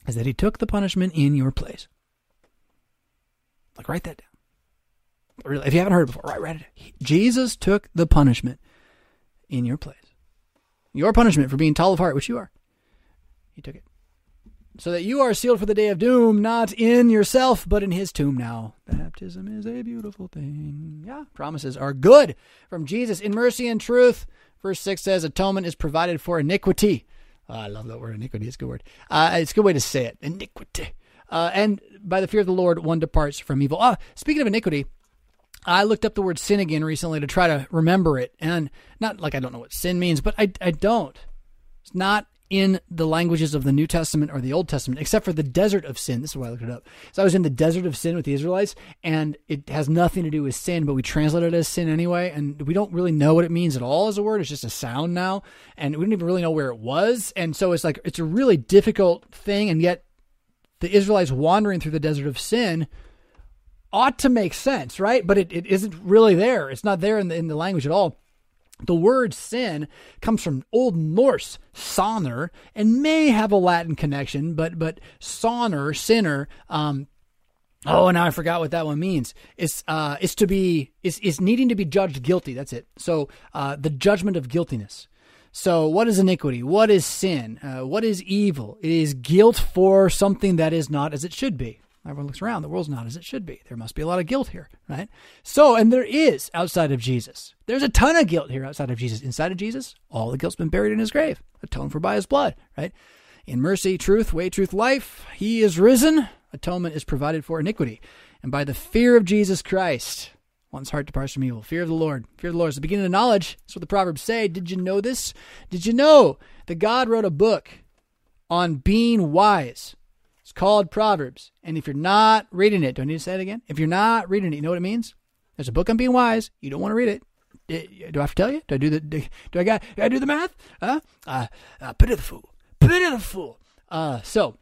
Speaker 1: is that he took the punishment in your place. Like, write that down if you haven't heard it before, right, it. Jesus took the punishment in your place. Your punishment for being tall of heart, which you are. He took it. So that you are sealed for the day of doom, not in yourself, but in his tomb now. Baptism is a beautiful thing. Yeah, promises are good from Jesus in mercy and truth. Verse 6 says, Atonement is provided for iniquity. Oh, I love that word, iniquity. It's a good word. Uh, it's a good way to say it. Iniquity. Uh, and by the fear of the Lord, one departs from evil. Ah, speaking of iniquity, I looked up the word sin again recently to try to remember it. And not like I don't know what sin means, but I, I don't. It's not in the languages of the New Testament or the Old Testament, except for the desert of sin. This is why I looked it up. So I was in the desert of sin with the Israelites, and it has nothing to do with sin, but we translate it as sin anyway. And we don't really know what it means at all as a word. It's just a sound now. And we don't even really know where it was. And so it's like, it's a really difficult thing. And yet the Israelites wandering through the desert of sin ought to make sense, right? But it, it isn't really there. It's not there in the, in the language at all. The word sin comes from Old Norse sonar and may have a Latin connection, but but sonar, sinner, um, Oh, now I forgot what that one means. It's uh, it's to be is is needing to be judged guilty. That's it. So uh, the judgment of guiltiness. So what is iniquity? What is sin? Uh, what is evil? It is guilt for something that is not as it should be. Everyone looks around. The world's not as it should be. There must be a lot of guilt here, right? So, and there is outside of Jesus. There's a ton of guilt here outside of Jesus. Inside of Jesus, all the guilt's been buried in his grave, atoned for by his blood, right? In mercy, truth, way, truth, life, he is risen. Atonement is provided for iniquity. And by the fear of Jesus Christ, one's heart departs from evil. Fear of the Lord. Fear of the Lord is the beginning of knowledge. That's what the Proverbs say. Did you know this? Did you know that God wrote a book on being wise? It's called Proverbs. And if you're not reading it, do I need to say it again? If you're not reading it, you know what it means? There's a book on being wise. You don't want to read it. Do I have to tell you? Do I do the? Do, I got? Do I do the math? Huh? Uh, uh, pity the fool. Pity the fool. Uh, so,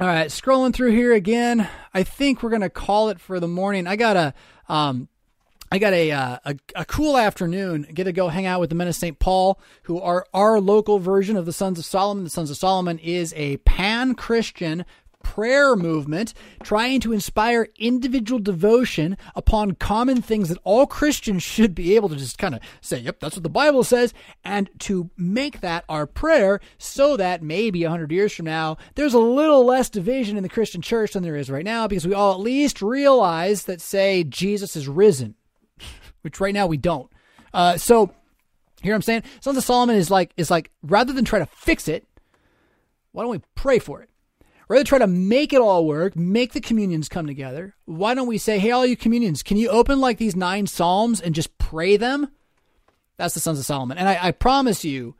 Speaker 1: all right, scrolling through here again. I think we're gonna call it for the morning. I got a um, I got a, uh, a, a cool afternoon. Get to go hang out with the men of St. Paul, who are our local version of the Sons of Solomon. The Sons of Solomon is a pan Christian prayer movement trying to inspire individual devotion upon common things that all Christians should be able to just kind of say, yep, that's what the Bible says, and to make that our prayer so that maybe 100 years from now, there's a little less division in the Christian church than there is right now because we all at least realize that, say, Jesus is risen, which right now we don't. Uh, so, what I'm saying? Sons of Solomon is like is like rather than try to fix it, why don't we pray for it? Rather try to make it all work, make the communions come together. Why don't we say, hey, all you communions, can you open like these nine psalms and just pray them? That's the Sons of Solomon. And I, I promise you,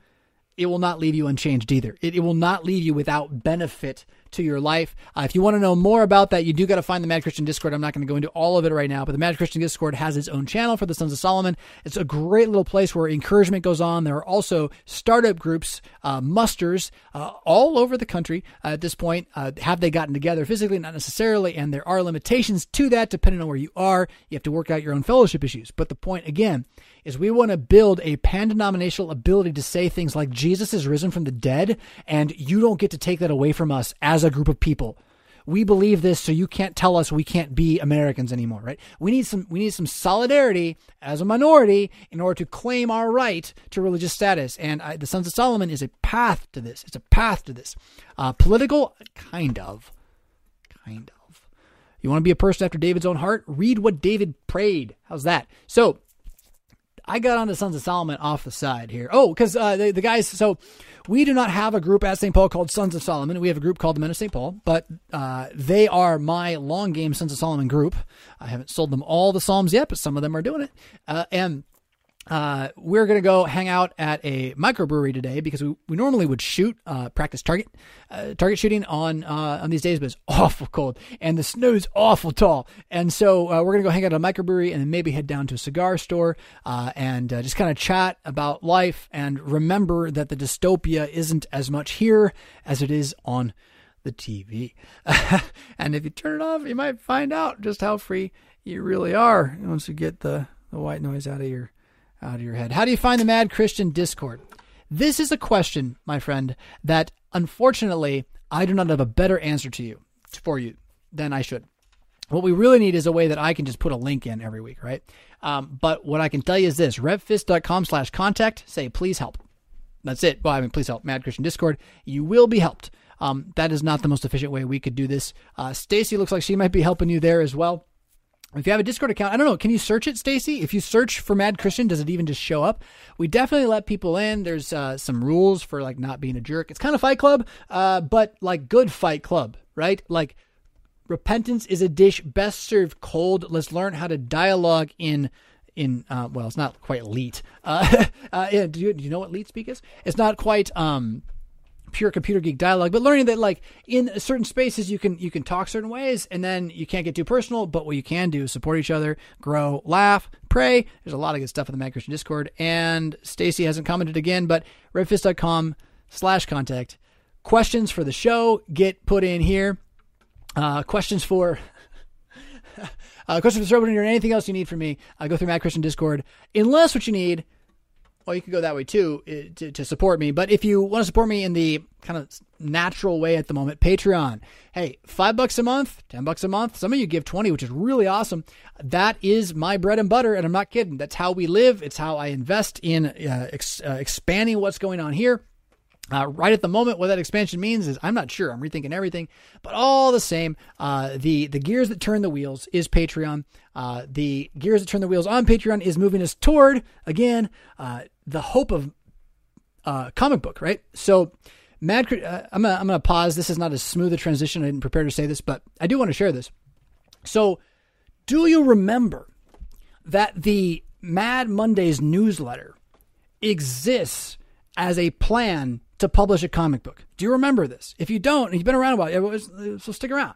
Speaker 1: it will not leave you unchanged either. It, it will not leave you without benefit to your life. Uh, if you want to know more about that, you do got to find the Mad Christian Discord. I'm not going to go into all of it right now, but the Mad Christian Discord has its own channel for the Sons of Solomon. It's a great little place where encouragement goes on. There are also startup groups, uh, musters, uh, all over the country at this point. Uh, have they gotten together physically? Not necessarily, and there are limitations to that depending on where you are. You have to work out your own fellowship issues. But the point again is we want to build a pan-denominational ability to say things like Jesus is risen from the dead, and you don't get to take that away from us as a group of people. We believe this, so you can't tell us we can't be Americans anymore, right? We need some we need some solidarity as a minority in order to claim our right to religious status. And I, the Sons of Solomon is a path to this. It's a path to this. Uh, political, kind of, kind of. You want to be a person after David's own heart? Read what David prayed. How's that? So I got on the Sons of Solomon off the side here. Oh, because uh, the, the guys, so we do not have a group at St. Paul called Sons of Solomon. We have a group called the Men of St. Paul, but uh, they are my long game Sons of Solomon group. I haven't sold them all the Psalms yet, but some of them are doing it. Uh, and uh, we're going to go hang out at a microbrewery today because we, we normally would shoot, uh, practice target, uh, target shooting on, uh, on these days, but it's awful cold and the snow's awful tall. And so, uh, we're going to go hang out at a microbrewery and then maybe head down to a cigar store, uh, and just kind of chat about life and remember that the dystopia isn't as much here as it is on the TV. and if you turn it off, you might find out just how free you really are once you get the, the white noise out of your out of your head. How do you find the Mad Christian Discord? This is a question, my friend, that unfortunately I do not have a better answer to you for you than I should. What we really need is a way that I can just put a link in every week, right? Um, but what I can tell you is this: revfisk.com slash contact. Say please help. That's it. Well, I mean, please help. Mad Christian Discord. You will be helped. Um, that is not the most efficient way we could do this. Uh, Stacy looks like she might be helping you there as well. If you have a Discord account, I don't know, can you search it, Stacy? If you search for Mad Christian, does it even just show up? We definitely let people in. There's uh, some rules for like not being a jerk. It's kind of Fight Club, uh, but like good Fight Club, right? Like repentance is a dish best served cold. Let's learn how to dialogue in in uh, well, it's not quite leet. Uh, uh, yeah, do you, do you know what leet speak is? It's not quite um, pure computer geek dialogue, but learning that like in certain spaces you can you can talk certain ways and then you can't get too personal, but what you can do is support each other, grow, laugh, pray. There's a lot of good stuff in the Mad Christian Discord. And Stacy hasn't commented again, but revfisk.com slash contact. Questions for the show get put in here. Uh, questions for uh, questions for show, or anything else you need from me, uh, go through Mad Christian Discord. Unless what you need well, you could go that way too eh, to, to support me. But if you want to support me in the kind of natural way at the moment, Patreon. Hey, five bucks a month, ten bucks a month. Some of you give twenty, which is really awesome. That is my bread and butter, and I'm not kidding. That's how we live. It's how I invest in uh, ex- uh, expanding what's going on here. Uh, right at the moment, what that expansion means is I'm not sure. I'm rethinking everything, but all the same, uh, the the gears that turn the wheels is Patreon. Uh, the gears that turn the wheels on Patreon is moving us toward again uh, the hope of uh, comic book, right? So, Mad, uh, I'm gonna I'm gonna pause. This is not as smooth a transition. I didn't prepare to say this, but I do want to share this. So, do you remember that the Mad Mondays newsletter exists as a plan to publish a comic book. Do you remember this? If you don't, you've been around a while, so stick around.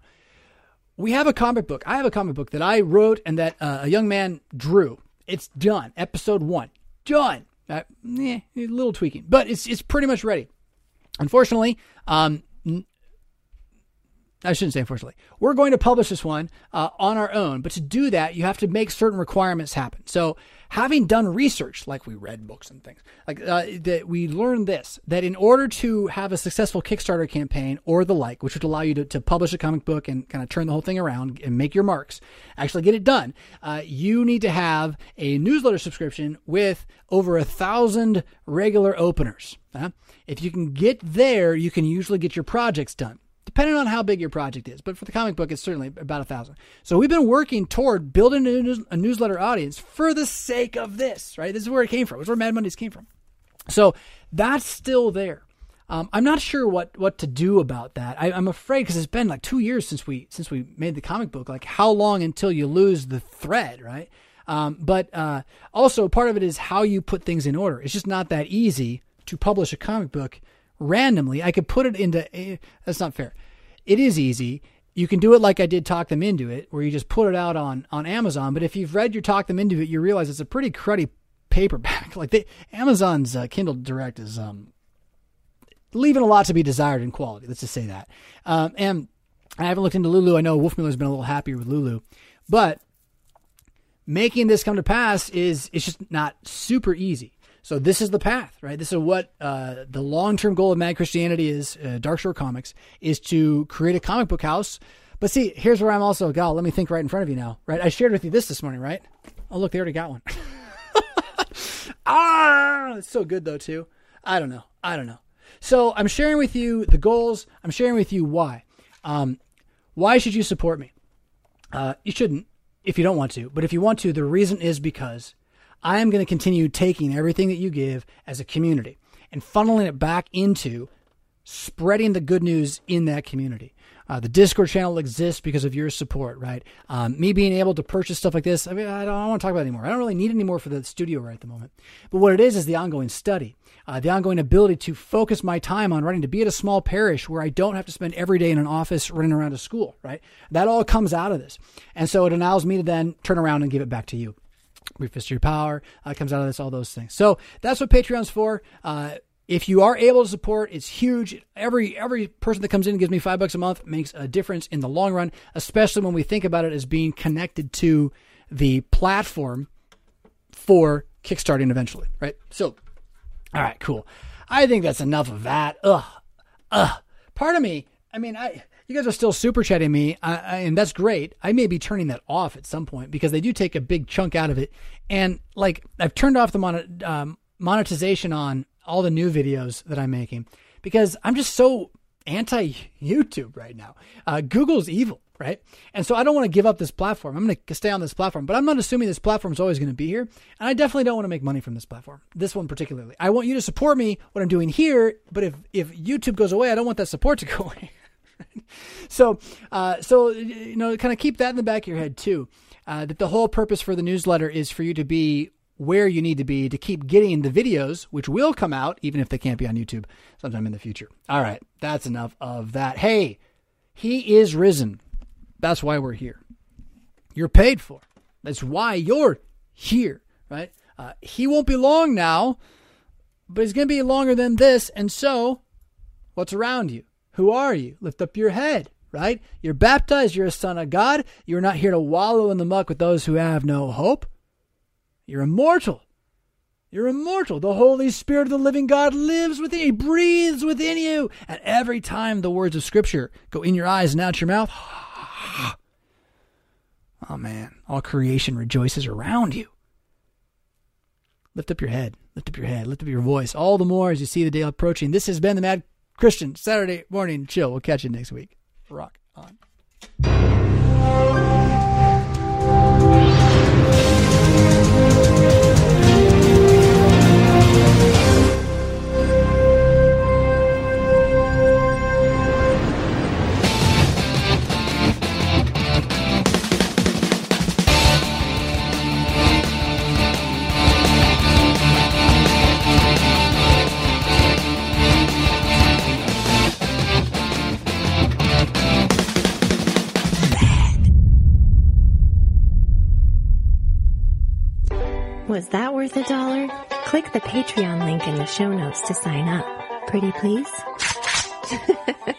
Speaker 1: We have a comic book. I have a comic book that I wrote and that uh, a young man drew. It's done. Episode one, done. Uh, eh, a little tweaking, but it's it's pretty much ready. Unfortunately, um, I shouldn't say unfortunately. We're going to publish this one uh, on our own, but to do that, you have to make certain requirements happen. So, having done research, like we read books and things, like uh, that, we learned this that in order to have a successful Kickstarter campaign or the like, which would allow you to, to publish a comic book and kind of turn the whole thing around and make your marks, actually get it done, uh, you need to have a newsletter subscription with over a thousand regular openers. Uh, if you can get there, you can usually get your projects done depending on how big your project is. But for the comic book, it's certainly about a thousand. So we've been working toward building a, news, a newsletter audience for the sake of this, right? This is where it came from. It's where Mad Mondays came from. So that's still there. Um, I'm not sure what, what to do about that. I, am afraid because it's been like two years since we since we made the comic book. Like how long until you lose the thread, right? Um, but uh, also part of it is how you put things in order. It's just not that easy to publish a comic book randomly. I could put it into. Eh, that's not fair. It is easy. You can do it like I did Talk Them Into It, where you just put it out on on Amazon. But if you've read your Talk Them Into It, you realize it's a pretty cruddy paperback. like they, Amazon's uh, Kindle Direct is um, leaving a lot to be desired in quality. Let's just say that. Um, and I haven't looked into Lulu. I know Wolfmueller's been a little happier with Lulu, but making this come to pass is it's just not super easy. So this is the path, right? This is what uh, the long-term goal of Mad Christianity is. Uh, Dark Shore Comics is to create a comic book house. But see, here's where I'm also, gal. Let me think right in front of you now, right? I shared with you this this morning, right? Oh, look, they already got one. ah, it's so good though too. I don't know. I don't know. So I'm sharing with you the goals. I'm sharing with you why. Um, why should you support me? Uh, you shouldn't if you don't want to, but if you want to, the reason is because I am going to continue taking everything that you give as a community and funneling it back into spreading the good news in that community. Uh, the Discord channel exists because of your support, right? Um, me being able to purchase stuff like this, I mean, I don't, don't, want to talk about it anymore. I don't really need it anymore for the studio right at the moment. But what it is is the ongoing study, uh, the ongoing ability to focus my time on writing, to be at a small parish where I don't have to spend every day in an office running around a school, right? That all comes out of this. And so it allows me to then turn around and give it back to you. Refist Your Power uh, comes out of this, all those things. So that's what Patreon's for. Uh, if you are able to support, it's huge. Every every person that comes in and gives me five bucks a month makes a difference in the long run, especially when we think about it as being connected to the platform for kickstarting eventually, right? So, all right, cool. I think that's enough of that. Ugh, ugh. Part of me, I mean, I you guys are still super chatting me, uh, and that's great. I may be turning that off at some point because they do take a big chunk out of it. And like I've turned off the mon- um, monetization on all the new videos that I'm making because I'm just so anti YouTube right now. Uh, Google's evil, right? And so I don't want to give up this platform. I'm going to stay on this platform, but I'm not assuming this platform is always going to be here. And I definitely don't want to make money from this platform, this one particularly. I want you to support me what I'm doing here, but if if YouTube goes away, I don't want that support to go away. so, uh, so you know, kind of keep that in the back of your head too. Uh, that the whole purpose for the newsletter is for you to be where you need to be to keep getting the videos, which will come out even if they can't be on YouTube sometime in the future. All right, that's enough of that. Hey, he is risen. That's why we're here. You're paid for. That's why you're here, right? Uh, he won't be long now, but he's going to be longer than this. And so, what's around you? Who are you? Lift up your head, right? You're baptized. You're a son of God. You're not here to wallow in the muck with those who have no hope. You're immortal. You're immortal. The Holy Spirit of the living God lives within you. He breathes within you. And every time the words of Scripture go in your eyes and out your mouth, oh man, all creation rejoices around you. Lift up your head. Lift up your head. Lift up your voice. All the more as you see the day approaching. This has been the Mad Christian Saturday morning chill. We'll catch you next week. Rock on.
Speaker 2: Was that worth a dollar? Click the Patreon link in the show notes to sign up. Pretty please?